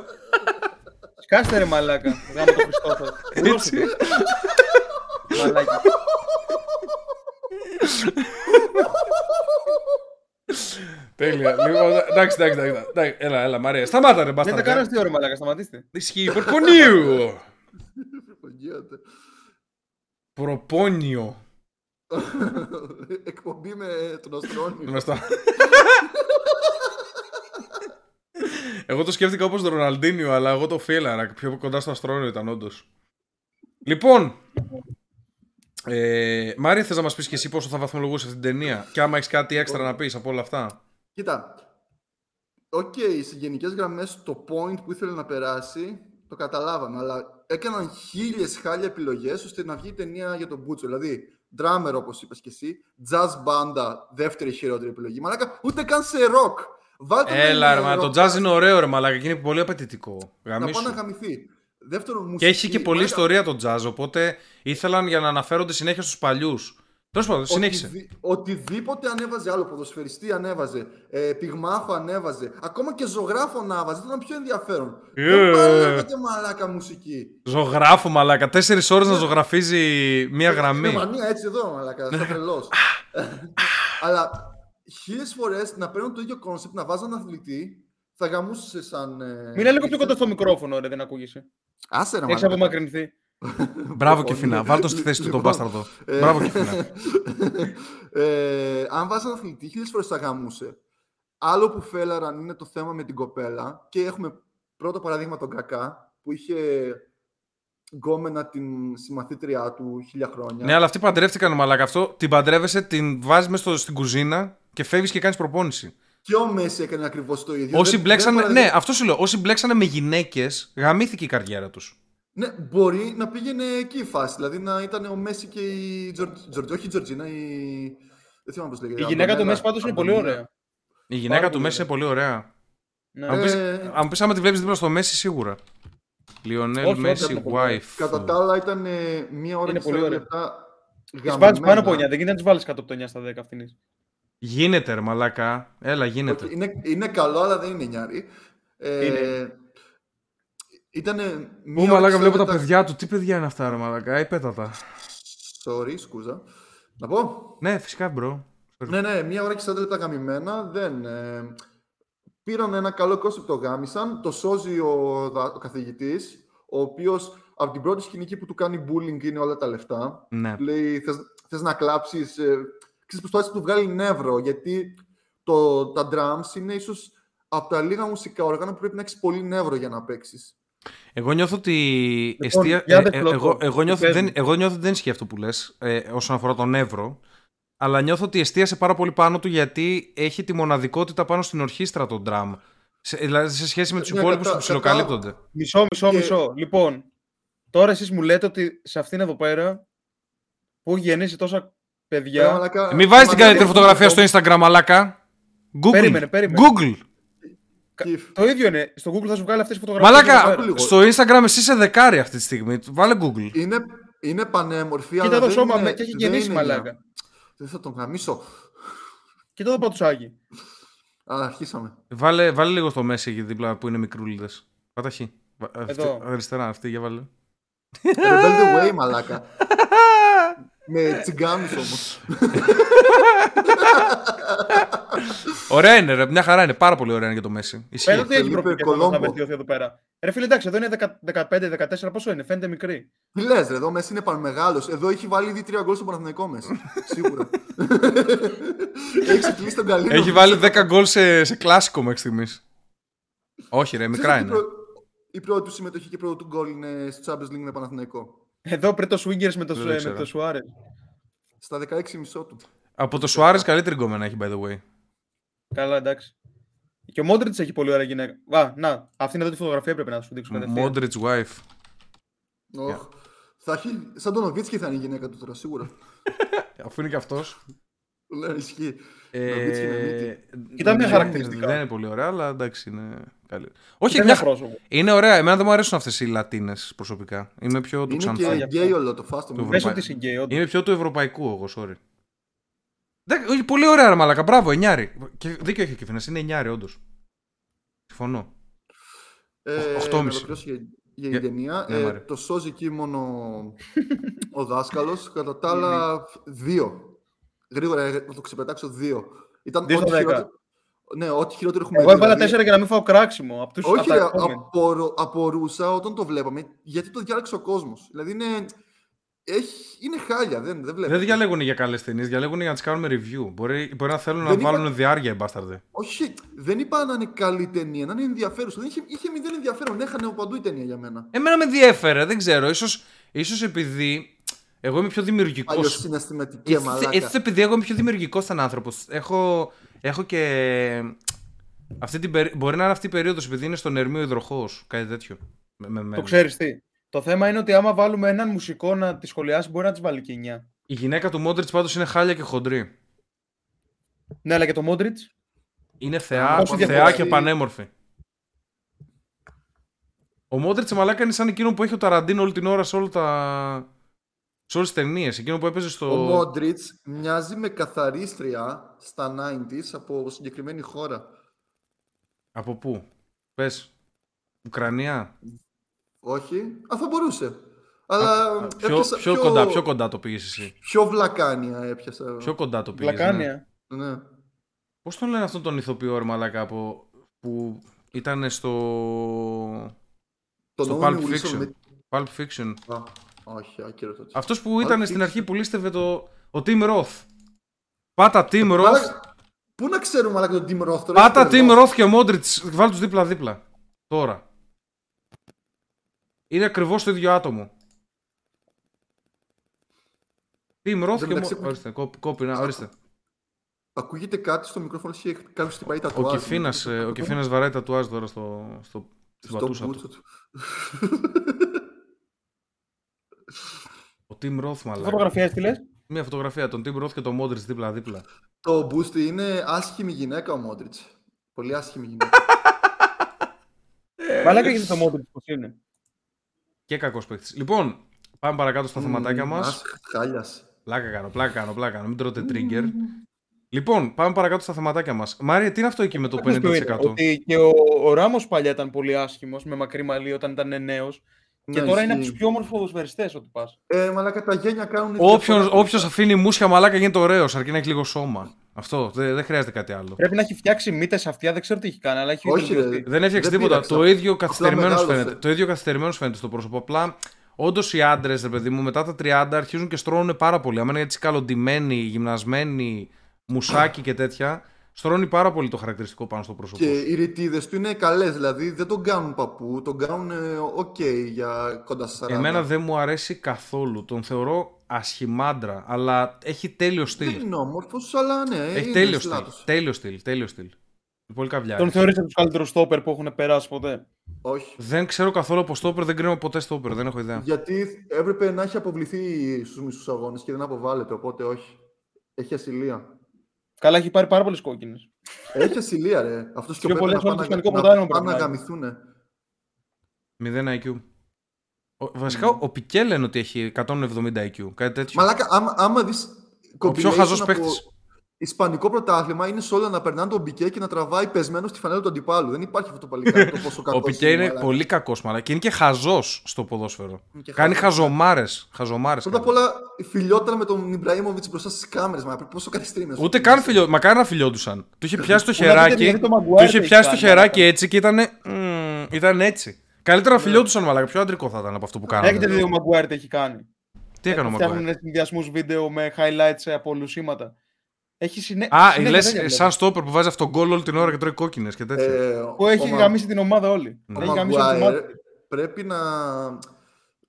Σκάστε ρε μαλάκα. Γάμο το Χριστόφορο. Έτσι. Μαλάκα. Τέλεια. Λοιπόν, εντάξει, εντάξει, εντάξει, εντάξει. Έλα, έλα, Μαρία. Σταμάτα ρε Δεν μπάστα. τα κάνω αστείο ρε μαλάκα, σταματήστε. Ισχύει. Προπονιού! Προπονιούνται. Προπόνιο. Εκπομπή με τον Αστρόνιο. Γνωστό. εγώ το σκέφτηκα όπως τον Ροναλντίνιο, αλλά εγώ το feel-αρα. Πιο κοντά στο Αστρόνιο ήταν όντως. Λοιπόν, ε, Μάρια, θες να μας πεις και εσύ πόσο θα βαθμολογούσες αυτή την ταινία; Και άμα έχεις κάτι έξτρα να πεις από όλα αυτά. Κοίτα, οκ, σε γενικές γραμμές το point που ήθελε να περάσει το καταλάβαμε, αλλά έκαναν χίλιες χάλια επιλογές ώστε να βγει η ταινία για τον μπούτσο. Δηλαδή, drummer όπως είπες και εσύ, jazz μπάντα, δεύτερη χειρότερη επιλογή. Μαλάκα, ούτε καν σε rock. Βάλτε Έλα ρε, ένα μα, το rock jazz είναι ωραίο ρε μαλάκα και είναι πολύ απαιτητικό. Να πάει να Γαμίσου. γαμηθεί. Δεύτερο, μουσική. Και έχει και πολλή μαλάκα, ιστορία το jazz, οπότε ήθελαν για να αναφέρονται συνέχεια στους παλιούς. Τέλος πάντων, συνέχισε. Οτιδη- οτιδήποτε ανέβαζε άλλο, ποδοσφαιριστή ανέβαζε, ε, πυγμάχο ανέβαζε, ακόμα και ζωγράφο ανέβαζε, θα ήταν πιο ενδιαφέρον. Ε. Δεν παλεύετε μαλάκα μουσική. Ζωγράφο μαλάκα, τέσσερις ώρες να ζωγραφίζει μία Είναι γραμμή. μανία έτσι εδώ, μαλάκα, σαν τρελός. Αλλά χίλιες φορές να παίρνουν το ίδιο concept, να βάζουν αθλητή, θα γαμούσε σαν... ε, Μίλα λίγο πιο κοντά στο μικρόφωνο, ρε, δεν ακούγεσαι. Άσε ρε Έχεις μαλάκα. απομακρυνθεί. Μπράβο και Όχι. φινά, βάλ το στη θέση του τον Λοιπόν, μπάσταρδο. ε, Μπράβο και φινά. ε, αν βάζεις ένα αθλητή, χίλιες φορές θα γαμούσε. Άλλο που fail-αραν είναι το θέμα με την κοπέλα και έχουμε πρώτο παράδειγμα τον Κακά που είχε γκόμενα την συμμαθήτριά του χίλια χρόνια. Ναι, αλλά αυτοί παντρεύτηκαν μαλάκα. Αυτό την παντρεύεσαι, την βάζεις μέσα στην κουζίνα και φεύγεις και κάνεις προπόνηση. Και ο Μέσι έκανε ακριβώς το ίδιο. Όσοι Δεν- μπλέξανε, δεν παραδε- ναι, αυτό σου λέω. Όσοι μπλέξανε με γυναίκες, γαμήθηκε η καριέρα τους. Ναι, μπορεί να πήγαινε εκεί η φάση. Δηλαδή να ήταν ο Μέσι και η Τζορτ- Τζορτ- όχι η Τζορτζίνα, η. Δεν θυμάμαι πώς λέγεται. Η γυναίκα του Αντονέλα- Μέσι πάντως είναι πολύ Αντονέλα. ωραία. Η γυναίκα Πάρα του πολύ Μέσι είναι πολύ ωραία. Ναι. Αν πεις, Ε, αν πεις άμα τη βλέπεις δίπλα στο Μέσι, σίγουρα. Λιονέλ Όχι, Μέσι, όχι, όχι. wife. Κατά τα άλλα ήταν ε, μία ώρα Είναι και πολύ 40 ωραία. λεπτά. Της βάζει πάνω από 9, γαμημένα. δεν γίνεται να της βάλεις κάτω από το 9 στα 10 αυτήν. Γίνεται, ρε μαλάκα. Έλα, γίνεται. Όχι, είναι, είναι καλό, αλλά δεν είναι 9άρι. Ε, Είναι. Ήταν Ού, μαλάκα, βλέπω τα παιδιά του. Τι παιδιά είναι αυτά, ρε μαλάκα. Ή πέτα τα. Sorry, σκούζα. Να πω. Ναι, φυσικά, bro. Ναι, ναι, μία ώρα και 40 λεπτά γαμημένα. Δεν, ε, πήραν ένα καλό concept το γάμησαν. Το σώζει ο, δα- ο καθηγητής, ο οποίος από την πρώτη σκηνική που του κάνει bullying είναι όλα τα λεφτά. Ναι. Του λέει, θες, θες να κλάψεις... Ε, ξέρεις, προσπάθησε να του βγάλει νεύρο, γιατί το, τα drums είναι ίσως από τα λίγα μουσικά όργανα που πρέπει να έχεις πολύ νεύρο για να παίξεις. Εγώ νιώθω ότι. Λοιπόν, εστία... για ε, δες ε, πλότο, εγώ, εγώ, τι νιώθω, παίζει. δεν, εγώ νιώθω ότι δεν ισχύει αυτό που λες ε, όσον αφορά το νεύρο. Αλλά νιώθω ότι εστίασε πάρα πολύ πάνω του γιατί έχει τη μοναδικότητα πάνω στην ορχήστρα τον drum. Σε, δηλαδή σε σχέση με τους Ναι, υπόλοιπους κατά- που ψιλοκαλύπτονται. Μισό, μισό, Και- μισό. Λοιπόν, τώρα εσείς μου λέτε ότι σε αυτήν εδώ πέρα που έχει γεννήσει τόσα παιδιά. Ε, Μην βάζεις την καλύτερη φωτογραφία στο Instagram, μαλάκα. Google. Περίμενε, περίμενε. Google. Το ίδιο είναι. Στο Google θα σου βγάλει αυτές τις φωτογραφίες. Μαλάκα, λίγο. στο Instagram εσύ είσαι δεκάρι αυτή τη στιγμή. Βάλε Google. Είναι, είναι πανέμορφη, Κοίτα αλλά εδώ δεν σώμα είναι- με- και έχει δεν γεννήσει είναι μαλάκα. μια- Δεν θα τον γαμίσω. Κοίτα εδώ πατουσάκι. Α, αρχίσαμε. Βάλε, βάλε λίγο στο μέση εκεί δίπλα που είναι μικρούλιδες. Πάτα χ. Βα- αυτή- Εδώ. Αριστερά, αυτή για βάλε. Rebel the way, μαλάκα. Με τσιγκάνους όμως. Ωραία είναι, ρε. Μια χαρά είναι. Πάρα πολύ ωραία είναι για το μέση. Ισχύει. Φαίνεται ότι έχει Φελίπε προοπτικές να Κολόμπο. βελτιωθεί εδώ πέρα. Ρε φίλε, εντάξει, εδώ είναι 15-14, πόσο είναι, φαίνεται μικρή. Τι λες ρε, εδώ Μέση είναι πανμεγάλος. Εδώ έχει βάλει ήδη τρία γκολ στο Παναθηναϊκό Μέση. Σίγουρα. έχει ξεκλείσει τον Καλίνο. Έχει βάλει 10 γκολ σε, σε κλάσικο μέχρι στιγμής. Όχι, ρε, μικρά Ξέρεις είναι. ότι η πρω- Η πρώτη του συμμετοχή και πρώτο του γκολ είναι στο Champions League με Παναθηναϊκό. Εδώ πριν το Swingers με το, Δεν το με ήξερα. το Suarez. Στα 16 μισό του. Από το Σουάρες καλύτερη γκόμενα έχει, by the way. Καλά, εντάξει. Και ο Μόντριτς έχει πολύ ωραία γυναίκα. Α, να, αυτή είναι εδώ τη φωτογραφία πρέπει να σου δείξω κατευθείαν. Modrić's wife. Οχ. Θα έχει, σαν τον Νοβίτσκι θα είναι η γυναίκα του τώρα, σίγουρα. Αφού είναι και αυτός. Ναι, ισχύει. Νοβίτσκι είναι μύτη. Ε, Κοίτα μια δεν- χαρακτηριστικά. Δεν είναι πολύ ωραία, αλλά εντάξει είναι καλή. Όχι, Κοίτα μια... ένα πρόσωπο. είναι ωραία. Εμένα δεν μου αρέσουν αυτές οι Λατίνες προσωπικά. Είμαι πιο του Είναι ξανθού. και γκέι όλο το φάσμα. Το μου. Πες Ευρωπαϊκό. ότι είσαι γκέι, όντως. Είμαι πιο του ευρωπαϊκού εγώ, sorry. Δεν- όχι, πολύ ωραία, ρε Μαλάκα. Μπράβο, εννιάρι. Και δίκιο έχει ο Κιφίνας. Είναι εννιάρι, όντως. Συμφωνώ. Ε, Οχτώ να μισή. ολοκληρώσω για, για Για- την ταινία. ναι, Ε, Μάρια. το σώζει εκεί μόνο ο δάσκαλος. Κατά τα άλλα, δύο. Γρήγορα ε, να το ξεπετάξω δύο. Ήταν Δύο στα ό,τι δέκα. χειρότερο. Ναι, ό,τι χειρότερο έχουμε Εγώ δει. έβαλα δηλαδή. τέσσερα για να μην φάω κράξιμο. Από τους Όχι, ρε, ατακόμενους. απορώ- απορούσα όταν το βλέπαμε γιατί το διάλεξε ο κόσμος. Δηλαδή είναι, έχει, είναι χάλια, δεν, δεν βλέπω. Δεν διαλέγουν για καλές ταινίες, διαλέγουν για να τις κάνουμε review. Μπορεί, μπορεί να θέλουν Δεν να είπα- βάλουν διάρκεια οι μπάσταρδε. Όχι, δεν είπα να είναι καλή ταινία, να είναι ενδιαφέρουσα. Δεν είχε, είχε μηδέν ενδιαφέρον, έχανε από παντού η ταινία για μένα. Εμένα με διέφερε, δεν ξέρω. Ίσως, ίσως επειδή εγώ είμαι πιο δημιουργικός. Αλλιώ συναισθηματική, μαλάκα. Έτσι επειδή εγώ είμαι πιο δημιουργικός σαν άνθρωπος. Έχω, έχω και. Αυτή την περί- Μπορεί να είναι αυτή η περίοδος επειδή είναι στον Ερμείο υδροχός. Κάτι τέτοιο. Με, με, με- Το ξέρεις τι. Το θέμα είναι ότι άμα βάλουμε έναν μουσικό να τη σχολιάσει, μπορεί να της βάλει και 9. Η γυναίκα του Μόντριτς πάντως είναι χάλια και χοντρή. Ναι, αλλά και το Μόντριτς. Είναι θεά, Όσο θεά διαφορετική- και πανέμορφη. Ο Μόντριτς μαλάκα είναι σαν εκείνο που έχει ο Ταραντίνο όλη την ώρα σε όλα τα. Σε όλες τις ταινίες. Εκείνο που έπαιζε στο. Ο Μόντριτς μοιάζει με καθαρίστρια στα 90s από συγκεκριμένη χώρα. Από πού, πες. Ουκρανία; Όχι, α, θα μπορούσε. Αλλά Πιο, έπιασα πιο, κοντά, πιο κοντά το πήγες εσύ. πιο βλακάνια έπιασα. Πιο κοντά το πήγες. Βλακάνια. Ναι. Πώς τον λένε αυτόν τον ηθοποιό, ρε μαλάκα, από... που ήταν στο. Τον στο Owen Pulp Wilson Fiction. με- Pulp Fiction. Α, όχι, άκυρο τότε. Αυτός που ήταν Pulp στην Fiction. αρχή που λίστευε το. Ο Tim Roth. Πάτα Tim Roth. Μαλάκα, Πού να ξέρουμε αλλά τον Tim Roth τώρα. Πάτα έχετε Tim τρελός. Roth και Modric. Βάλ τους δίπλα-δίπλα. Τώρα. Είναι ακριβώς το ίδιο άτομο. Tim Roth Δεν και μεταξύ- Modric. Ορίστε, κόπη, κόπη, να, ορίστε. Ακούγεται κάτι στο μικρόφωνο και κάποιος χτυπάει τα Ο Κιφίνας, ε, ο Κιφίνας βαράει τα τουάζ τώρα στο, στο, στην Στο πατούσα μπούτσο του. Του. Ο Tim Roth, Τι μαλάκα. φωτογραφία έστειλε. Μια φωτογραφία, τον Tim Roth και τον Modric δίπλα-δίπλα. Το Boosty είναι άσχημη γυναίκα ο Μόντριτς. Πολύ άσχημη γυναίκα. Μαλάκα γιατί το Μόντριτς πώς είναι. Και κακός παίκτης. Λοιπόν, πάμε παρακάτω στα θεματάκια μας. Άσ, Χάλιας. Πλάκα κάνω, πλάκα κάνω, πλάκα κάνω. Μην τρώτε trigger. Λοιπόν, πάμε παρακάτω στα θεματάκια μας. Μάρια, τι είναι αυτό εκεί με το Ξέρεις ποιο είναι, 50%. Ότι και ο, ο Ράμος παλιά ήταν πολύ άσχημος με μακρύ μαλλί όταν ήταν νέος. Και Ναι, τώρα είναι από ισχύει. τους πιο όμορφους ποδοσφαιριστές ό,τι πας. Ε, μαλάκα τα γένια κάνουν. Όποιος, διαφορά. όποιος αφήνει μουσια μαλάκα γίνεται ωραίος, αρκεί να έχει λίγο σώμα. Αυτό, δεν, δεν χρειάζεται κάτι άλλο. Πρέπει να έχει φτιάξει μύτες αυτιά, δεν ξέρω τι έχει κάνει, αλλά έχει Όχι, βελτιωθεί. ρε. Δεν έφτιαξε Δεν τίποτα. πείραξα. Το ίδιο Απλά καθυστερημένος μεγάλωσε. φαίνεται. Το ίδιο καθυστερημένος φαίνεται στο πρόσωπο. Απλά όντως οι άντρες, ρε παιδί μου, μετά τα 30 αρχίζουν και στρώνουν πάρα πολύ. Άμα είναι έτσι καλοντημένοι, γυμνασμένοι, μουσάκι και τέτοια, στρώνει πάρα πολύ το χαρακτηριστικό πάνω στο πρόσωπο. Και οι ρητίδες του είναι καλές, δηλαδή δεν τον κάνουν παππού, τον κάνουν ε, οκ για κοντά στα 40. Εμένα δεν μου αρέσει καθόλου. Τον θεωρώ ασχημάντρα, αλλά έχει τέλειο Δεν στυλ. είναι όμορφος, αλλά ναι. Έχει είναι τέλειο στυλ. σλάτος. Τέλειο στυλ. Τέλειο στυλ. Είναι Πολύ καβλιάρη. Τον θεωρείς από τους καλύτερους στόπερ που έχουν περάσει ποτέ; Όχι. Δεν ξέρω καθόλου από στόπερ, δεν κρίνω ποτέ στόπερ, δεν έχω ιδέα. Γιατί έπρεπε να έχει αποβληθεί στους μισούς αγώνες και δεν αποβάλλεται, οπότε όχι. Έχει ασυλία. Καλά, έχει πάρει πάρα πολλές κόκκινες. Έχει ασυλία, ρε. Αυτός και Πιο ο Πέπε πολλές να όλο το πάνε, Ισπανικό να, πρωτάθλημα πάνε να πρέπει να γαμηθούνε. 0 IQ. Ο, βασικά, ο Πικέ λένε ότι έχει 170 IQ, κάτι τέτοιο. Μαλάκα, άμα, άμα δεις. ο πιο χαζός παίκτης. Ισπανικό πρωτάθλημα είναι σε όλα να περνάνε τον Μπικέ και να τραβάει πεσμένο στη φανέλα του αντιπάλου. Δεν υπάρχει αυτό το παλικάρι το πόσο κακός Ο Πικέ είναι πολύ κακός, μαλάκα. Και είναι και χαζός στο ποδόσφαιρο. Είναι και Κάνει χαζός. χαζομάρες. Χαζομάρες Πρώτα απ' κάνει. όλα φιλιόταν με τον Ιμπραήμοβιτς μπροστά στις κάμερες. Μα πόσο καθυστρίμιο. Ούτε καν φιλιό. Μακάρι να φιλιόντουσαν. Του είχε πιάσει το Που να δείτε χεράκι. γιατί το Του Maguire είχε το πιάσει το έχει χεράκι κάνει, έτσι και ήταν. Ήταν έτσι. Καλύτερα να φιλιόντουσαν, μαλάκα. Πιο αντρικό θα ήταν από αυτό που Έχετε κάνανε. δει ο Maguire τι έχει κάνει; Τι έκανε ο Μακουάρ. Φτιάχνουν συνδυασμούς βίντεο με highlights από λουσίματα. Έχει συνέ... Α, συνέχεια λες τέτοια σαν βλέπω. στόπερ που βάζει αυτόν τον γκολ όλη την ώρα και τρώει κόκκινες και τέτοια. Ε, Που έχει ο Μα- γαμίσει την ομάδα όλη. Ο Έχει γαμίσει όλη την Maguire ομάδα. πρέπει να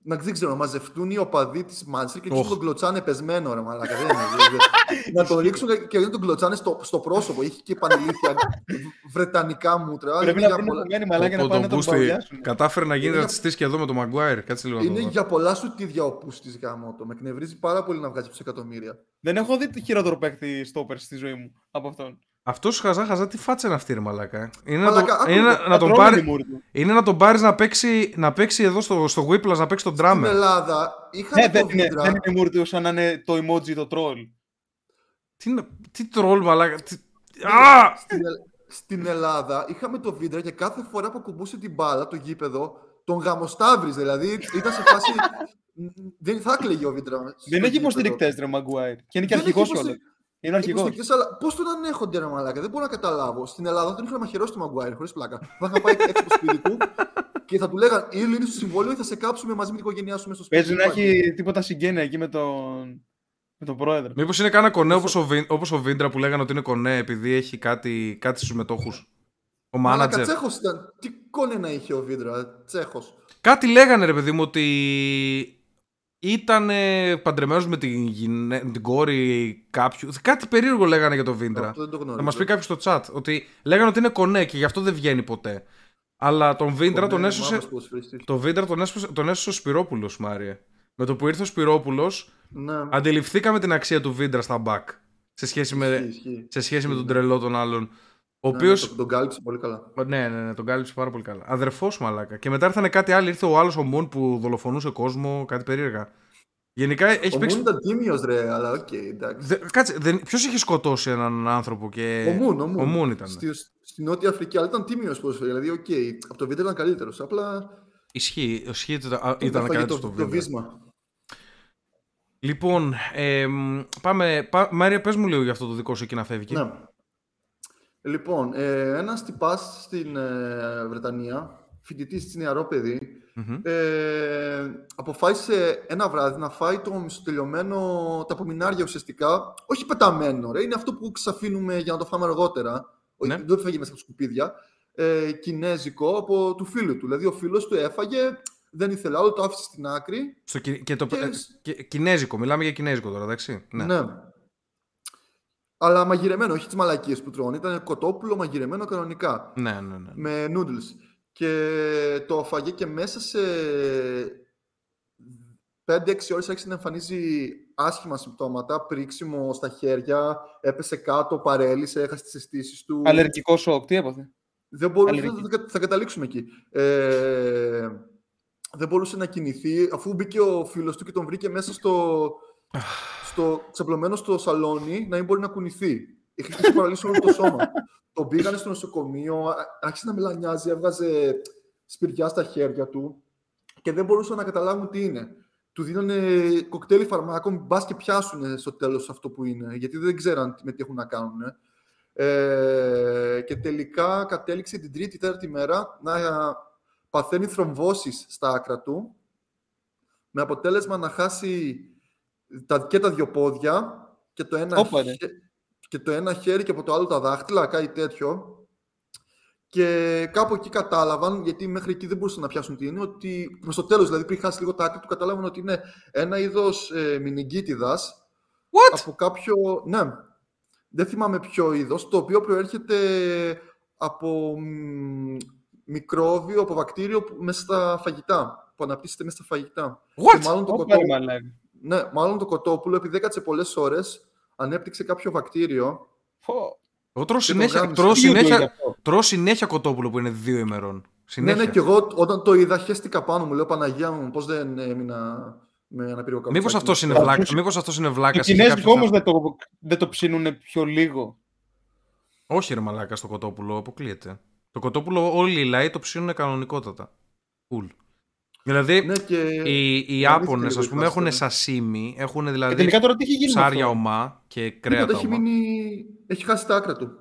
να δεν ξέρω, να μαζευτούν οι οπαδοί της Manchester και Οχ. να τον κλωτσάνε πεσμένο, ρε μαλάκα. Δεν είναι, δεν- δεν- να τον ρίξουν και να τον κλωτσάνε στο, στο πρόσωπο. Έχει και πανηλήθεια βρετανικά μούτρα. Πρέπει είναι να για βρουν πολλά- κομμένη μαλάκια να Ο- πάνε ο να τον Μπούστη παγιάσουν. Κατάφερε να γίνει Είναι- ρατσιστής και εδώ με τον Μαγκουάιρ. Κάτσε λίγο να το Είναι δω. για πολλά σουτίδια ο Πούστης γάμο το. Με εκνευρίζει πάρα πολύ να βγάζει 2 εκατομμύρια. Δεν έχω δει χειρότερο παίκτη στόπερ στη ζωή μου από αυτόν. Αυτός χαζά χαζά τι φάτσα είναι αυτή, ρε Μαλάκα. Είναι, να, Μαλάκα, τον, άκου είναι το. να, να τον Πατρώνει πάρει, τη μούρη του. είναι να τον πάρεις να παίξει, να παίξει εδώ στο, στο Whiplash, να παίξει τον Στην drummer. Ελλάδα είχαμε Ναι, το δεν είναι, βίντεο. δεν είναι η μούρη του σαν να είναι το emoji το troll. Τι, είναι- τι τρόλ, Μαλάκα. Τι... Α! Στην, Ε- στην Ελλάδα είχαμε το βίντεο και κάθε φορά που ακουμπούσε την μπάλα το γήπεδο τον γαμοστάβριζε. Δηλαδή ήταν σε φάση. δεν θα έκλαιγε ο Βίντρας. Δεν έχει υποστηρικτές, ρε Μαγκουάιρ. Και είναι και Δεν αρχηγός έχει κιόλα. Υποστηρι- Είναι αρχηγός. Αλλά πώς τον ανέχονται, ρε Μαλάκα, δεν μπορώ να καταλάβω. Στην Ελλάδα τον είχαν μαχαιρώσει το Μαγκουάιρ, χωρίς πλάκα. Θα είχαν πάει έξω από το σπίτι του και θα του λέγαν ή λύνεις το συμβόλαιο ή θα σε κάψουμε μαζί με την οικογένειά σου μέσα στο σπίτι. Παίζει να έχει τίποτα συγγένεια εκεί με τον, με τον πρόεδρο. Μήπως είναι κάνα κονέ όπως ο, Βιν- όπως ο Βίντρα που λέγανε ότι είναι κονέ επειδή έχει κάτι, κάτι στους μετόχους. Ο Μαλάκα, μάνατζερ. Τσέχος ήταν. Τι κόνε να είχε ο Βίντρα, Τσέχος. Κάτι λέγανε ρε παιδί μου ότι ήταν παντρεμένος με την, γυναί- με την κόρη κάποιου. Κάτι περίεργο λέγανε για τον Βίντρα. Αυτό δεν το γνωρίζω. Να μας πει κάποιος στο chat ότι λέγανε ότι είναι κονέ και γι' αυτό δεν βγαίνει ποτέ. Αλλά τον Βίντρα τον Κονέ, έσωσε. μαύρος ποδοσφαιριστής. Το Βίντρα τον έσωσε, τον έσωσε ο Σπυρόπουλος, Μάριε. Με το που ήρθε ο Σπυρόπουλος, Ναι, αντιληφθήκαμε την αξία του Βίντρα στα back. Σε σχέση με, ισχύει, ισχύει. σε σχέση με τον Ναι. τρελό των άλλων. Ο Ναι, οποίο. ναι, τον- Τον κάλυψε πολύ καλά. Ναι, ναι, ναι, τον κάλυψε πάρα πολύ καλά. Αδερφός μαλάκα. Και μετά ήρθανε κάτι άλλο. Ήρθε ο άλλος ο Μουν που δολοφονούσε κόσμο, κάτι περίεργα. Γενικά έχει Ο παίξει. Μουν ήταν τίμιος ρε, αλλά οκ, εντάξει. Δε, κάτσε, δεν... ποιος είχε σκοτώσει έναν άνθρωπο και. Ο Μουν, ο Μουν. Ο Μουν ήταν. Στη, στη Νότια Αφρική, αλλά ήταν τίμιος ποδοσφαιριστής. Δηλαδή, οκ, από το βίντεο ήταν καλύτερος. Απλά Ισχύει, ισχύει ότι ήταν, τον ήταν έφαγε κάτι το, στο το βίντεο. βύσμα. Λοιπόν, εμ, πάμε. Πά, Μάριε, πες μου λίγο για αυτό το δικό σου εκεί να φεύγει. Ναι. Λοιπόν, ε, ένας τυπάς στην ε, Βρετανία, φοιτητής νεαρό παιδί, Μμμ. ε, αποφάσισε ένα βράδυ να φάει το μισοτελειωμένο, τα απομεινάρια ουσιαστικά, όχι πεταμένο, ρε, είναι αυτό που αφήνουμε για να το φάμε αργότερα, Ναι. όχι, δεν φέγει μέσα από σκουπίδια, ε, κινέζικο από του φίλου του. Δηλαδή ο φίλος του έφαγε, δεν ήθελε άλλο, το άφησε στην άκρη. Στο, κι- και το, Και- ε, και- κινέζικο, μιλάμε για κινέζικο τώρα, εντάξει. Ναι. Ναι. Αλλά μαγειρεμένο, όχι τις μαλακίες που τρώνε. Ήταν κοτόπουλο μαγειρεμένο κανονικά. ναι, ναι. ναι. με noodles. Και το φαγε και μέσα σε 5-6 ώρες άρχισε να εμφανίζει άσχημα συμπτώματα, πρίξιμο στα χέρια, έπεσε κάτω, παρέλυσε, έχασε τις αισθήσεις του. Αλλεργικό σοκ, τι έπαθε; Δεν μπορούσε, αλλεργική. θα, θα, θα καταλήξουμε εκεί. Ε, δεν μπορούσε να κινηθεί, αφού μπήκε ο φίλος του και τον βρήκε μέσα στο, στο ξαπλωμένο στο σαλόνι, να μην μπορεί να κουνηθεί. Είχε, είχε παραλύσει όλο το σώμα. τον πήγανε στο νοσοκομείο, α- άρχισε να μελανιάζει, έβγαζε σπηριά στα χέρια του και δεν μπορούσαν να καταλάβουν τι είναι. Του δίνανε κοκτέιλ φαρμάκων, μπας και πιάσουν στο τέλος αυτό που είναι, γιατί δεν ξέραν τι- με τι έχουν να κάνουν. Ε, και τελικά κατέληξε την τρίτη, τέταρτη μέρα να παθαίνει θρομβώσεις στα άκρα του, με αποτέλεσμα να χάσει τα, και τα δυο πόδια και το, ένα Όπα, ρε. χε- και το ένα χέρι και από το άλλο τα δάχτυλα, κάτι τέτοιο. Και κάπου εκεί κατάλαβαν, γιατί μέχρι εκεί δεν μπορούσαν να πιάσουν τι είναι, ότι προς το τέλος, δηλαδή πριν χάσει λίγο τα άκρη του, κατάλαβαν ότι είναι ένα είδος ε, μηνυγκίτιδας What? από κάποιο. Ναι, δεν θυμάμαι ποιο είδος, το οποίο προέρχεται από μ, μικρόβιο, από βακτήριο που- μέσα στα φαγητά. Που αναπτύσσεται μέσα στα φαγητά. What? Και μάλλον το, Όπα, κοτό... ρε μαλάκα. ναι, μάλλον το κοτόπουλο, επειδή έκατσε πολλές ώρες, ανέπτυξε κάποιο βακτήριο. Φω. Εγώ τρώω Και τον συνέχεια, γάμισε. τρώω, Τι YouTube είναι συνέχεια, αυτό; τρώω συνέχεια κοτόπουλο που είναι δύο ημερών. Συνέχεια. Ναι, ναι, και εγώ όταν το είδα, χαίστηκα πάνω μου. Λέω Παναγία μου, πώς δεν έμεινα με ένα πύριο Μήπως αυτός είναι Θα βλάκα, ακούσει- μήπως αυτός είναι Το βλάκας. είχε κινέζικο κάποιο όμως θέμα. δεν το, δεν το ψήνουν πιο λίγο. Όχι ρε μαλάκα στο κοτόπουλο, αποκλείεται. Το κοτόπουλο όλοι οι λαοί το ψήνουν κανονικότατα. Cool. Δηλαδή, Ναι, και... οι, οι αλήθεια Άπωνες λίγο ας πούμε η έχουν φάση, σασίμι, έχουν Και δηλαδή τελικά τώρα τι έχει γίνει με ψάρια αυτό; ομά και Τίποτα, κρέατα έχει, ομά. μείνει... έχει χάσει τα άκρα του.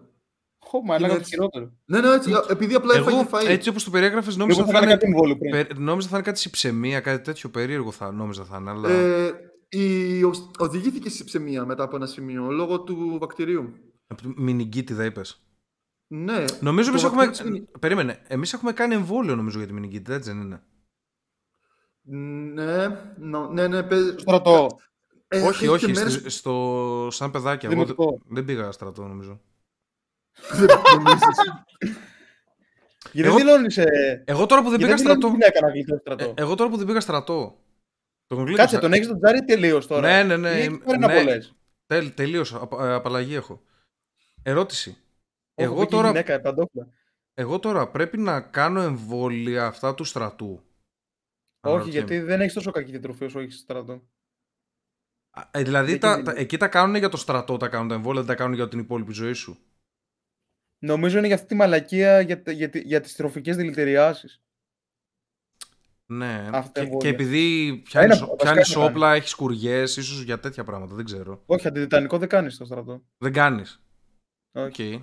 Χω, μαλάκα το έτσι. χειρότερο. Ναι, ναι, έτσι, επειδή απλά έφαγε Εγώ φαΐ. έτσι όπως το περιέγραφες νόμιζα Εγώ θα, θα θα κάνω είναι, κάτι εμβόλιο πριν. πε- νόμιζα θα είναι κάτι συψεμία, κάτι τέτοιο περίεργο θα νόμιζα θα είναι, αλλά... Ε, η... ο- Οδηγήθηκε σε ψεμία μετά από ένα σημείο, λόγω του βακτηρίου. Μινιγκίτιδα είπες. Ναι. Νομίζω το εμείς έχουμε... βακτήριο της- Περίμενε, εμείς έχουμε κάνει εμβόλιο νομίζω για τη μινιγκίτιδα, έτσι δεν είναι; Ναι, νο- ναι, ναι. παίζει- Στο στρατό. Ε, όχι, έχει όχι, και μέρες στη- στο, σαν παιδάκια. Εγώ δεν, Δημοτικό. δεν πήγα στρατό, νομίζω. που δεν νομίζεις. Γιατί Εγώ- δηλώνεις... ε, Εγώ τώρα που δεν γιατί πήγα δηλώνεις στρατό. γυναίκα να γλιτώσεις στρατό; Ε, εγώ τώρα που δεν πήγα στρατό. Τον Κάτσε, γλίτωσα. τον έχεις τον τζάρι τελείως τώρα. Ναι, ναι, ναι, Ή είμαι- Πριν ναι. από λες. Τελ, τελείωσα. Απα- ε, απαλλαγή έχω. Ερώτηση. Όπου Εγώ μπήκε τώρα, Γυναίκα, παντόφλα. εγώ τώρα πρέπει να κάνω εμβόλια αυτά του στρατού. Όχι, Αναρωτιέμαι. γιατί δεν έχεις τόσο κακή διατροφή όσο έχεις στρατό. Α, ε, δηλαδή δεν τα, γίνεται. τα- εκεί τα κάνουν για το στρατό, τα κάνουν τα εμβόλια, δεν τα κάνουν για την υπόλοιπη ζωή σου. Νομίζω είναι για αυτή τη μαλακία για, τα- για, τη- για τις τροφικές δηλητηριάσεις. Ναι. Αυτά Και, εμβόλια. και επειδή πιάνεις, βασικά πιάνεις είναι να όπλα, έχεις σκουριές, ίσως για τέτοια πράγματα, δεν ξέρω. Όχι, αντιτιτανικό δεν κάνεις στο στρατό. Δεν κάνεις. Όχι. Οκ.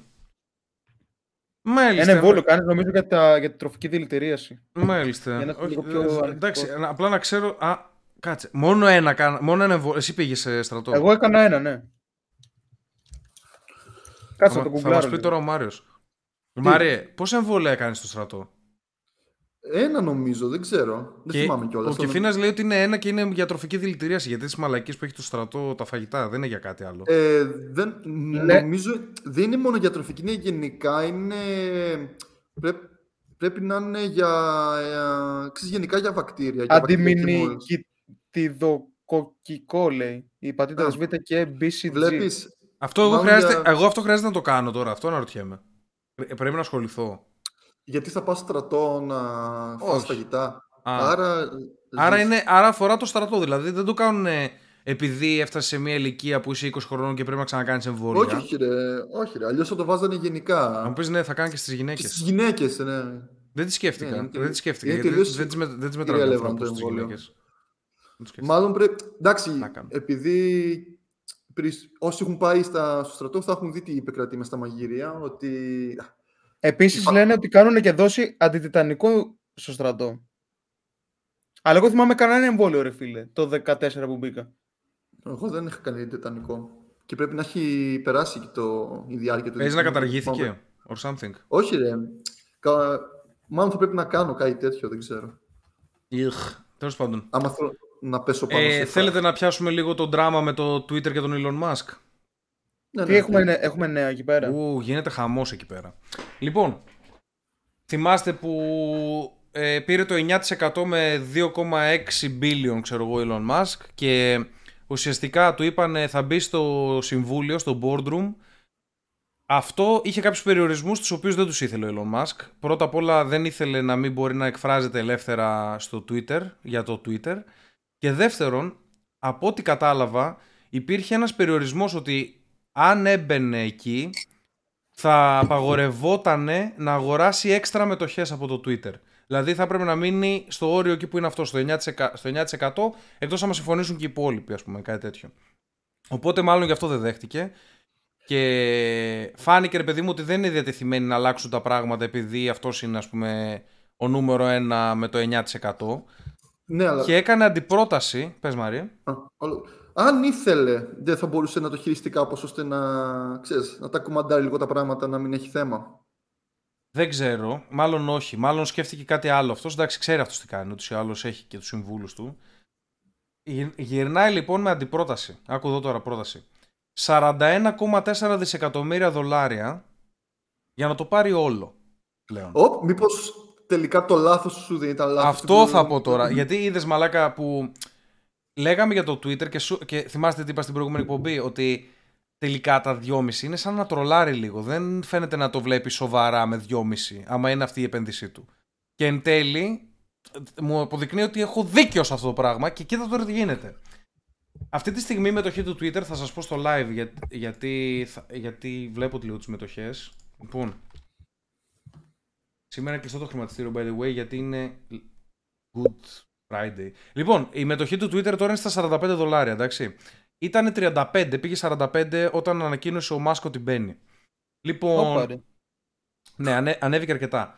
Μάλιστα. Ένα εμβόλιο κάνεις νομίζω για, τα, για τη τροφική δηλητηρίαση. Μάλιστα. Για να είσαι Όχι, λίγο πιο ε, ανοιχτός. εντάξει, ε, απλά να ξέρω. Α, κάτσε. Μόνο ένα, κάνα- μόνο ένα εμβόλιο. Εσύ πήγες σε στρατό. Εγώ έκανα ένα, ναι. Κάτσε θα, να το μα- θα γκουγκλάρω. μας πει λίγο. τώρα ο Μάριος. Μάριε, πόσα εμβόλια έκανες στο στρατό; Ένα νομίζω, δεν ξέρω. Δεν θυμάμαι κιόλας. ο Κεφίνα λέει ότι είναι ένα και είναι για τροφική δηλητηρίαση. Γιατί τις μαλακίες που έχει το στρατό τα φαγητά δεν είναι για κάτι άλλο. Ε, δεν, Ναι. Νομίζω δεν είναι μόνο για τροφική, είναι γενικά. Είναι, πρέπει, πρέπει να είναι για, ε, ξέρεις, γενικά για βακτήρια. Για βακτηριακή μόλυνση. Αντιμηνικητιδοκοκικό λέει. Η πατήτα Α. Β και BCG. Βλέπεις, αυτό εγώ, μάλλον χρειάζεται, για- εγώ αυτό χρειάζεται να το κάνω τώρα. Αυτό αναρωτιέμαι. Πρέ- Πρέπει να ασχοληθώ. Γιατί θα πας στρατό να Όχι. φας φαγητά. Α. Άρα, Άρα, ζεις- είναι, άρα αφορά το στρατό. Δηλαδή δεν το κάνουν επειδή έφτασες σε μια ηλικία που είσαι 20 χρονών και πρέπει να ξανακάνεις εμβόλια. Όχι, όχι, ρε. Όχι, ρε. Αλλιώς θα το βάζανε γενικά. Να μου πεις ναι, θα κάνει και στις Και γυναίκες. στις γυναίκες, ναι. Δεν τις σκέφτηκα. Ναι, είναι δεν τελείως- τις σκέφτηκα. είναι Γιατί τελείως δεν τις με- δεν τις μετράω irrelevant ανθρώπους το στις εμβόλιο. γυναίκες. Δεν τις σκέφτηκα. Μάλλον πρέπει. Εντάξει, Να κάνω. επειδή πρι- όσοι έχουν πάει στα, στο στρατό θα έχουν δει τι επικρατεί μες στα μαγειρία. Ότι. Επίσης Υπά- λένε ότι κάνουν και δόση αντιτιτανικό στο στρατό. Αλλά εγώ θυμάμαι κανένα εμβόλιο, ρε φίλε, το 14 που μπήκα. Εγώ δεν είχα κάνει τετανικό. Και πρέπει να έχει περάσει και το, η διάρκεια του. Παίζει να δικτύου. καταργήθηκε. Or something; Όχι, ρε. Κα... Μάλλον θα πρέπει να κάνω κάτι τέτοιο, δεν ξέρω. Τέλος πάντων. Άμα θέλω να πέσω πάνω Ε, σε θέλετε να πιάσουμε λίγο το δράμα με το Twitter και τον Elon Musk; Ναι, Τι ναι. έχουμε, νε- έχουμε νέα εκεί πέρα; Ου, γίνεται χαμός εκεί πέρα. Λοιπόν, θυμάστε που ε, πήρε το 9% με 2,6 billion, ξέρω εγώ, Elon Musk και ουσιαστικά του είπαν θα μπει στο συμβούλιο, στο boardroom. Αυτό είχε κάποιους περιορισμούς τους οποίους δεν τους ήθελε ο Elon Musk. Πρώτα απ' όλα δεν ήθελε να μην μπορεί να εκφράζεται ελεύθερα στο Twitter, για το Twitter. Και δεύτερον, από ό,τι κατάλαβα, υπήρχε ένας περιορισμός ότι αν έμπαινε εκεί θα απαγορευόταν να αγοράσει έξτρα μετοχές από το Twitter. Δηλαδή θα πρέπει να μείνει στο όριο εκεί που είναι αυτό, στο 9%, στο 9% εκτός άμα συμφωνήσουν και οι υπόλοιποι, ας πούμε, κάτι τέτοιο. Οπότε μάλλον γι' αυτό δεν δέχτηκε. Και φάνηκε, ρε παιδί μου, ότι δεν είναι διατεθειμένοι να αλλάξουν τα πράγματα επειδή αυτός είναι, ας πούμε, ο νούμερο ένα με το 9%. Ναι, αλλά. Και έκανε αντιπρόταση, πες Μαρία, Α, όλο- Αν ήθελε, δεν θα μπορούσε να το χειριστεί κάπως ώστε να, ξέρεις, να τα κουμαντάρει λίγο τα πράγματα να μην έχει θέμα. Δεν ξέρω. Μάλλον όχι. Μάλλον σκέφτηκε κάτι άλλο αυτός. Εντάξει, ξέρει αυτός τι κάνει. Ούτως ή άλλως έχει και τους συμβούλους του. Γυρ- Γυρνάει λοιπόν με αντιπρόταση. Άκου εδώ τώρα πρόταση. 41,4 δισεκατομμύρια δολάρια για να το πάρει όλο. Πλέον. Ω, μήπως τελικά το λάθος σου δεν ήταν λάθος. Αυτό θα πω τώρα. Γιατί είδες μαλάκα που λέγαμε για το Twitter και, σου... και θυμάστε τι είπα στην προηγούμενη εκπομπή, ότι τελικά τα 2,5 είναι σαν να τρολάρει λίγο. Δεν φαίνεται να το βλέπει σοβαρά με 2,5, άμα είναι αυτή η επένδυσή του. Και εν τέλει μου αποδεικνύει ότι έχω δίκιο σε αυτό το πράγμα και κοίτα τώρα τι γίνεται. Αυτή τη στιγμή η μετοχή του Twitter θα σας πω στο live για- γιατί, θα- γιατί βλέπω λίγο τις μετοχές. Λοιπόν, σήμερα είναι κλειστό το χρηματιστήριο by the way γιατί είναι Good Friday. Λοιπόν, η μετοχή του Twitter τώρα είναι στα 45 δολάρια, εντάξει. Ήταν 35, πήγε 45 όταν ανακοίνωσε ο Μάσκο ότι μπαίνει. Λοιπόν, Όπα, ρε. ναι, ανέ, ανέβηκε αρκετά.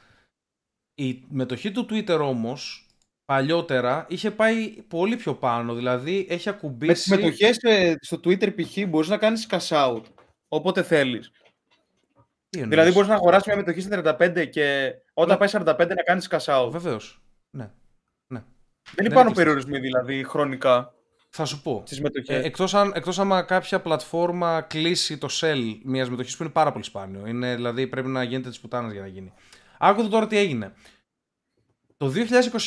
Η μετοχή του Twitter όμως, παλιότερα, είχε πάει πολύ πιο πάνω. Δηλαδή, έχει Με τις ακουμπήσει... μετοχές ε, στο Twitter π.χ. μπορείς να κάνεις cash out όποτε θέλεις. Τι εννοείς; Δηλαδή μπορείς να αγοράσεις μια μετοχή στα 35 και όταν Ναι. πάει 45 να κάνεις cash out. Βεβαίως. Ναι. Ναι. Δεν Δεν υπάρχουν είναι περιορισμοί δηλαδή χρονικά Θα σου πω. στις μετοχές. Ε, εκτός, αν, εκτός άμα κάποια πλατφόρμα κλείσει το sell μιας μετοχής που είναι πάρα πολύ σπάνιο. Είναι, δηλαδή πρέπει να γίνεται της πουτάνας για να γίνει. Άκου δα τώρα τι έγινε. Το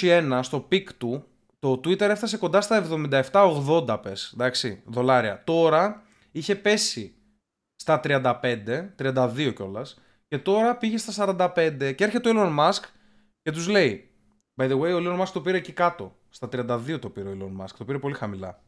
2021 στο peak του το Twitter έφτασε κοντά στα 77-80 πες, εντάξει, δολάρια. Τώρα είχε πέσει στα 35, 32 κιόλας. Και τώρα πήγε στα 45 και έρχεται ο Elon Musk και τους λέει By the way, ο Elon Musk το πήρε εκεί κάτω. Στα 32 το πήρε ο Elon Musk. Το πήρε πολύ χαμηλά.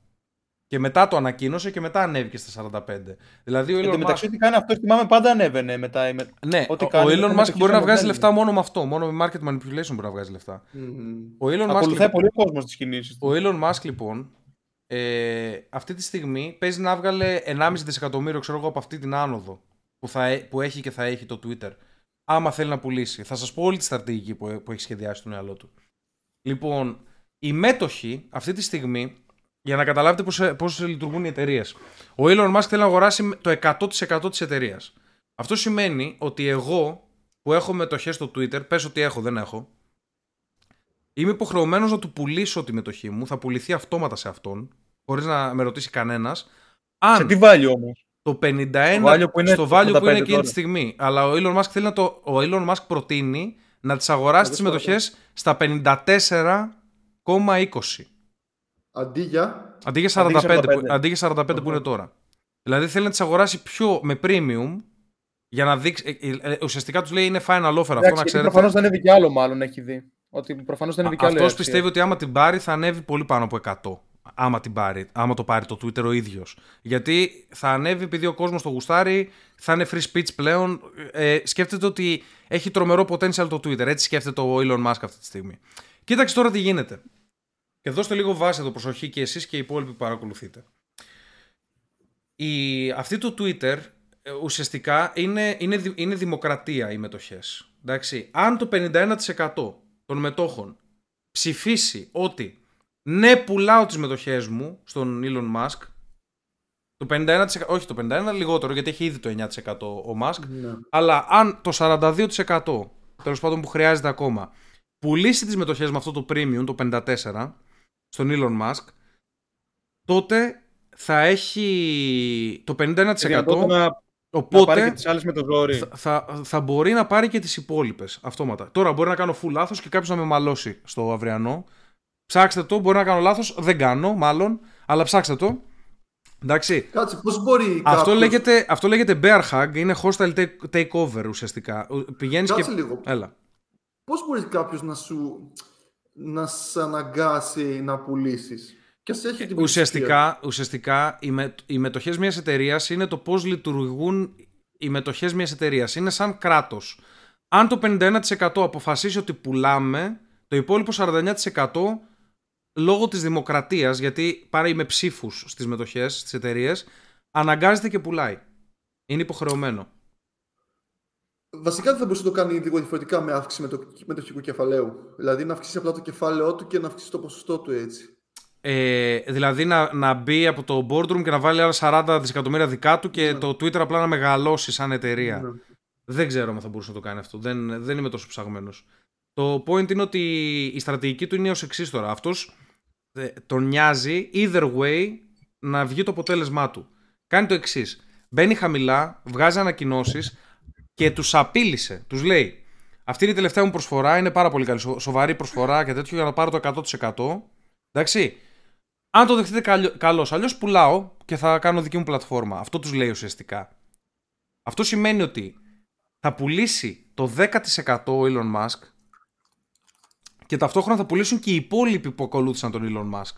Και μετά το ανακοίνωσε και μετά ανέβηκε στα 45. Δηλαδή ο Εν Elon τω Musk. μεταξύ, ό,τι κάνει αυτό, θυμάμαι πάντα ανέβαινε μετά. η με- Ναι, ό,τι ο, κάνει, ο είναι Elon Musk μετοχές μπορεί να βγάζει ανεβαίνουν. λεφτά μόνο με αυτό. Μόνο με market manipulation μπορεί να βγάζει λεφτά. Μμμ. Ο Elon Musk, Ακολουθάει λοιπόν, πολύ κόσμος τι κινήσεις ο Elon Musk, λοιπόν ε, αυτή τη στιγμή παίζει να βγάλε 1,5 δισεκατομμύριο ξέρω εγώ, από αυτή την άνοδο που, θα, έ- που έχει και θα έχει το Twitter. Άμα θέλει να πουλήσει. Θα σας πω όλη τη στρατηγική που, που έχει σχεδιάσει στο μυαλό του. Λοιπόν, οι μέτοχοι αυτή τη στιγμή, για να καταλάβετε πώς, ε, πώς λειτουργούν οι εταιρείες. Ο Elon Musk θέλει να αγοράσει το 100% της εταιρείας. Αυτό σημαίνει ότι εγώ που έχω μετοχές στο Twitter, πες ότι έχω, δεν έχω, είμαι υποχρεωμένος να του πουλήσω τη μετοχή μου, θα πουληθεί αυτόματα σε αυτόν, χωρίς να με ρωτήσει κανένας, αν Σε τι value όμως; Το 51 Στο value που είναι στο value που 85 είναι εκείνη τώρα. τη στιγμή. Αλλά ο Elon Musk θέλει να το. Ο Elon Musk προτείνει να τις αγοράσει Να τις δεις μετοχέ στα 54,20. Αντί για; Αντί για 45, Αντί για 45. που, αντί για 45 που είναι τώρα. Δηλαδή θέλει να τις αγοράσει πιο με premium για να δείξει. ε, ε, ε, ουσιαστικά τους λέει είναι final offer αυτό να ξέρετε. Προφανώς δεν είναι κι άλλο, μάλλον έχει δει. Ότι προφανώς δεν είναι κι άλλο. η Αυτός αξία. πιστεύει ότι άμα την πάρει θα ανέβει πολύ πάνω από 100. Άμα, την πάρει, άμα το πάρει το Twitter ο ίδιος. Γιατί θα ανέβει επειδή ο κόσμος το γουστάρει, θα είναι free speech πλέον. Ε, σκέφτεται ότι έχει τρομερό potential το Twitter. Έτσι σκέφτεται ο Elon Musk αυτή τη στιγμή. Κοίταξε τώρα τι γίνεται. Και δώστε λίγο βάση εδώ προσοχή και εσείς και οι υπόλοιποι που παρακολουθείτε. Η, αυτή το Twitter ε, ουσιαστικά είναι, είναι, δη- είναι δημοκρατία οι μετοχές. Εντάξει. Αν το 51% των μετόχων ψηφίσει ότι ναι πουλάω τις μετοχές μου στον Elon Musk το 51%, όχι το 51% λιγότερο γιατί έχει ήδη το 9% ο Musk Ναι. αλλά αν το 42% τέλος πάντων που χρειάζεται ακόμα πουλήσει τις μετοχές με αυτό το premium το 54% στον Elon Musk τότε θα έχει το 51% Τη δυνατότητα να, να οπότε πάρει και τις άλλες με το ζόρι. θα, θα, θα μπορεί να πάρει και τις υπόλοιπες αυτόματα. Τώρα μπορεί να κάνω full λάθος και κάποιος να με μαλώσει στο αυριανό. Ψάξτε το, μπορεί να κάνω λάθος, δεν κάνω μάλλον, αλλά ψάξτε το. Εντάξει. Κάτσε, πώς μπορεί. Αυτό, κάποιος- λέγεται, αυτό λέγεται bear hug, είναι hostile take, takeover ουσιαστικά. Πηγαίνεις Κάτσε και... λίγο. Έλα. Πώς μπορεί κάποιος να σου. να σε αναγκάσει να πουλήσεις; Και ας έχει την πλειοψηφία. Ουσιαστικά, ουσιαστικά οι, με, οι μετοχές μιας εταιρείας είναι το πώς λειτουργούν οι μετοχές μιας εταιρείας. Είναι σαν κράτος. Αν το 51% αποφασίσει ότι πουλάμε, το υπόλοιπο 49% λόγω της δημοκρατίας, γιατί πάρει με ψήφους στις μετοχές, στις εταιρείες, αναγκάζεται και πουλάει. Είναι υποχρεωμένο. Βασικά δεν θα μπορούσε να το κάνει λίγο διαφορετικά με αύξηση μετο- μετοχικού κεφαλαίου. Δηλαδή να αυξήσει απλά το κεφάλαιό του και να αυξήσει το ποσοστό του έτσι. Ε, δηλαδή να, να μπει από το boardroom και να βάλει άλλα 40 δισεκατομμύρια δικά του και Ναι. το Twitter απλά να μεγαλώσει σαν εταιρεία. Ναι. Δεν ξέρω αν θα μπορούσε να το κάνει αυτό. Δεν, δεν είμαι τόσο ψαγμένος. Το point είναι ότι η στρατηγική του είναι ως εξής τώρα. Αυτός τον νοιάζει either way να βγει το αποτέλεσμά του. Κάνει το εξής. Μπαίνει χαμηλά, βγάζει ανακοινώσεις και τους απείλησε. Τους λέει: Αυτή είναι η τελευταία μου προσφορά. Είναι πάρα πολύ καλή. σο- Σοβαρή προσφορά και τέτοιο για να πάρω το 100%. Εντάξει. Αν το δεχτείτε καλώς, αλλιώς πουλάω και θα κάνω δική μου πλατφόρμα. Αυτό τους λέει ουσιαστικά. Αυτό σημαίνει ότι θα πουλήσει το 10% ο Elon Musk και ταυτόχρονα θα πουλήσουν και οι υπόλοιποι που ακολούθησαν τον Elon Musk.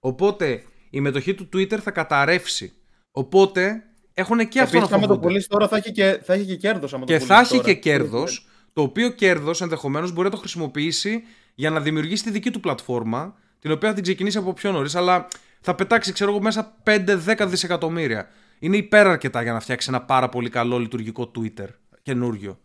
Οπότε η μετοχή του Twitter θα καταρρεύσει. Οπότε έχουν και αυτό να Επίσης, άμα το φοβούνται. πουλήσεις τώρα θα έχει και, θα έχει και κέρδος. άμα το Και πουλήσεις θα έχει τώρα. και κέρδος, το οποίο κέρδος ενδεχομένως μπορεί να το χρησιμοποιήσει για να δημιουργήσει τη δική του πλατφόρμα, την οποία θα την ξεκινήσει από πιο νωρίς, αλλά θα πετάξει, ξέρω εγώ, μέσα 5-10 δισεκατομμύρια. Είναι υπεραρκετά για να φτιάξει ένα πάρα πολύ καλό λειτουργικό Twitter καινούριο.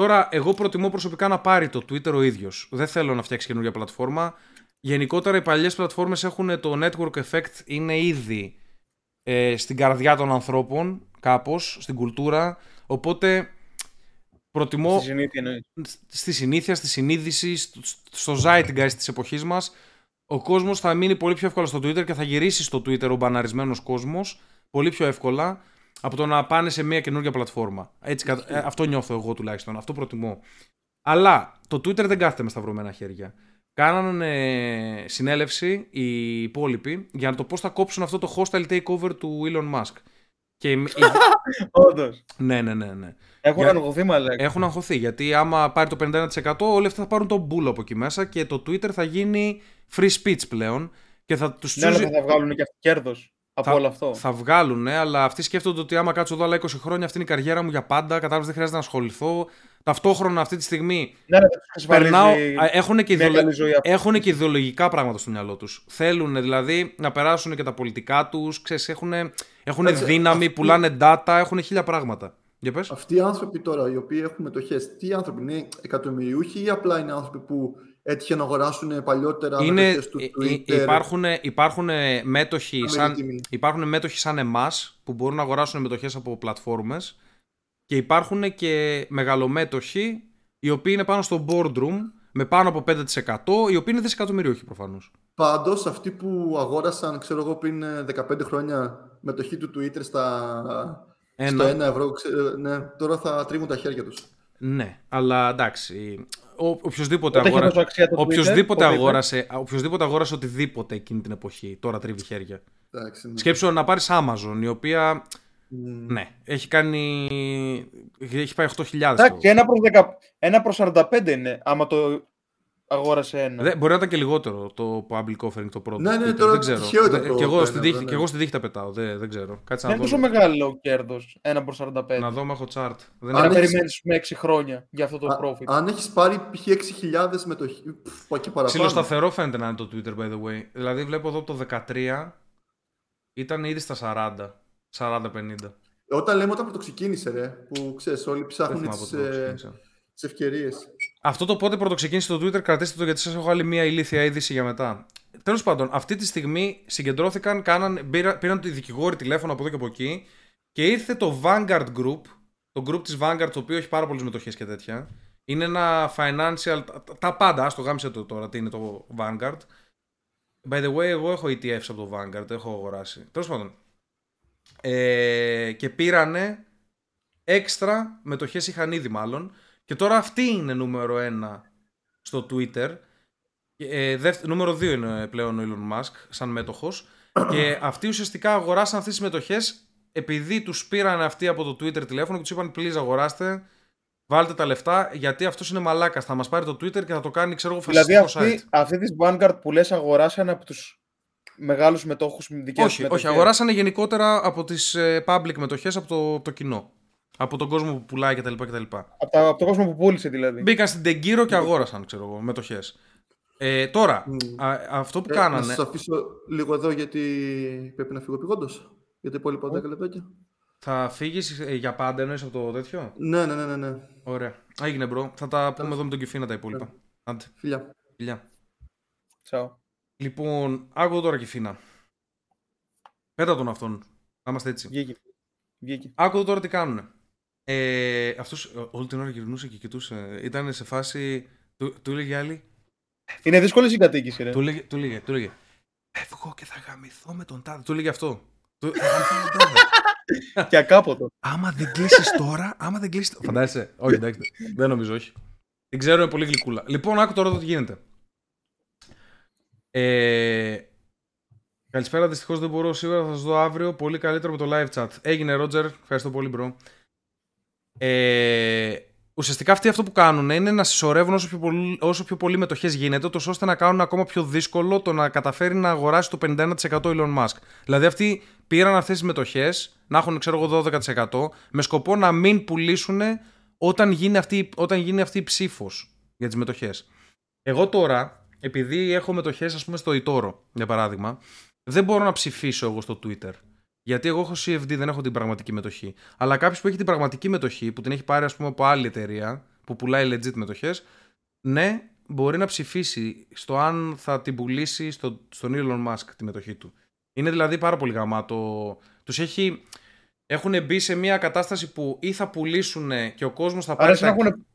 Τώρα, εγώ προτιμώ προσωπικά να πάρει το Twitter ο ίδιος. Δεν θέλω να φτιάξει καινούργια πλατφόρμα. Γενικότερα, οι παλιές πλατφόρμες έχουν το network effect, είναι ήδη ε, στην καρδιά των ανθρώπων, κάπως, στην κουλτούρα. Οπότε Προτιμώ Στη συνήθεια εννοείς. στη συνήθεια, στη συνείδηση, στο, στο zeitgeist της εποχής μας, ο κόσμος θα μείνει πολύ πιο εύκολα στο Twitter και θα γυρίσει στο Twitter ο μπαναρισμένος κόσμος πολύ πιο εύκολα από το να πάνε σε μια καινούργια πλατφόρμα. Έτσι, κα- ε, αυτό νιώθω εγώ τουλάχιστον, αυτό προτιμώ. Αλλά το Twitter δεν κάθεται με σταυρωμένα χέρια. Κάνανε συνέλευση οι υπόλοιποι για το πώς θα κόψουν αυτό το hostile takeover του Elon Musk. Και, η- Όντως. ναι, ναι, ναι, ναι. Έχουν Για- ανοιγωθεί μαλάκα. Έχουν αγχωθεί γιατί άμα πάρει το 51% όλοι αυτοί θα πάρουν τον μπούλο από εκεί μέσα και το Twitter θα γίνει free speech πλέον και θα τους Ναι, αλλά τσούζει... θα βγάλουν και κέρδος από Θα- όλο αυτό. Θα βγάλουν, ναι, αλλά αυτοί σκέφτονται ότι άμα κάτσω εδώ άλλα 20 χρόνια, αυτή είναι η καριέρα μου για πάντα. Κατάλαβες, δεν χρειάζεται να ασχοληθώ. Ταυτόχρονα αυτή τη στιγμή Ναι, ναι, τους εξασφαλίζει περνάω. Έχουν και, μια ιδεολο- καλή ζωή αυτό. έχουν και ιδεολογικά πράγματα στο μυαλό τους. Θέλουν δηλαδή να περάσουν και τα πολιτικά τους. Έχουν, έχουν Κάτσε, δύναμη, αυτοί- πουλάνε data, έχουν χίλια πράγματα. Για πες. Αυτοί οι άνθρωποι τώρα, οι οποίοι έχουν μετοχέ, τι άνθρωποι είναι, εκατομμυριούχοι ή απλά είναι άνθρωποι που έτυχε να αγοράσουν παλιότερα είναι, μετοχές του ε, ε, Twitter. υπάρχουν, υπάρχουν μέτοχοι σαν, Αμερικήμινοι. υπάρχουν μέτοχοι σαν εμάς που μπορούν να αγοράσουν μετοχές από πλατφόρμες και υπάρχουν και μεγαλομέτοχοι οι οποίοι είναι πάνω στο boardroom με πάνω από 5% οι οποίοι είναι δισεκατομμυρίουχοι προφανώς. Πάντως, αυτοί που αγόρασαν, ξέρω εγώ, πριν ε, 15 χρόνια μετοχή του Twitter στα, Ένα. στο 1 ευρώ, ξέρω, ναι, τώρα θα τρίβουν τα χέρια τους. Ναι, αλλά εντάξει. Ο, οποιοςδήποτε, Όταν έχει αγόρα... τόσο αξία το Twitter, οποιοςδήποτε, οπότε είπε, αγόρασε, οποιοςδήποτε αγόρασε οτιδήποτε εκείνη την εποχή τώρα τρίβει χέρια. Εντάξει, ναι. Σκέψου να πάρεις Amazon η οποία Μμ. ναι, έχει κάνει έχει πάει 8.000 Εντάξει, ένα προς, 10, ένα προς 45 είναι, άμα το αγόρασε ένα. Δεν, μπορεί να ήταν και λιγότερο το public offering το πρώτο. Ναι, ναι, Twitter, τώρα δεν ξέρω. τυχαίο ήταν Δεν- το- και, εγώ το στην ένα, τύχη, ναι. και εγώ στην τύχη τα πετάω. Δεν, δεν ξέρω. Κάτσε Δεν να είναι δω. τόσο μεγάλο κέρδος, ένα προς 45. Να δω, μα έχω chart. Δεν Αν Αν είναι... έχεις- περιμένεις με 6 χρόνια για αυτό το Α- profit. αν έχεις πάρει π.χ. 6.000 μετοχή, πφ, πάει και παραπάνω. Ψιλοσταθερό φαίνεται να είναι το Twitter, by the way. Δηλαδή, βλέπω εδώ από το 13 ήταν ήδη στα 40. 40-50. Όταν λέμε όταν πρωτοξεκίνησε, ρε, που ξέρεις, όλοι Δεν ψάχνουν θυμάμαι τις, πότε το ε, ξεκίνησα. τις ευκαιρίες. Αυτό το πότε πρωτοξεκίνησε το Twitter, κρατήστε το γιατί σας έχω άλλη μία ηλίθια είδηση για μετά. Τέλος πάντων, αυτή τη στιγμή συγκεντρώθηκαν, κάναν, πήρα- πήραν οι δικηγόροι τηλέφωνο από εδώ και από εκεί και ήρθε το Vanguard Group, το group της Vanguard, το οποίο έχει πάρα πολλές μετοχές και τέτοια. Είναι ένα financial, τα, τα πάντα, ας το γάμισε το τώρα, τι είναι το Vanguard. By the way, εγώ έχω ETFs από το Vanguard, έχω αγοράσει. Τέλος πάντων. Ε, και πήρανε έξτρα μετοχές είχαν ήδη μάλλον και τώρα αυτή είναι νούμερο ένα στο Twitter. Ε, δεύτερο, νούμερο 2 είναι πλέον ο Elon Musk σαν μέτοχος και αυτοί ουσιαστικά αγοράσαν αυτές τις μετοχές επειδή τους πήραν αυτοί από το Twitter τηλέφωνο και τους είπαν please αγοράστε, βάλτε τα λεφτά γιατί αυτός είναι μαλάκας, θα μας πάρει το Twitter και θα το κάνει ξέρω εγώ Δηλαδή φασιστικό αυτή, site. αυτή της Vanguard που λες αγοράσαν από τους μεγάλους μετόχους με δικές τους Όχι, όχι, μετοχές. αγοράσανε γενικότερα από τις ε, public μετοχές από το, το κοινό. Από τον κόσμο που πουλάει κτλ. κτλ. Από, τα, από τον κόσμο που πούλησε δηλαδή. Μπήκαν στην Τεγκύρο και αγόρασαν, ξέρω εγώ, μετοχές. Ε, τώρα, Μμ. α, αυτό που Ε, Να κάνανε. σας αφήσω λίγο εδώ γιατί πρέπει να φύγω επειγόντως. Για τα υπόλοιπα 10 λεπτάκια. Θα φύγεις για πάντα εννοείς από το τέτοιο; Ναι, ναι, ναι, ναι, ναι. Ωραία. Έγινε, bro. Θα τα πούμε εδώ με τον Κιφίνα τα υπόλοιπα. Άντε, Φιλιά. φιλιά. Τσαο. Λοιπόν, άκου τώρα Κιφίνα. Πέτα τον αυτόν. Να είμαστε έτσι. Βγήκε. Βγήκε. Άκου εδώ τώρα τι κάνουν. Ε, αυτός ε, όλη την ώρα γυρνούσε και κοιτούσε. Ήταν σε φάση. Του, του έλεγε άλλη. Είναι δύσκολη η κατοίκηση, ρε. Του έλεγε, του έλεγε, του έλεγε. Φεύγω και θα γαμηθώ με τον τάδε. Του έλεγε αυτό. Του, θα γαμηθώ με τον τάδε. και ακάποτο. άμα δεν κλείσει τώρα, άμα δεν κλείσει. Φαντάζεσαι. όχι, εντάξει. Δεν νομίζω, όχι. Την ξέρω, είναι πολύ γλυκούλα. Λοιπόν, άκου τώρα εδώ τι γίνεται. Ε, καλησπέρα, δυστυχώς δεν μπορώ σήμερα, θα σας δω αύριο. Πολύ καλύτερο με το live chat. Έγινε, Ρότζερ. Ευχαριστώ πολύ, bro. Ε, ουσιαστικά αυτοί αυτό που κάνουν είναι να συσσωρεύουν όσο πιο πολύ, όσο πιο πολύ μετοχές γίνεται, τόσο ώστε να κάνουν ακόμα πιο δύσκολο το να καταφέρει να αγοράσει το 51% Elon Musk. Δηλαδή αυτοί πήραν αυτές τις μετοχές, να έχουν ξέρω εγώ 12%, με σκοπό να μην πουλήσουν όταν γίνει αυτή, όταν γίνει αυτή η ψήφος για τις μετοχές. Εγώ τώρα, επειδή έχω μετοχές, ας πούμε, στο eToro, για παράδειγμα, δεν μπορώ να ψηφίσω εγώ στο Twitter. Γιατί εγώ έχω CFD, δεν έχω την πραγματική μετοχή. Αλλά κάποιος που έχει την πραγματική μετοχή, που την έχει πάρει, ας πούμε, από άλλη εταιρεία, που πουλάει legit μετοχές, ναι, μπορεί να ψηφίσει στο αν θα την πουλήσει στο, στον Elon Musk τη μετοχή του. Είναι δηλαδή πάρα πολύ γαμάτο. Τους έχει, έχουν μπει σε μια κατάσταση που ή θα πουλήσουν και ο κόσμος θα Άρα πάρει. σαν να τα- έχουν,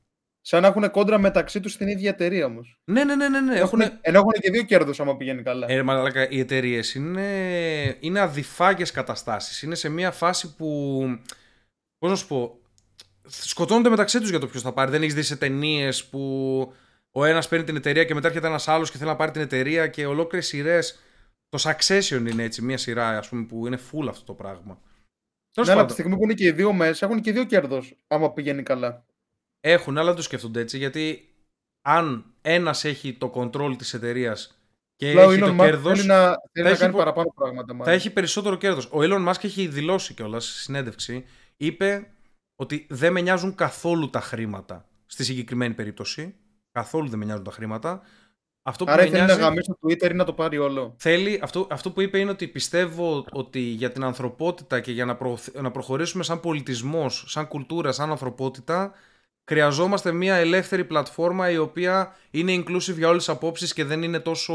σαν να έχουν κόντρα μεταξύ τους στην ίδια εταιρεία όμως. Ναι, ναι, ναι, ναι. ναι. Έχουν... Ενώ έχουν και δύο κέρδος άμα πηγαίνει καλά. Ε, μαλάκα, οι εταιρείες είναι, είναι αδιφάγες καταστάσεις. Είναι σε μια φάση που, πώς να σου πω, σκοτώνονται μεταξύ τους για το ποιος θα πάρει. Δεν έχεις δει σε ταινίες που ο ένας παίρνει την εταιρεία και μετά έρχεται ένας άλλος και θέλει να πάρει την εταιρεία και ολόκληρες σειρές. Το Succession είναι έτσι, μια σειρά ας πούμε, που είναι full αυτό το πράγμα. Τέλος Ναι, αλλά πάντων, από τη στιγμή που είναι και οι δύο μέσα, έχουν και δύο κέρδος άμα πηγαίνει καλά. Έχουν, αλλά δεν το σκέφτονται έτσι, γιατί αν ένας έχει το control της εταιρείας και Απλά ο έχει το Elon Musk κέρδος... θέλει να, θέλει να έχει κάνει πο- παραπάνω πράγματα. θα μάλλον. έχει περισσότερο κέρδος. Ο Elon Musk έχει δηλώσει κιόλας στη συνέντευξη, είπε ότι δεν με νοιάζουν καθόλου τα χρήματα στη συγκεκριμένη περίπτωση. Καθόλου δεν με νοιάζουν τα χρήματα. Αυτό που Άρα με θέλει να νοιάζει, γαμίσει το Twitter ή να το πάρει όλο. θέλει, αυτό, αυτό που είπε είναι ότι πιστεύω ότι για την ανθρωπότητα και για να, προωθ- να προχωρήσουμε σαν πολιτισμός, σαν κουλτούρα, σαν ανθρωπότητα, χρειαζόμαστε μια ελεύθερη πλατφόρμα η οποία είναι inclusive για όλες τις απόψεις και δεν είναι τόσο...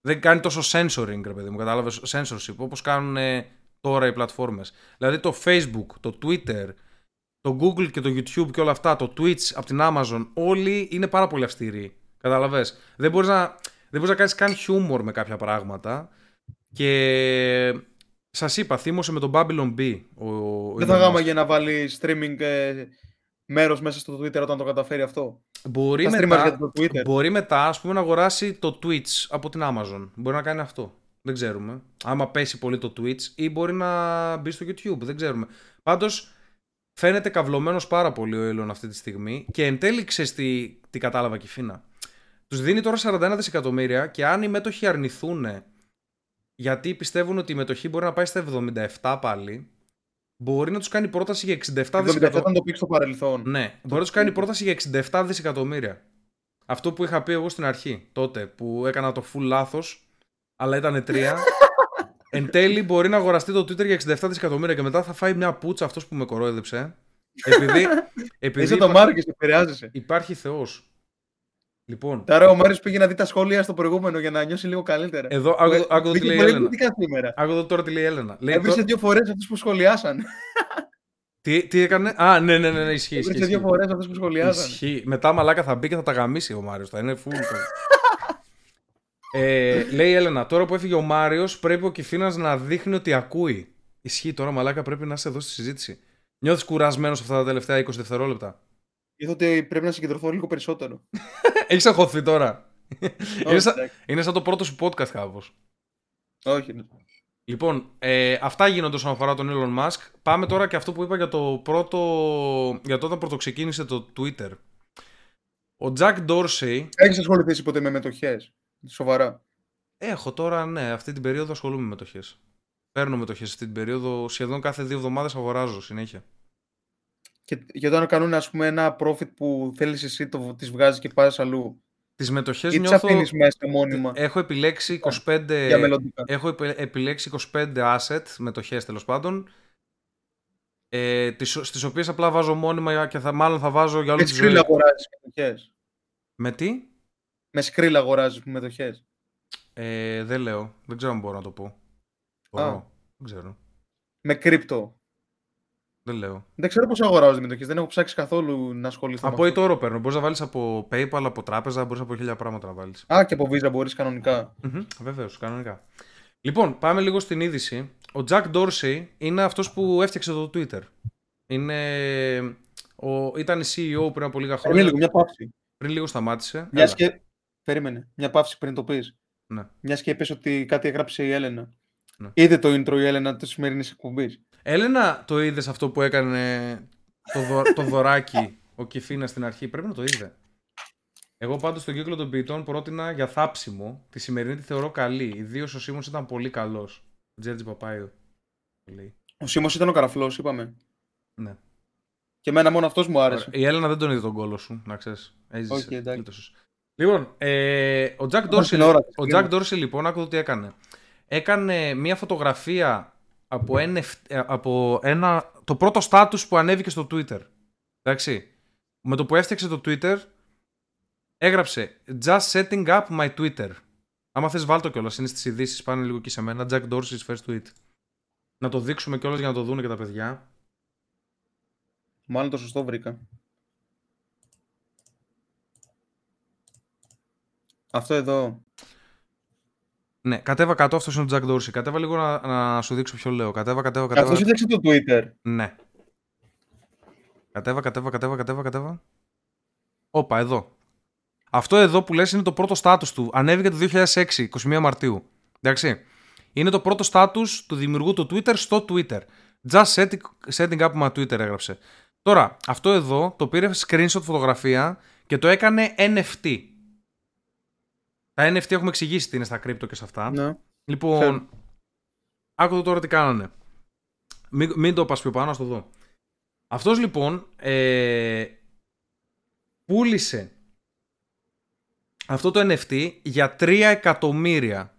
Δεν κάνει τόσο censoring, ρε παιδί μου, κατάλαβες, censorship, όπως κάνουν ε, τώρα οι πλατφόρμες. Δηλαδή το Facebook, το Twitter, το Google και το YouTube και όλα αυτά, το Twitch από την Amazon, όλοι είναι πάρα πολύ αυστηροί. Καταλαβες. Δεν μπορείς να, δεν μπορείς να κάνεις καν χιούμορ με κάποια πράγματα. Και σας είπα, θύμωσε με τον Babylon B. Ο, ο Δεν Elon θα Musk. γάμαγε να βάλει streaming ε, μέρος μέσα στο Twitter όταν το καταφέρει αυτό. Μπορεί Θα streamers μετά, για το Twitter. μπορεί μετά ας πούμε, να αγοράσει το Twitch από την Amazon. Μπορεί να κάνει αυτό. Δεν ξέρουμε. Άμα πέσει πολύ το Twitch ή μπορεί να μπει στο YouTube. Δεν ξέρουμε. Πάντως φαίνεται καυλωμένος πάρα πολύ ο Elon αυτή τη στιγμή και εν τέλει ξέρεις τι, τι κατάλαβα και η Φίνα. Τους δίνει τώρα 41 δισεκατομμύρια και αν οι μέτοχοι αρνηθούν γιατί πιστεύουν ότι η μετοχή μπορεί να πάει στα 77 πάλι μπορεί να τους κάνει πρόταση για 67 Το 77 δισεκατομμύρια. ήταν το πει στο παρελθόν. Ναι, μπορεί να τους κάνει πρόταση για 67 δισεκατομμύρια. Αυτό που είχα πει εγώ στην αρχή, τότε, που έκανα το full λάθος, αλλά ήταν τρία. Εν τέλει μπορεί να αγοραστεί το Twitter για 67 δισεκατομμύρια και μετά θα φάει μια πούτσα αυτός που με κορόιδεψε. Επειδή, επειδή Είσαι το υπά- Μάριο και επηρεάζεσαι. υπάρχει Θεός. Λοιπόν, Τώρα ο Μάριος πήγε να δει τα σχόλια στο προηγούμενο για να νιώσει λίγο καλύτερα. εδώ άκου, άκου εδώ τι Μπήκε λέει η πολύ Έλενα. κριτικά σήμερα. Άκου εδώ τώρα τι λέει η Έλενα. Λέει, Έβρισε τώρα- δύο φορές αυτούς που σχολιάσαν. τι, τι έκανε; Α, ναι, ναι, ναι, ναι ισχύει. ισχύει, Έβρισε δύο ισχύει. φορές αυτούς που σχολιάσαν. Ισχύει. Μετά μαλάκα θα μπει και θα τα γαμίσει ο Μάριος. Θα είναι full. το. ε, λέει η Έλενα, τώρα που έφυγε ο Μάριος, πρέπει ο Κυφίνα να δείχνει ότι ακούει. Ισχύει τώρα, μαλάκα, πρέπει να είσαι εδώ στη συζήτηση. Νιώθεις κουρασμένος αυτά τα τελευταία 20 δευτερόλεπτα; Είδα ότι πρέπει να συγκεντρωθώ λίγο περισσότερο. Έχεις αγχωθεί τώρα. είναι, Όχι, σαν, εντάξει. είναι σαν το πρώτο σου podcast κάπως. Όχι. ναι. Λοιπόν, ε, αυτά γίνονται όσον αφορά τον Elon Musk. Πάμε τώρα και αυτό που είπα για το πρώτο. για το όταν πρωτοξεκίνησε το Twitter. Ο Jack Dorsey. Έχεις ασχοληθείς ποτέ με μετοχές; Σοβαρά. Έχω τώρα, ναι, αυτή την περίοδο ασχολούμαι με μετοχές. Παίρνω μετοχές αυτή την περίοδο. Σχεδόν κάθε δύο εβδομάδες αγοράζω συνέχεια. Και, και όταν κάνουν ας πούμε, ένα profit που θέλεις εσύ, το, τις βγάζεις και πας αλλού. Τις μετοχές Ή τις νιώθω. αφήνεις μέσα μόνιμα; Έχω επιλέξει 25. για μελλοντικά. Έχω επι- επιλέξει 25 asset, μετοχές τέλος πάντων. Ε, τις, στις οποίες απλά βάζω μόνιμα και θα, μάλλον θα βάζω για όλη Με τη ζωή. σκρίλ αγοράζεις μετοχές; Με τι; Με σκρίλ αγοράζεις μετοχές; Ε, δεν λέω. Δεν ξέρω αν μπορώ να το πω. Μπορώ. Δεν ξέρω. Με κρύπτο. Δεν λέω. Δεν ξέρω πώς αγοράζονται μετοχές. Δεν έχω ψάξει καθόλου να ασχοληθώ Από με αυτό. eToro παίρνω. Μπορείς να βάλεις από PayPal, από τράπεζα, μπορείς από χίλια πράγματα να βάλεις. Α, και από Visa μπορείς κανονικά. Βεβαίως, κανονικά. Λοιπόν, πάμε λίγο στην είδηση. Ο Jack Dorsey είναι αυτός που έφτιαξε το Twitter. Είναι. Ο... Ήταν CEO πριν από λίγα Είναι χρόνια. λίγο, μια παύση. Πριν λίγο σταμάτησε. Μιας Έλα. και... Περίμενε. Μια παύση πριν το πεις. Ναι. Μιας και είπες ότι κάτι έγραψε η Έλενα. Ναι. Είδε το intro η Έλενα της σημερινής εκπομπής. Έλενα, το είδες αυτό που έκανε το, δω... το δωράκι ο Κιφίνα στην αρχή; Πρέπει να το είδε. Εγώ πάντως στον κύκλο των ποιητών πρότεινα για θάψιμο. Τη σημερινή τη θεωρώ καλή. Ιδίως ο Σίμον ήταν πολύ καλός. Ο Τζέρτζι Παπάιο. το λέει. Ο Σίμω ήταν ο καραφλός, είπαμε. Ναι. Και εμένα μόνο αυτός μου άρεσε. Η Έλενα δεν τον είδε τον κόλο σου, να ξέρεις. Όχι, εντάξει. Λοιπόν, ε, ο Jack Όμως Dorsey, την ώρα της, ο κρίμα. Jack Dorsey λοιπόν, άκου τι έκανε. Έκανε μια φωτογραφία από, NF, ε, από ένα, το πρώτο status που ανέβηκε στο Twitter. Εντάξει. Με το που έφτιαξε το Twitter, έγραψε Just setting up my Twitter. Άμα θες βάλ το κιόλας, είναι στις ειδήσεις πάνε λίγο και σε μένα. Jack Dorsey's first tweet. Να το δείξουμε κιόλας για να το δουν και τα παιδιά. Μάλλον το σωστό βρήκα. Αυτό εδώ. Ναι, κατέβα κάτω, αυτός είναι ο Jack Dorsey. Κατέβα λίγο να, να σου δείξω ποιο λέω. Κατέβα, κατέβα, κατέβα. Αυτός σύνταξε το Twitter. Ναι. Κατέβα, κατέβα, κατέβα, κατέβα, κατέβα. Όπα, εδώ. Αυτό εδώ που λες είναι το πρώτο στάτους του. Ανέβηκε το 2006, 21 Μαρτίου. Εντάξει. Είναι το πρώτο στάτους του δημιουργού του Twitter στο Twitter. Just setting, setting up my Twitter έγραψε. Τώρα, αυτό εδώ το πήρε screenshot φωτογραφία και το έκανε NFT. Τα NFT έχουμε εξηγήσει τι είναι στα crypto και σε αυτά. Ναι. Λοιπόν, Ξέρω. άκου το τώρα τι κάνανε. Μην, μην το πας πιο πάνω, ας το δω. Αυτός λοιπόν ε, πούλησε αυτό το NFT για 3 εκατομμύρια.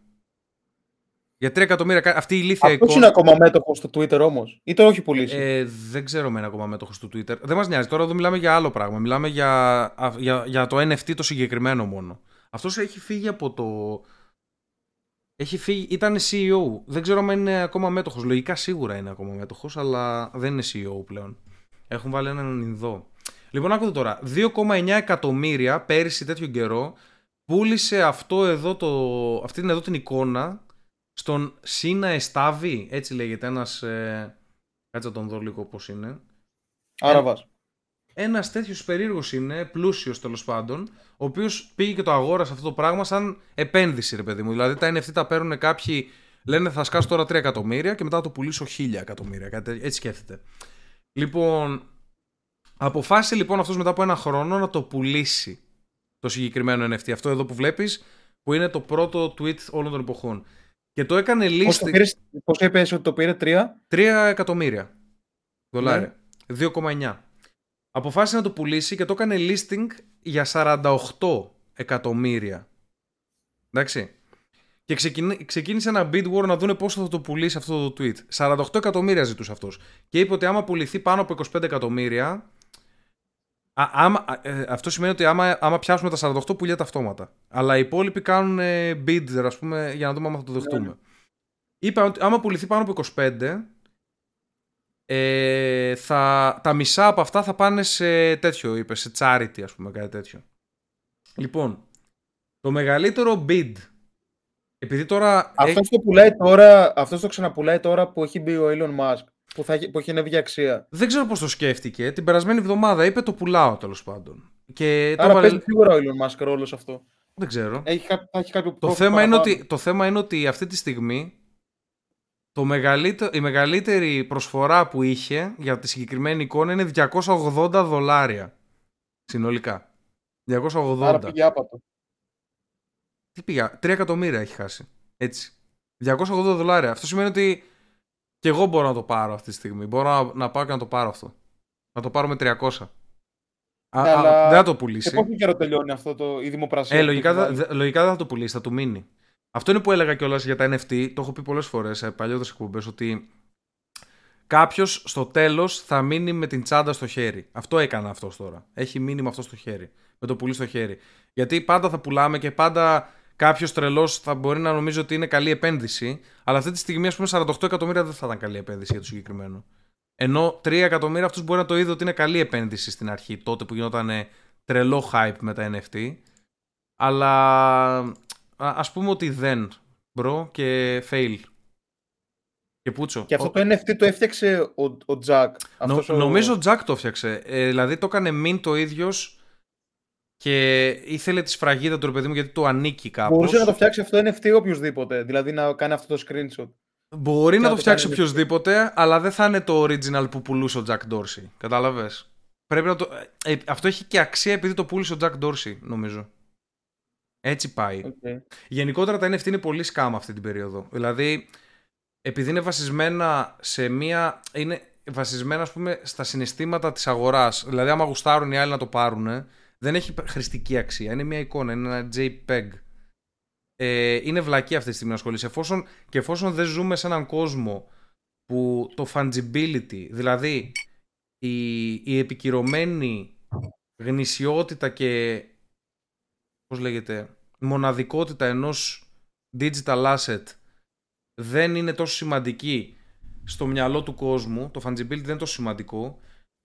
Για 3 εκατομμύρια. κα- Αυτή η ηλίθια Αυτό εικόνα. είναι ακόμα μέτοχο στο Twitter όμως. Ή το έχει πουλήσει; Ε, δεν ξέρω με ένα ακόμα μέτοχο του Twitter. Δεν μας νοιάζει. Τώρα εδώ μιλάμε για άλλο πράγμα. Μιλάμε για, α- για, για το NFT το συγκεκριμένο μόνο. Αυτός έχει φύγει από το... Έχει φύγει, ήταν CEO. Δεν ξέρω αν είναι ακόμα μέτοχος. Λογικά σίγουρα είναι ακόμα μέτοχος, αλλά δεν είναι CEO πλέον. Έχουν βάλει έναν Ινδό. Λοιπόν, άκουδε τώρα. 2,9 εκατομμύρια πέρυσι τέτοιο καιρό πούλησε αυτό εδώ το, αυτή την εδώ την εικόνα στον Σίνα Εστάβη, έτσι λέγεται ένας... Ε, κάτσε να τον δω λίγο πώς είναι. Άραβας. Ένας τέτοιος περίεργος είναι, πλούσιος τέλος πάντων, ο οποίος πήγε και το αγόρασε αυτό το πράγμα σαν επένδυση, ρε παιδί μου. Δηλαδή τα NFT τα παίρνουν κάποιοι, λένε θα σκάσω τώρα 3 εκατομμύρια και μετά θα το πουλήσω 1000 εκατομμύρια. Κάτι, τέτοιο. έτσι σκέφτεται. Λοιπόν, αποφάσισε λοιπόν αυτός μετά από ένα χρόνο να το πουλήσει το συγκεκριμένο NFT. Αυτό εδώ που βλέπεις, που είναι το πρώτο tweet όλων των εποχών. Και το έκανε Πώς το listing. πήρες, πώς είπες ότι το πήρε 3. 3 εκατομμύρια δολάρια. 2,9. Αποφάσισε να το πουλήσει και το έκανε listing για 48 εκατομμύρια. Εντάξει. Και ξεκινή- ξεκίνησε ένα bid war να δούνε πόσο θα το πουλήσει αυτό το tweet. 48 εκατομμύρια ζητούσε αυτός. Και είπε ότι άμα πουληθεί πάνω από 25 εκατομμύρια. Α, άμα, α, ε, αυτό σημαίνει ότι άμα, άμα πιάσουμε τα 48 πουλιέται αυτόματα. Αλλά οι υπόλοιποι κάνουν ε, bid, ας πούμε, για να δούμε αν θα το δεχτούμε. Είπα ότι άμα πουληθεί πάνω από 25, ε, θα, τα μισά από αυτά θα πάνε σε τέτοιο, είπες, σε charity, ας πούμε, κάτι τέτοιο. Λοιπόν, το μεγαλύτερο bid, επειδή τώρα... Αυτός έχει- το πουλάει τώρα, αυτός το ξαναπουλάει τώρα που έχει μπει ο Elon Musk. Που, θα, έχει- που έχει ανέβει για αξία. δεν ξέρω πώς το σκέφτηκε, την περασμένη εβδομάδα είπε το πουλάω τέλος πάντων. Και το Άρα έβαλε- παίζει σίγουρα ο Elon Musk ρόλος σε αυτό. Δεν ξέρω. Έχει, κά- θα έχει κάποιο Το profit θέμα, είναι παραπάνω. ότι, το θέμα είναι ότι αυτή τη στιγμή το μεγαλύτερο, η μεγαλύτερη προσφορά που είχε για τη συγκεκριμένη εικόνα είναι 280 δολάρια. Συνολικά. 280. Άρα πήγε άπατο. Τι πήγα, 3 εκατομμύρια έχει χάσει. Έτσι. 280 δολάρια. Αυτό σημαίνει ότι και εγώ μπορώ να το πάρω αυτή τη στιγμή. Μπορώ να, να πάω και να το πάρω αυτό. Να το πάρω με 300. Α, Ναι, α, αλλά δεν θα το Σε πουλήσει. πόσο καιρό τελειώνει αυτό το, η δημοπρασία. Ε, που λογικά, έχει θα- βάλει; δε- λογικά δεν θα το πουλήσει, θα του μείνει. Αυτό είναι που έλεγα κιόλας για τα NFT. Το έχω πει πολλές φορές σε παλιότερες εκπομπές ότι κάποιος στο τέλος θα μείνει με την τσάντα στο χέρι. Αυτό έκανε αυτός τώρα. Έχει μείνει με αυτό στο χέρι. Με το πουλί στο χέρι. Γιατί πάντα θα πουλάμε και πάντα κάποιος τρελός θα μπορεί να νομίζει ότι είναι καλή επένδυση. Αλλά αυτή τη στιγμή, ας πούμε, 48 εκατομμύρια δεν θα ήταν καλή επένδυση για το συγκεκριμένο. Ενώ 3 εκατομμύρια αυτό μπορεί να το είδε ότι είναι καλή επένδυση στην αρχή, τότε που γινόταν τρελό hype με τα NFT. Αλλά α, ας πούμε ότι δεν, bro, και fail. Και πούτσο. Και αυτό Ο- το NFT το έφτιαξε ο, ο Jack. Νο- Αυτός ο- Νομίζω ο Jack το έφτιαξε. Ε, δηλαδή το έκανε μεν το ίδιος και ήθελε τη σφραγίδα του ρε παιδί μου γιατί το ανήκει κάπως. Μπορούσε να το φτιάξει αυτό NFT οποιοδήποτε. Δηλαδή να κάνει αυτό το screenshot. Μπορεί και να να το το φτιάξει κάνει οποιοδήποτε, αλλά δεν θα είναι το original που πουλούσε ο Jack Dorsey. Κατάλαβες; Πρέπει να το... ε, αυτό έχει και αξία επειδή το πούλησε ο Jack Dorsey, νομίζω. Έτσι πάει. Okay. Γενικότερα τα NFT είναι πολύ σκάμα αυτή την περίοδο. Δηλαδή, επειδή είναι βασισμένα σε μία. είναι βασισμένα, ας πούμε, στα συναισθήματα της αγοράς. Δηλαδή, άμα γουστάρουν οι άλλοι να το πάρουν, δεν έχει χρηστική αξία. Είναι μία εικόνα, είναι ένα JPEG. Ε, είναι βλακή αυτή τη στιγμή να ασχολείσαι. Εφόσον, και εφόσον δεν ζούμε σε έναν κόσμο που το fungibility, δηλαδή η, η επικυρωμένη γνησιότητα και πώς λέγεται, μοναδικότητα ενός digital asset δεν είναι τόσο σημαντική στο μυαλό του κόσμου, το fungibility δεν είναι τόσο σημαντικό,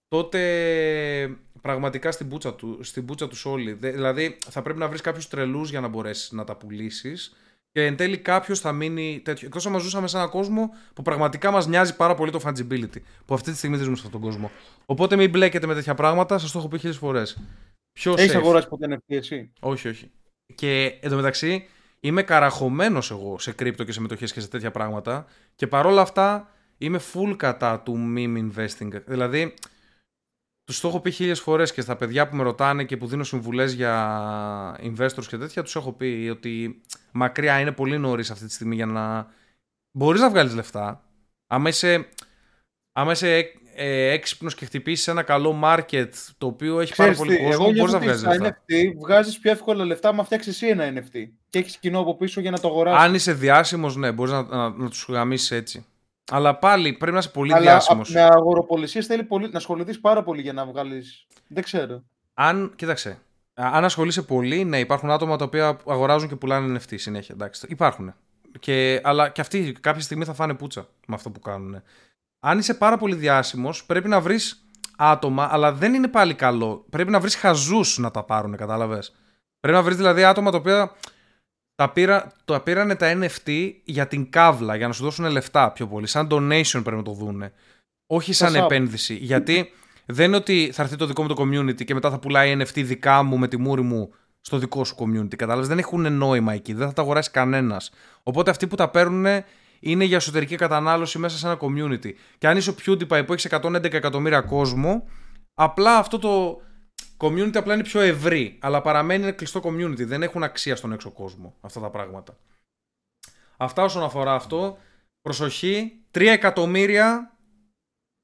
τότε πραγματικά στην πούτσα, του, στην πούτσα τους όλοι. Δε- Δηλαδή θα πρέπει να βρεις κάποιους τρελούς για να μπορέσεις να τα πουλήσεις. Και εν τέλει κάποιος θα μείνει τέτοιο. Εκτός αν ζούσαμε σε έναν κόσμο που πραγματικά μας νοιάζει πάρα πολύ το fungibility. Που αυτή τη στιγμή δεν ζούμε σε αυτόν τον κόσμο. Οπότε μην μπλέκετε με τέτοια πράγματα, σας το έχω πει χίλιες φορές. Πιο Έχεις safe. αγοράσει ποτέ NFT εσύ; Όχι, όχι. Και εντωμεταξύ είμαι καραχωμένος εγώ σε κρύπτο και σε μετοχέ και σε τέτοια πράγματα. Και παρόλα αυτά είμαι full κατά του meme investing. Δηλαδή, τους το έχω πει χίλιες φορές και στα παιδιά που με ρωτάνε και που δίνω συμβουλές για investors και τέτοια, τους έχω πει ότι μακριά είναι πολύ νωρίς αυτή τη στιγμή για να. Μπορείς να βγάλεις λεφτά. Άμα είσαι, άμα είσαι ε, έξυπνος και χτυπήσεις ένα καλό market το οποίο έχει πάρα Ξέρεις πολύ τι, κόσμο, εγώ μπορείς νιώθω να ότι βγάλει στα λεφτά. NFT βγάζεις πιο εύκολα λεφτά άμα φτιάξεις εσύ ένα NFT. Και έχεις κοινό από πίσω για να το αγοράσεις. Αν είσαι διάσημος, ναι, μπορείς να, να, να τους γαμίσεις έτσι. Αλλά πάλι πρέπει να είσαι πολύ Αλλά διάσημος. α- με αγοροπολισίες θέλει πολύ, να ασχοληθείς πάρα πολύ για να βγάλεις... Δεν ξέρω. Αν, κοίταξε. α- Αν ασχολείσαι πολύ, ναι, υπάρχουν άτομα τα οποία αγοράζουν και πουλάνε NFT συνέχεια. Εντάξει, υπάρχουν. Και, αλλά και αυτοί κάποια στιγμή θα φάνε πούτσα με αυτό που κάνουν. Αν είσαι πάρα πολύ διάσημος, πρέπει να βρεις άτομα, αλλά δεν είναι πάλι καλό. Πρέπει να βρεις χαζούς να τα πάρουν, κατάλαβες; Πρέπει να βρεις δηλαδή άτομα τα οποία τα, πήρα, τα πήρανε τα NFT για την κάβλα, για να σου δώσουν λεφτά πιο πολύ. Σαν donation πρέπει να το δούνε. Όχι σαν Σαν sub. επένδυση. Γιατί δεν είναι ότι θα έρθει το δικό μου το community και μετά θα πουλάει NFT δικά μου με τη μούρη μου στο δικό σου community. Κατάλαβες, δεν έχουν νόημα εκεί. Δεν θα τα αγοράσει κανένας. Οπότε αυτοί που τα παίρνουν είναι για εσωτερική κατανάλωση μέσα σε ένα community. Και αν είσαι ο PewDiePie που έχεις 111 εκατομμύρια κόσμο, απλά αυτό το community απλά είναι πιο ευρύ. Αλλά παραμένει ένα κλειστό community. Δεν έχουν αξία στον έξω κόσμο αυτά τα πράγματα. Αυτά όσον αφορά αυτό. Προσοχή, 3 εκατομμύρια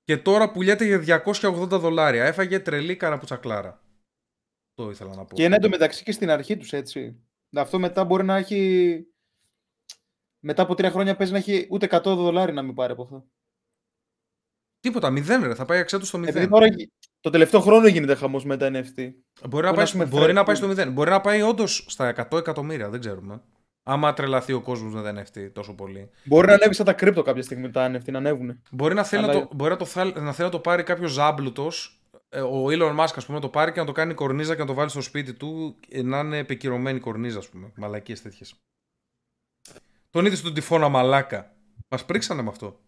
και τώρα πουλιέται για 280 δολάρια. Έφαγε τρελή καραπουτσακλάρα. Το ήθελα να πω. Και είναι εντωμεταξύ και στην αρχή τους έτσι. Αυτό μετά μπορεί να έχει... Μετά από τρία χρόνια παίζει να έχει ούτε 100 δολάρια να μην πάρει από αυτό. Τίποτα, μηδέν ρε, θα πάει αξία του στο Επειδή μηδέν. τώρα γι- το τελευταίο χρόνο γίνεται χαμός με τα NFT. Μπορεί να, να πάει, έχουμε μπορεί να φρέ- πάει στο μηδέν. Μπορεί να πάει όντως στα 100 εκατομμύρια, δεν ξέρουμε. Άμα τρελαθεί ο κόσμος με τα NFT τόσο πολύ. Μπορεί να ανέβει σαν τα κρύπτο κάποια στιγμή τα NFT, να ανέβουν. Μπορεί να θέλει, Αλλά- να, το, μπορεί να, το, θέλ- να θέλει να το πάρει κάποιος ζάμπλουτος, ο Elon Musk, ας πούμε, να το πάρει και να το κάνει κορνίζα και να το βάλει στο σπίτι του ε, να είναι επικυρωμένη κορνίζα, ας πούμε. Μαλακίες τέτοιες. Τον είδες στον τυφώνα μαλάκα. Μας πρίξανε με αυτό.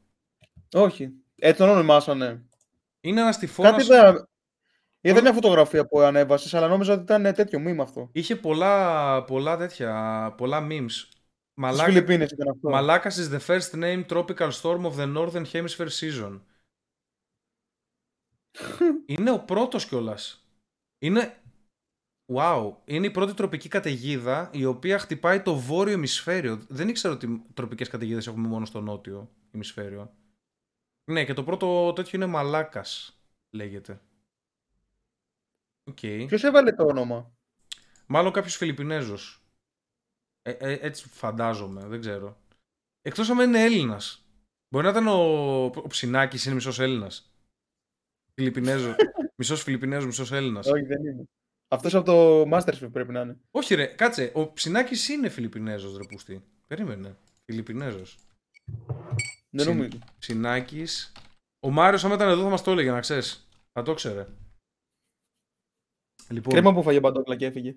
Όχι. Έτσι τον ονομάσανε. Είναι ένας τυφώνα. Κάτι είδα. Είδα μια φωτογραφία που ανέβασες, αλλά νόμιζα ότι ήταν τέτοιο μήνυμα αυτό. Είχε πολλά, πολλά τέτοια, πολλά memes. Στις Μαλάκα, Φιλιππίνες ήταν αυτό. Μαλάκας is the first name tropical storm of the northern hemisphere season. είναι ο πρώτος κιόλας. Είναι... Wow. Είναι η πρώτη τροπική καταιγίδα η οποία χτυπάει το βόρειο ημισφαίριο. Δεν ήξερα ότι τροπικές καταιγίδες έχουμε μόνο στο νότιο ημισφαίριο. Ναι, και το πρώτο τέτοιο είναι Μαλάκας, λέγεται. Οκ. Ποιος έβαλε το όνομα; Μάλλον κάποιος Φιλιππινέζος. Ε, ε, έτσι φαντάζομαι, δεν ξέρω. Εκτός αν είναι Έλληνας. Μπορεί να ήταν ο, ο Ψινάκης, είναι μισός Έλληνας. Φιλιππινέζο. μισός Φιλιππινέζος, μισός Έλληνας. Όχι, δεν είναι. Αυτός από το Masterchef πρέπει να είναι. Όχι ρε, κάτσε. Ο Ψινάκης είναι Φιλιππινέζος, ρε πούστη. Περίμενε. Φιλιππινέζος. Δεν Ψιν- νομίζω. Ψινάκης. Ο Μάριος άμα ήταν εδώ θα μας το έλεγε, να ξέρεις. Θα το ξέρε. Λοιπόν, Κρίμα που φάγε παντόκλα και έφυγε.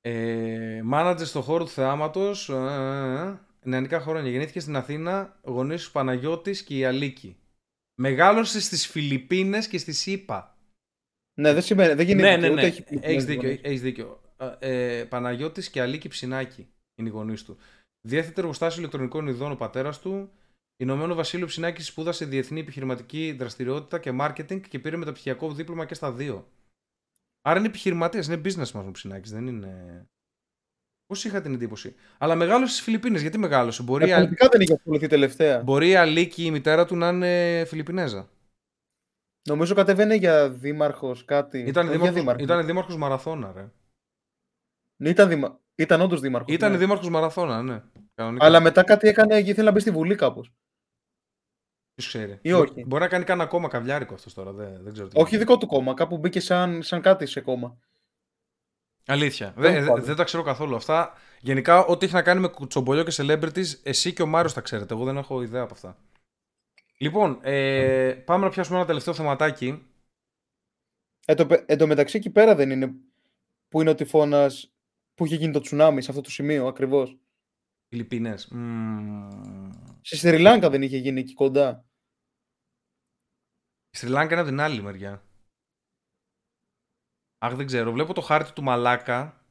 Ε, μάνατζερ στο χώρο του θεάματος, ε, ε, ε, νεανικά χρόνια. Γεννήθηκε στην Αθήνα, γονείς του Παναγιώτης και η Αλίκη. Μεγάλωσε στις Φιλιππίνες και στις ΗΠΑ. Ναι, δεν σημαίνει. Δεν γίνεται. ναι, ναι, ούτε ναι. έχει Έχεις δίκιο. γονείς. Έχεις δίκιο. Ε, ε, Παναγιώτης και Αλίκη Ψινάκη είναι οι γονείς του. Διέθετε εργοστάσιο ηλεκτρονικών ειδών ο πατέρας του. Ηνωμένο Βασίλειο Ψινάκη σπούδασε διεθνή επιχειρηματική δραστηριότητα και marketing και πήρε μεταπτυχιακό δίπλωμα και στα δύο. Άρα είναι επιχειρηματίας, είναι businessman ο Ψινάκης, δεν είναι. Πώς είχα την εντύπωση; Αλλά μεγάλωσε στις Φιλιππίνες. Γιατί μεγάλωσε, μπορεί, Ε, η Α- Πολιτικά δεν είχε ασχοληθεί τελευταία. μπορεί η Αλίκη, η μητέρα του, να είναι Φιλιππινέζα; Νομίζω κατεβαίνει για δήμαρχος κάτι. Ήταν Όχι για δήμαρχος, δήμαρχος. ήταν δήμαρχος Μαραθώνα, ρε. Ναι, Ήταν, δήμα... ήταν όντως δήμαρχος. Ήταν ναι. δήμαρχος Μαραθώνα, ναι. Κανονικά. Αλλά μετά κάτι έκανε και ήθελε να μπει στη Βουλή κάπως. Ποιος ξέρει. Ή Μπορεί- όχι. Μπορεί να κάνει κανένα κόμμα καβλιάρικο αυτός τώρα. Δεν, δεν ξέρω τι Όχι δικό του κόμμα. Κάπου μπήκε σαν, σαν κάτι σε κόμμα. Αλήθεια. Δεν Δεν, πάω. δεν τα ξέρω καθόλου αυτά. Γενικά, ό,τι έχει να κάνει με κουτσομπολιό και celebrities, εσύ και ο Μάριος τα ξέρετε. Εγώ δεν έχω ιδέα από αυτά. Λοιπόν, ε, πάμε να πιάσουμε ένα τελευταίο θεματάκι. Εν τω, πε- εν τω μεταξύ εκεί πέρα δεν είναι που είναι ο τυφώνας που είχε γίνει το τσουνάμι σε αυτό το σημείο ακριβώς. Φιλιππίνες. Στη Σρι Λάγκα δεν είχε γίνει εκεί κοντά. Η Σρι Λάγκα είναι από την άλλη μεριά. Αχ, δεν ξέρω. Βλέπω το χάρτη του Μαλάκα.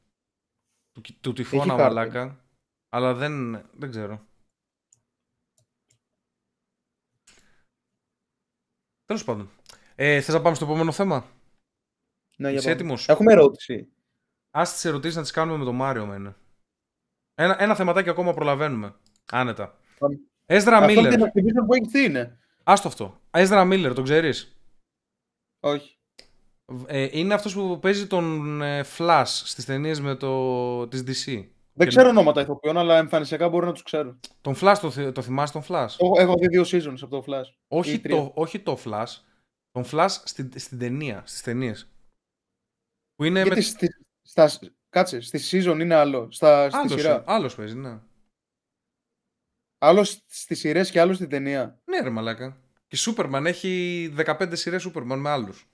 Του, κι- του τυφώνα χάρτη. Μαλάκα. Αλλά δεν, δεν ξέρω. Τέλος πάντων. Ε, θες να πάμε στο επόμενο θέμα; Ναι, για Είσαι πάμε. έτοιμος; Έχουμε ερώτηση. Ας τις ερωτήσεις να τις κάνουμε με τον Μάριο μένε. Ένα, ένα θεματάκι ακόμα προλαβαίνουμε. Άνετα. Πάμε. Έzdra Αυτό Miller. την Activision που έχεις τι είναι. Άστο αυτό. Έzdra Miller, τον ξέρεις; Όχι. Ε, είναι αυτός που παίζει τον ε, Flash στις ταινίες με το, της DC. Δεν Και- ξέρω ονόματα ηθοποιών, αλλά εμφανισιακά μπορεί να τους ξέρω. Τον Flash το, θυ- το θυμάσαι τον Flash; Έχω, έχω δει δύο seasons από το Flash. όχι, ή τρία. το, όχι το Flash. Τον Flash στην, στην ταινία, στις ταινίες. Που είναι Γιατί με... στη, στα, κάτσε, στη season είναι άλλο. Στα, στη Άλλος, σειρά. άλλος παίζει, ναι. Άλλος στις σειρές και άλλος στην ταινία. Ναι ρε μαλάκα. Και Superman έχει 15 σειρές Superman με άλλους.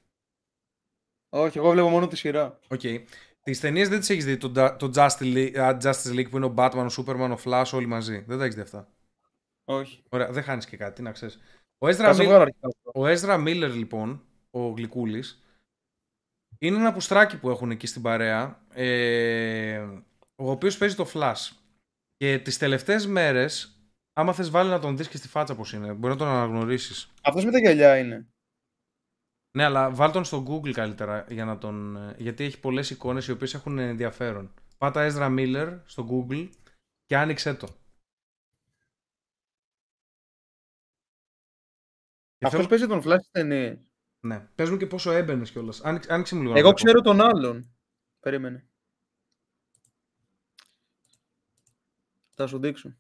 Όχι, εγώ βλέπω μόνο τη σειρά. Οκ. Τις ταινίες δεν τις έχεις δει. Το, Ju- το Justice, League, α, Justice League που είναι ο Batman, ο Superman, ο Flash, όλοι μαζί. Δεν τα έχεις δει αυτά; Όχι. Ωραία, δεν χάνεις και κάτι, να ξέρεις. Ο Ezra, Θα σε Mil- βγάλω αρχικά. ο Ezra Miller, λοιπόν, ο Γλυκούλης, είναι ένα πουστράκι που έχουν εκεί στην παρέα. Ε, ο οποίος παίζει το Flash. Και τις τελευταίες μέρες, άμα θες βάλει να τον δεις και στη φάτσα πώς είναι, μπορεί να τον αναγνωρίσεις. Αυτός με τα γυαλιά είναι. Ναι, αλλά βάλ τον στο Google καλύτερα για να τον. ε, Γιατί έχει πολλές εικόνες οι οποίες έχουν ενδιαφέρον. Πάτα Ezra Miller στο Google και άνοιξε το. Και Αυτός θέλω- παίζει τον Flash στι ταινίε. Ναι. Πες μου και πόσο έμπαινες κιόλας. Άνοιξε, άνοιξε μου λίγο. να Εγώ βλέπω. ξέρω τον άλλον. Περίμενε. Θα σου δείξω.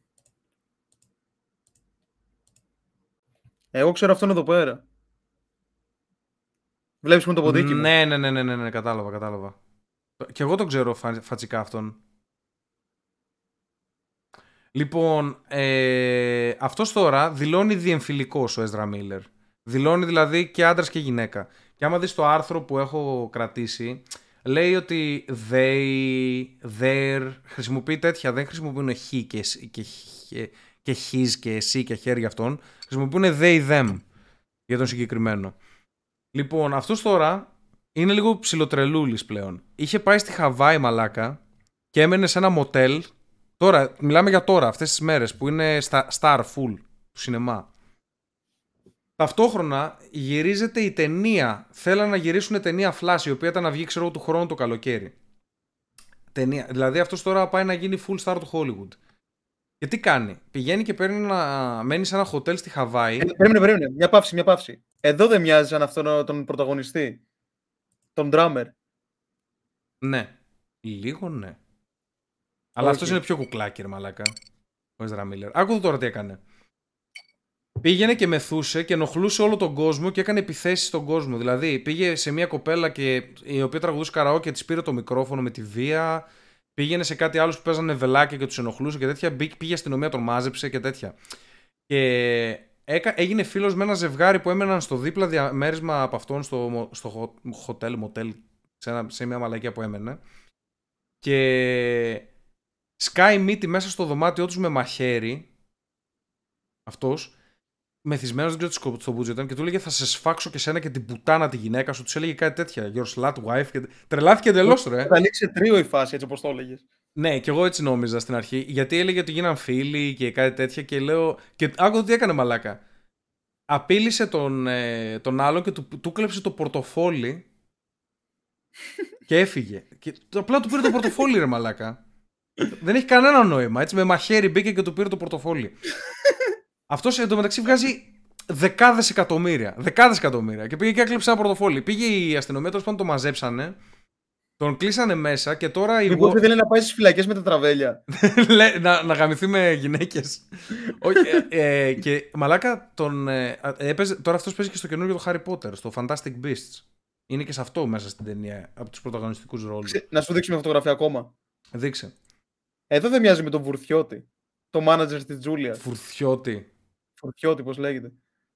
Εγώ ξέρω αυτόν εδώ πέρα. Βλέπεις μου το ποντίκι μου. Ναι, ναι, ναι, ναι, ναι, ναι, κατάλαβα, κατάλαβα. Και εγώ τον ξέρω φα- φατσικά αυτόν. Λοιπόν, ε, αυτός τώρα δηλώνει διεμφυλικός ο Ezra Miller. Δηλώνει δηλαδή και άντρας και γυναίκα. Και άμα δεις το άρθρο που έχω κρατήσει, λέει ότι they, their, χρησιμοποιεί τέτοια, δεν χρησιμοποιούν he και, s- και, he- και his και εσύ και χέρια αυτών. Χρησιμοποιούν they, them για τον συγκεκριμένο. Λοιπόν, αυτός τώρα είναι λίγο ψιλοτρελούλης πλέον. Είχε πάει στη Χαβάη μαλάκα και έμενε σε ένα μοτέλ. Τώρα, μιλάμε για τώρα, αυτές τις μέρες που είναι στα star full του σινεμά. Ταυτόχρονα γυρίζεται η ταινία. Θέλαν να γυρίσουν ταινία Flash, η οποία ήταν να βγει, ξέρω εγώ, του χρόνου το καλοκαίρι. Ταινία. Δηλαδή αυτός τώρα πάει να γίνει full star του Hollywood. Και τι κάνει, πηγαίνει και παίρνει να μένει σε ένα χοτέλ στη Χαβάη. Ε, περίμενε, περίμενε. Μια παύση, μια παύση. Εδώ δεν μοιάζει σαν αυτόν τον πρωταγωνιστή. Τον drummer. Ναι. Λίγο ναι. Αλλά Όχι. αυτός είναι πιο κουκλάκι, ρε μαλάκα. Ο Ezra Miller. Άκου τώρα τι έκανε. Πήγαινε και μεθούσε και ενοχλούσε όλο τον κόσμο και έκανε επιθέσεις στον κόσμο. Δηλαδή πήγε σε μια κοπέλα και, η οποία τραγουδούσε καραό και της πήρε το μικρόφωνο με τη βία. Πήγαινε σε κάτι άλλο που παίζανε βελάκια και τους ενοχλούσε και τέτοια. Μπήκε- Πήγε αστυνομία, τον μάζεψε και τέτοια. Και έκα, έγινε φίλος με ένα ζευγάρι που έμεναν στο δίπλα διαμέρισμα από αυτόν στο, μο- στο χο- χοτέλ, μοτέλ, σε, ένα, σε μια μαλακία που έμενε. Και σκάει μύτη μέσα στο δωμάτιό τους με μαχαίρι. Αυτός. Μεθυσμένος, δεν ξέρω τι σκοπό στο μπούτζο ήταν και του έλεγε Θα σε σφάξω και σένα και την πουτάνα τη γυναίκα σου. Τους έλεγε κάτι τέτοια. Your slut wife. Και... Τρελάθηκε εντελώς, ρε. Θα ανοίξει τρίο η φάση, έτσι όπως το έλεγες. Ναι, και εγώ έτσι νόμιζα στην αρχή. Γιατί έλεγε ότι γίναν φίλοι και κάτι τέτοια και λέω. Και άκουγα τι έκανε μαλάκα. Απείλησε τον, ε, τον άλλον και του, του κλέψε το πορτοφόλι και έφυγε. Και το- απλά του πήρε το πορτοφόλι, ρε μαλάκα. Δεν έχει κανένα νόημα. Έτσι με μαχαίρι μπήκε και του πήρε το πορτοφόλι. Αυτός εντωμεταξύ βγάζει δεκάδες εκατομμύρια. Δεκάδες εκατομμύρια. Και πήγε και έκλειψε ένα πορτοφόλι. Πήγε η αστυνομία, τέλος πάντων το μαζέψανε. Τον κλείσανε μέσα και τώρα η Μήπως Wa- ήθελε να πάει στις φυλακές με τα τραβέλια. Λέ, να, να γαμηθεί με γυναίκες. Όχι. ε, ε, και μαλάκα τον. Ε, έπαιζε, τώρα αυτός παίζει και στο καινούργιο το Harry Potter, στο Fantastic Beasts. Είναι και σε αυτό μέσα στην ταινία, από τους πρωταγωνιστικούς ρόλους. Ξε- Να σου δείξω μια φωτογραφία ακόμα. Δείξε. Εδώ δεν μοιάζει με τον Βουρθιώτη. Το manager της Τζούλιας. Φουρθιώτη. Βουρθιώτη, πώς λέγεται.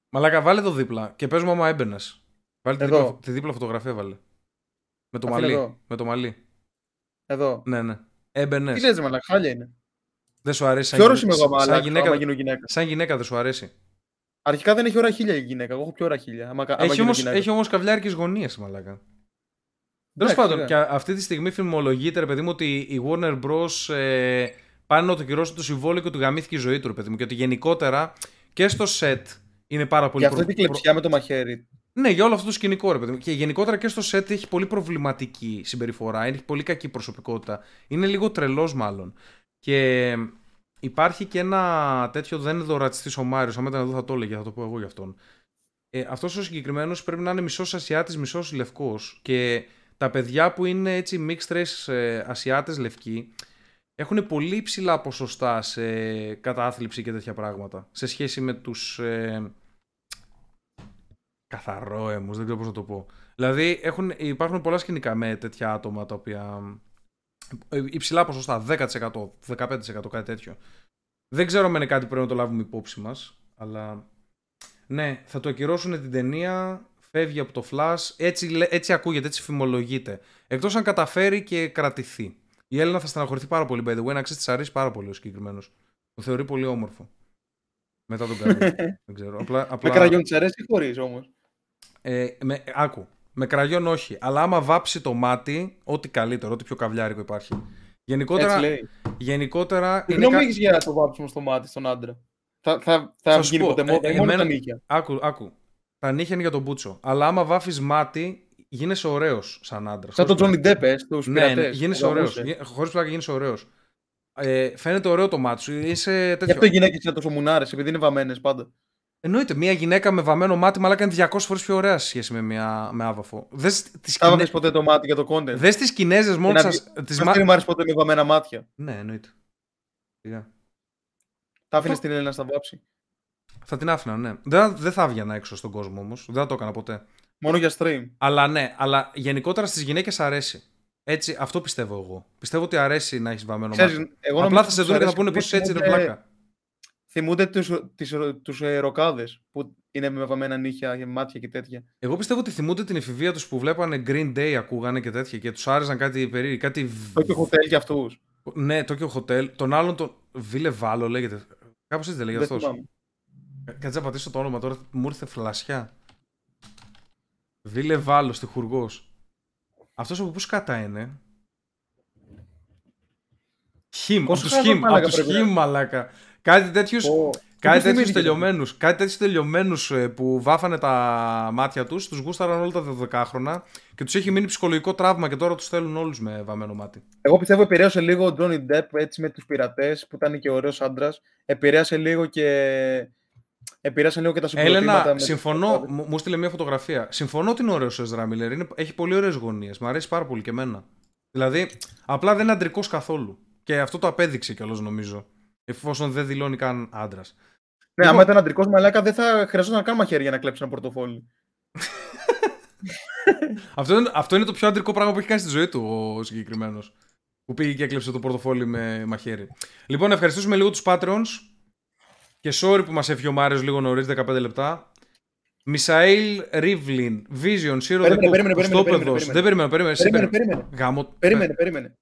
Μαλάκα, βάλε το δίπλα και πες μου άμα έμπαινες. Βάλε τη Εδώ. δίπλα, τη δίπλα φωτογραφία, βάλε. Με το Αφήνω μαλλί. εδώ. Με το μαλλί. Εδώ. Ναι, ναι. Έμπαινες. Τι λες, ρε μαλάκα, χάλια είναι. Δεν σου αρέσει σαν, Ποιο όρο γυ- είμαι εγώ, σαν, μαλάκα, γυναίκα, άμα γίνω γυναίκα. σαν γυναίκα δεν σου αρέσει. Αρχικά δεν έχει ώρα χίλια η γυναίκα. Εγώ έχω πιο ώρα χίλια. Άμα, άμα Έχει γίνω όμως, γυναίκα. έχει όμως καβλιάρικες γωνίες, μαλάκα. Τέλος Εντάξει, πάντων, ναι. και αυτή τη στιγμή φημολογείται, ρε παιδί μου, ότι η Warner Bros. Ε, πάνε να το κυρώσουν το συμβόλαιο και του γαμήθηκε η ζωή του, ρε παιδί μου. Και ότι γενικότερα και στο set είναι πάρα πολύ Και αυτή προ- την κλεψιά με το μαχαίρι. Ναι, για όλο αυτό το σκηνικό, ρε παιδί μου. Και γενικότερα και στο set έχει πολύ προβληματική συμπεριφορά. Έχει πολύ κακή προσωπικότητα. Είναι λίγο τρελός, μάλλον. Και υπάρχει και ένα τέτοιο. Δεν είναι εδώ ρατσιστή ο Μάριος. Αν ήταν εδώ θα το έλεγε, θα το πω εγώ για αυτόν. Ε, αυτός ο συγκεκριμένος πρέπει να είναι μισός Ασιάτης, μισός Λευκός. Και τα παιδιά που είναι έτσι mixed race ε, Ασιάτες λευκοί έχουν πολύ υψηλά ποσοστά σε κατάθλιψη και τέτοια πράγματα. Σε σχέση με τους ε, καθαρόαιμους, δεν ξέρω πώς να το πω. Δηλαδή έχουν, υπάρχουν πολλά σκηνικά με τέτοια άτομα τα οποία ε, υψηλά ποσοστά, 10%, 15% κάτι τέτοιο. Δεν ξέρω αν είναι κάτι που πρέπει να το λάβουμε υπόψη μας, αλλά ναι, θα το ακυρώσουν την ταινία, φεύγει από το Flash, έτσι, λέ- έτσι ακούγεται, έτσι φημολογείται. Εκτός αν καταφέρει και κρατηθεί. Η Έλληνα θα στεναχωρηθεί πάρα πολύ, by the way, να ξέρεις, της αρέσει πάρα πολύ ο συγκεκριμένος. Το θεωρεί πολύ όμορφο. Μετά τον Κάρλο. Δεν ξέρω. Απλά, Με απλά, κραγιόν της αρέσει ή χωρίς όμως; Ε, με, άκου. Με κραγιόν όχι. Αλλά άμα βάψει το μάτι, ό,τι καλύτερο, ό,τι πιο καβλιάρικο υπάρχει. Γενικότερα, Έτσι λέει. γενικότερα Τι είναι γνώμη κα- έχεις για το βάψιμο στο μάτι στον άντρα. Θα, θα, θα, Θα σου γίνει πω, ποτέ μόδα ε, ή μόνο εμένα- τα νύχια. Άκου, άκου. Τα νύχια είναι για τον Μπούτσο. Αλλά άμα βάφεις μάτι, γίνεσαι ωραίος σαν άντρας. Σαν τον Τζόνι Ντέπε στους Ναι, ναι, πειρατές. γίνεσαι που ωραίος. γαμούσε. Χωρίς πλάκα γίνεσαι ωραίος. Ε, φαίνεται ωραίο το μάτι σου. Είσαι Γι' τέτοιο. αυτό οι γυναίκες είναι τόσο μουνάρες, επειδή είναι βαμμένες πάντα. Εννοείται, μια γυναίκα με βαμμένο μάτι μαλάκα είναι 200 φορές πιο ωραία σε σχέση με, μια, με άβαφο. Δες τις, Θα Κινέ... βάλει ποτέ το μάτι για το content. Δες τις Κινέζες μόνο να σας... βγει- Τις Μα μα... δεν μ' άρεσε ποτέ με βαμμένα μάτια. Ναι, εννοείται. Σιγά. Τα άφηνες την Έλληνα στα βάψει. Θα την άφηνα, ναι. Δεν, δεν θα έβγαινα έξω στον κόσμο όμως. Δεν θα το έκανα ποτέ. Μόνο για stream. Αλλά ναι, αλλά γενικότερα στις γυναίκες αρέσει. Έτσι, αυτό πιστεύω εγώ. Πιστεύω ότι αρέσει να έχεις βαμμένο Ξέρεις, μάτι. εγώ Απλά νομίζω θα σε τους δουν και θα αρέσει πούνε επειδή πως έτσι ρε θυμούνται- βλάκα. Θυμούνται τους, τις, τους ε, ροκάδες που είναι με βαμμένα νύχια και μάτια και τέτοια. Εγώ πιστεύω ότι θυμούνται την εφηβεία τους που βλέπανε Green Day, ακούγανε και τέτοια και τους άρεσαν κάτι περίεργο. Κάτι... Το και hotel για αυτούς. Ναι, Tokyo Hotel. Τον άλλον τον. Βίλε Βάλο λέγεται. Κάπως έτσι δεν λέγεται Δεν αυτός. θυμάμαι. Κάτσε να πατήσω το όνομα τώρα, μου ήρθε φλασιά. Βίλε Βάλο, τυχουργό. Αυτός από πού σκάτα είναι; Χιμ, από Πόσο τους χαζός Χιμ, μαλάκα από του πρέπει να Χιμ, μαλάκα. Κάτι τέτοιου. Πω. Κάτι Ποιος τέτοιους θυμήθηκε. τελειωμένου. Κάτι τέτοιους τελειωμένους που βάφανε τα μάτια τους, τους γούσταραν όλα τα 12χρονα και τους έχει μείνει ψυχολογικό τραύμα και τώρα τους θέλουν όλους με βαμμένο μάτι. Εγώ πιστεύω επηρέασε λίγο ο Johnny Depp έτσι με τους πειρατές που ήταν και ωραίος άντρας. Επηρέασε λίγο και... Επηρέασε λίγο και τα συγκροτήματα. Έλενα, με- συμφωνώ. Μου, μου στείλε μια φωτογραφία. Συμφωνώ ότι είναι ωραίος ο Ezra Miller. Είναι, έχει πολύ ωραίες γωνίες. Μ' αρέσει πάρα πολύ και εμένα. Δηλαδή, απλά δεν είναι αντρικός καθόλου. Και αυτό το απέδειξε κιόλας νομίζω. Εφόσον δεν δηλώνει καν άντρας. Ναι, άμα ήταν αντρικός μαλάκα δεν θα χρειαζόταν καν μαχαίρι για να κλέψει ένα πορτοφόλι. αυτό, είναι, αυτό είναι το πιο αντρικό πράγμα που έχει κάνει στη ζωή του ο συγκεκριμένος. Που πήγε και έκλεψε το πορτοφόλι με μαχαίρι. Λοιπόν, να ευχαριστήσουμε λίγο τους Patreons. Και sorry που μας έφυγε ο Μάριος λίγο νωρίς, 15 λεπτά. Μισαήλ Ρίβλιν, Vision, Zero Περίμενε, The Book, περίμενε, περίμενε, Κουστόπεδος. περίμενε, Δεν περιμένω, περίμενε. εσύ Περίμενε, περίμενε. περίμενε. Γάμο. Περίμενε, περίμενε.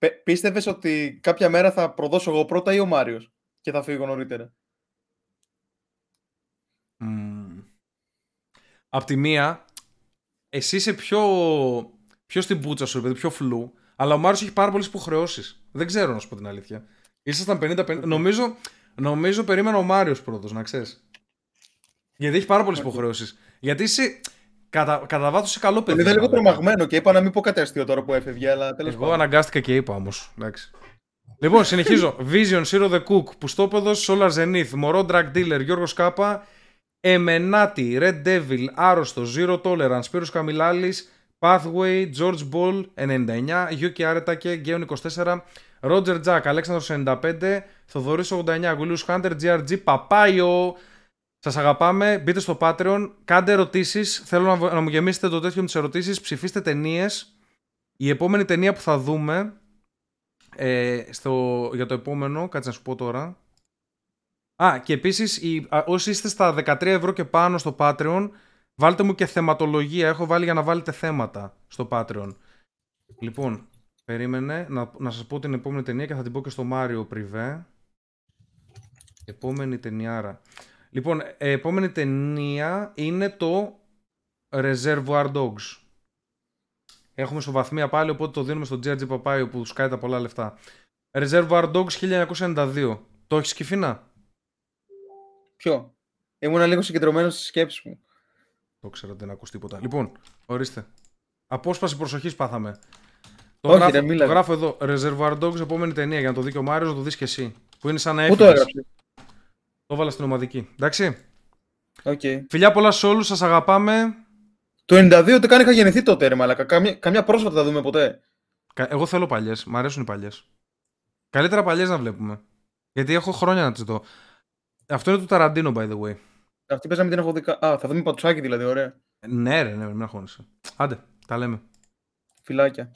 Πε- πίστευες ότι κάποια μέρα θα προδώσω εγώ πρώτα ή ο Μάριος και θα φύγω νωρίτερα; Μμμ. Απ' τη μία, εσύ είσαι πιο, πιο στην πούτσα σου, παιδί, πιο φλου, αλλά ο Μάριος έχει πάρα πολλές υποχρεώσεις. Δεν ξέρω να σου πω την αλήθεια. Ήσασταν 50-50. Νομίζω, νομίζω περίμενα ο Μάριος πρώτος, να ξέρεις. Γιατί έχει πάρα πολλές υποχρεώσεις. Γιατί είσαι. Κατά, κατά βάθος είσαι καλό Τον παιδί. είδα λίγο μαλάκα. τρομαγμένο και είπα να μην πω κάτι αστείο τώρα που έφευγε, αλλά τέλος Εγώ πάντων. αναγκάστηκα και είπα όμως. Λοιπόν, συνεχίζω. Vision, Zero the Cook, Πουστόπεδος, Solar Zenith, Μωρό Drag Dealer, Γιώργος Κάπα, Εμενάτη, Red Devil, Άρρωστο, Zero Tolerance, Σπύρος Καμιλάλης, Pathway, George Ball 99, Γιούκι Άρετακε, Γκέον 24, Roger Jack, Αλέξανδρος 95, Θοδωρής 89, Γουλίους Hunter, GRG, Παπάιο, Σας αγαπάμε, μπείτε στο Patreon, κάντε ερωτήσεις, θέλω να, β- να μου γεμίσετε το τέτοιο με τις ερωτήσεις, ψηφίστε ταινίες. Η επόμενη ταινία που θα δούμε ε, στο, για το επόμενο, κάτσε να σου πω τώρα. Α, και επίσης οι, α, όσοι είστε στα 13 ευρώ και πάνω στο Patreon, βάλτε μου και θεματολογία, έχω βάλει για να βάλετε θέματα στο Patreon. Λοιπόν, περίμενε να, να σας πω την επόμενη ταινία και θα την πω και στο Μάριο Πριβέ. Επόμενη ταινιάρα. Λοιπόν, ε, επόμενη ταινία είναι το Reservoir Dogs. Έχουμε στο βαθμία πάλι, οπότε το δίνουμε στον Τζέρτζι Παπάιο που σκάει τα πολλά λεφτά. Reservoir Dogs 1992. Το έχεις Κιφίνα; Ποιο; Ήμουν λίγο συγκεντρωμένος στις σκέψεις μου. Το ξέρω, δεν ακούς τίποτα. Λοιπόν, ορίστε. Απόσπαση προσοχής πάθαμε. Το, Όχι, γράφω, ρε, μίλα. το γράφω εδώ. Reservoir Dogs, επόμενη ταινία για να το δει και ο Μάριος, να το δεις και εσύ. Που είναι σαν να Πού το έφυγες. έγραψε. Το έβαλα στην ομαδική. Εντάξει. Οκ. Φιλιά πολλά σε όλους, σας αγαπάμε. Το 92 ούτε καν είχα γεννηθεί τότε, ρε μαλάκα. Καμιά, καμιά πρόσφατα θα δούμε ποτέ. Κα- Εγώ θέλω παλιές. Μ' αρέσουν οι παλιές. Καλύτερα παλιές να βλέπουμε. Γιατί έχω χρόνια να τις δω. Αυτό είναι του Ταραντίνο, by the way. Αυτή παίζαμε την έχω δει. κα- Α, θα δούμε πατουσάκι δηλαδή, ωραία. Ναι, ρε, ναι, μην αγχώνεσαι. Άντε, τα λέμε. Φιλάκια.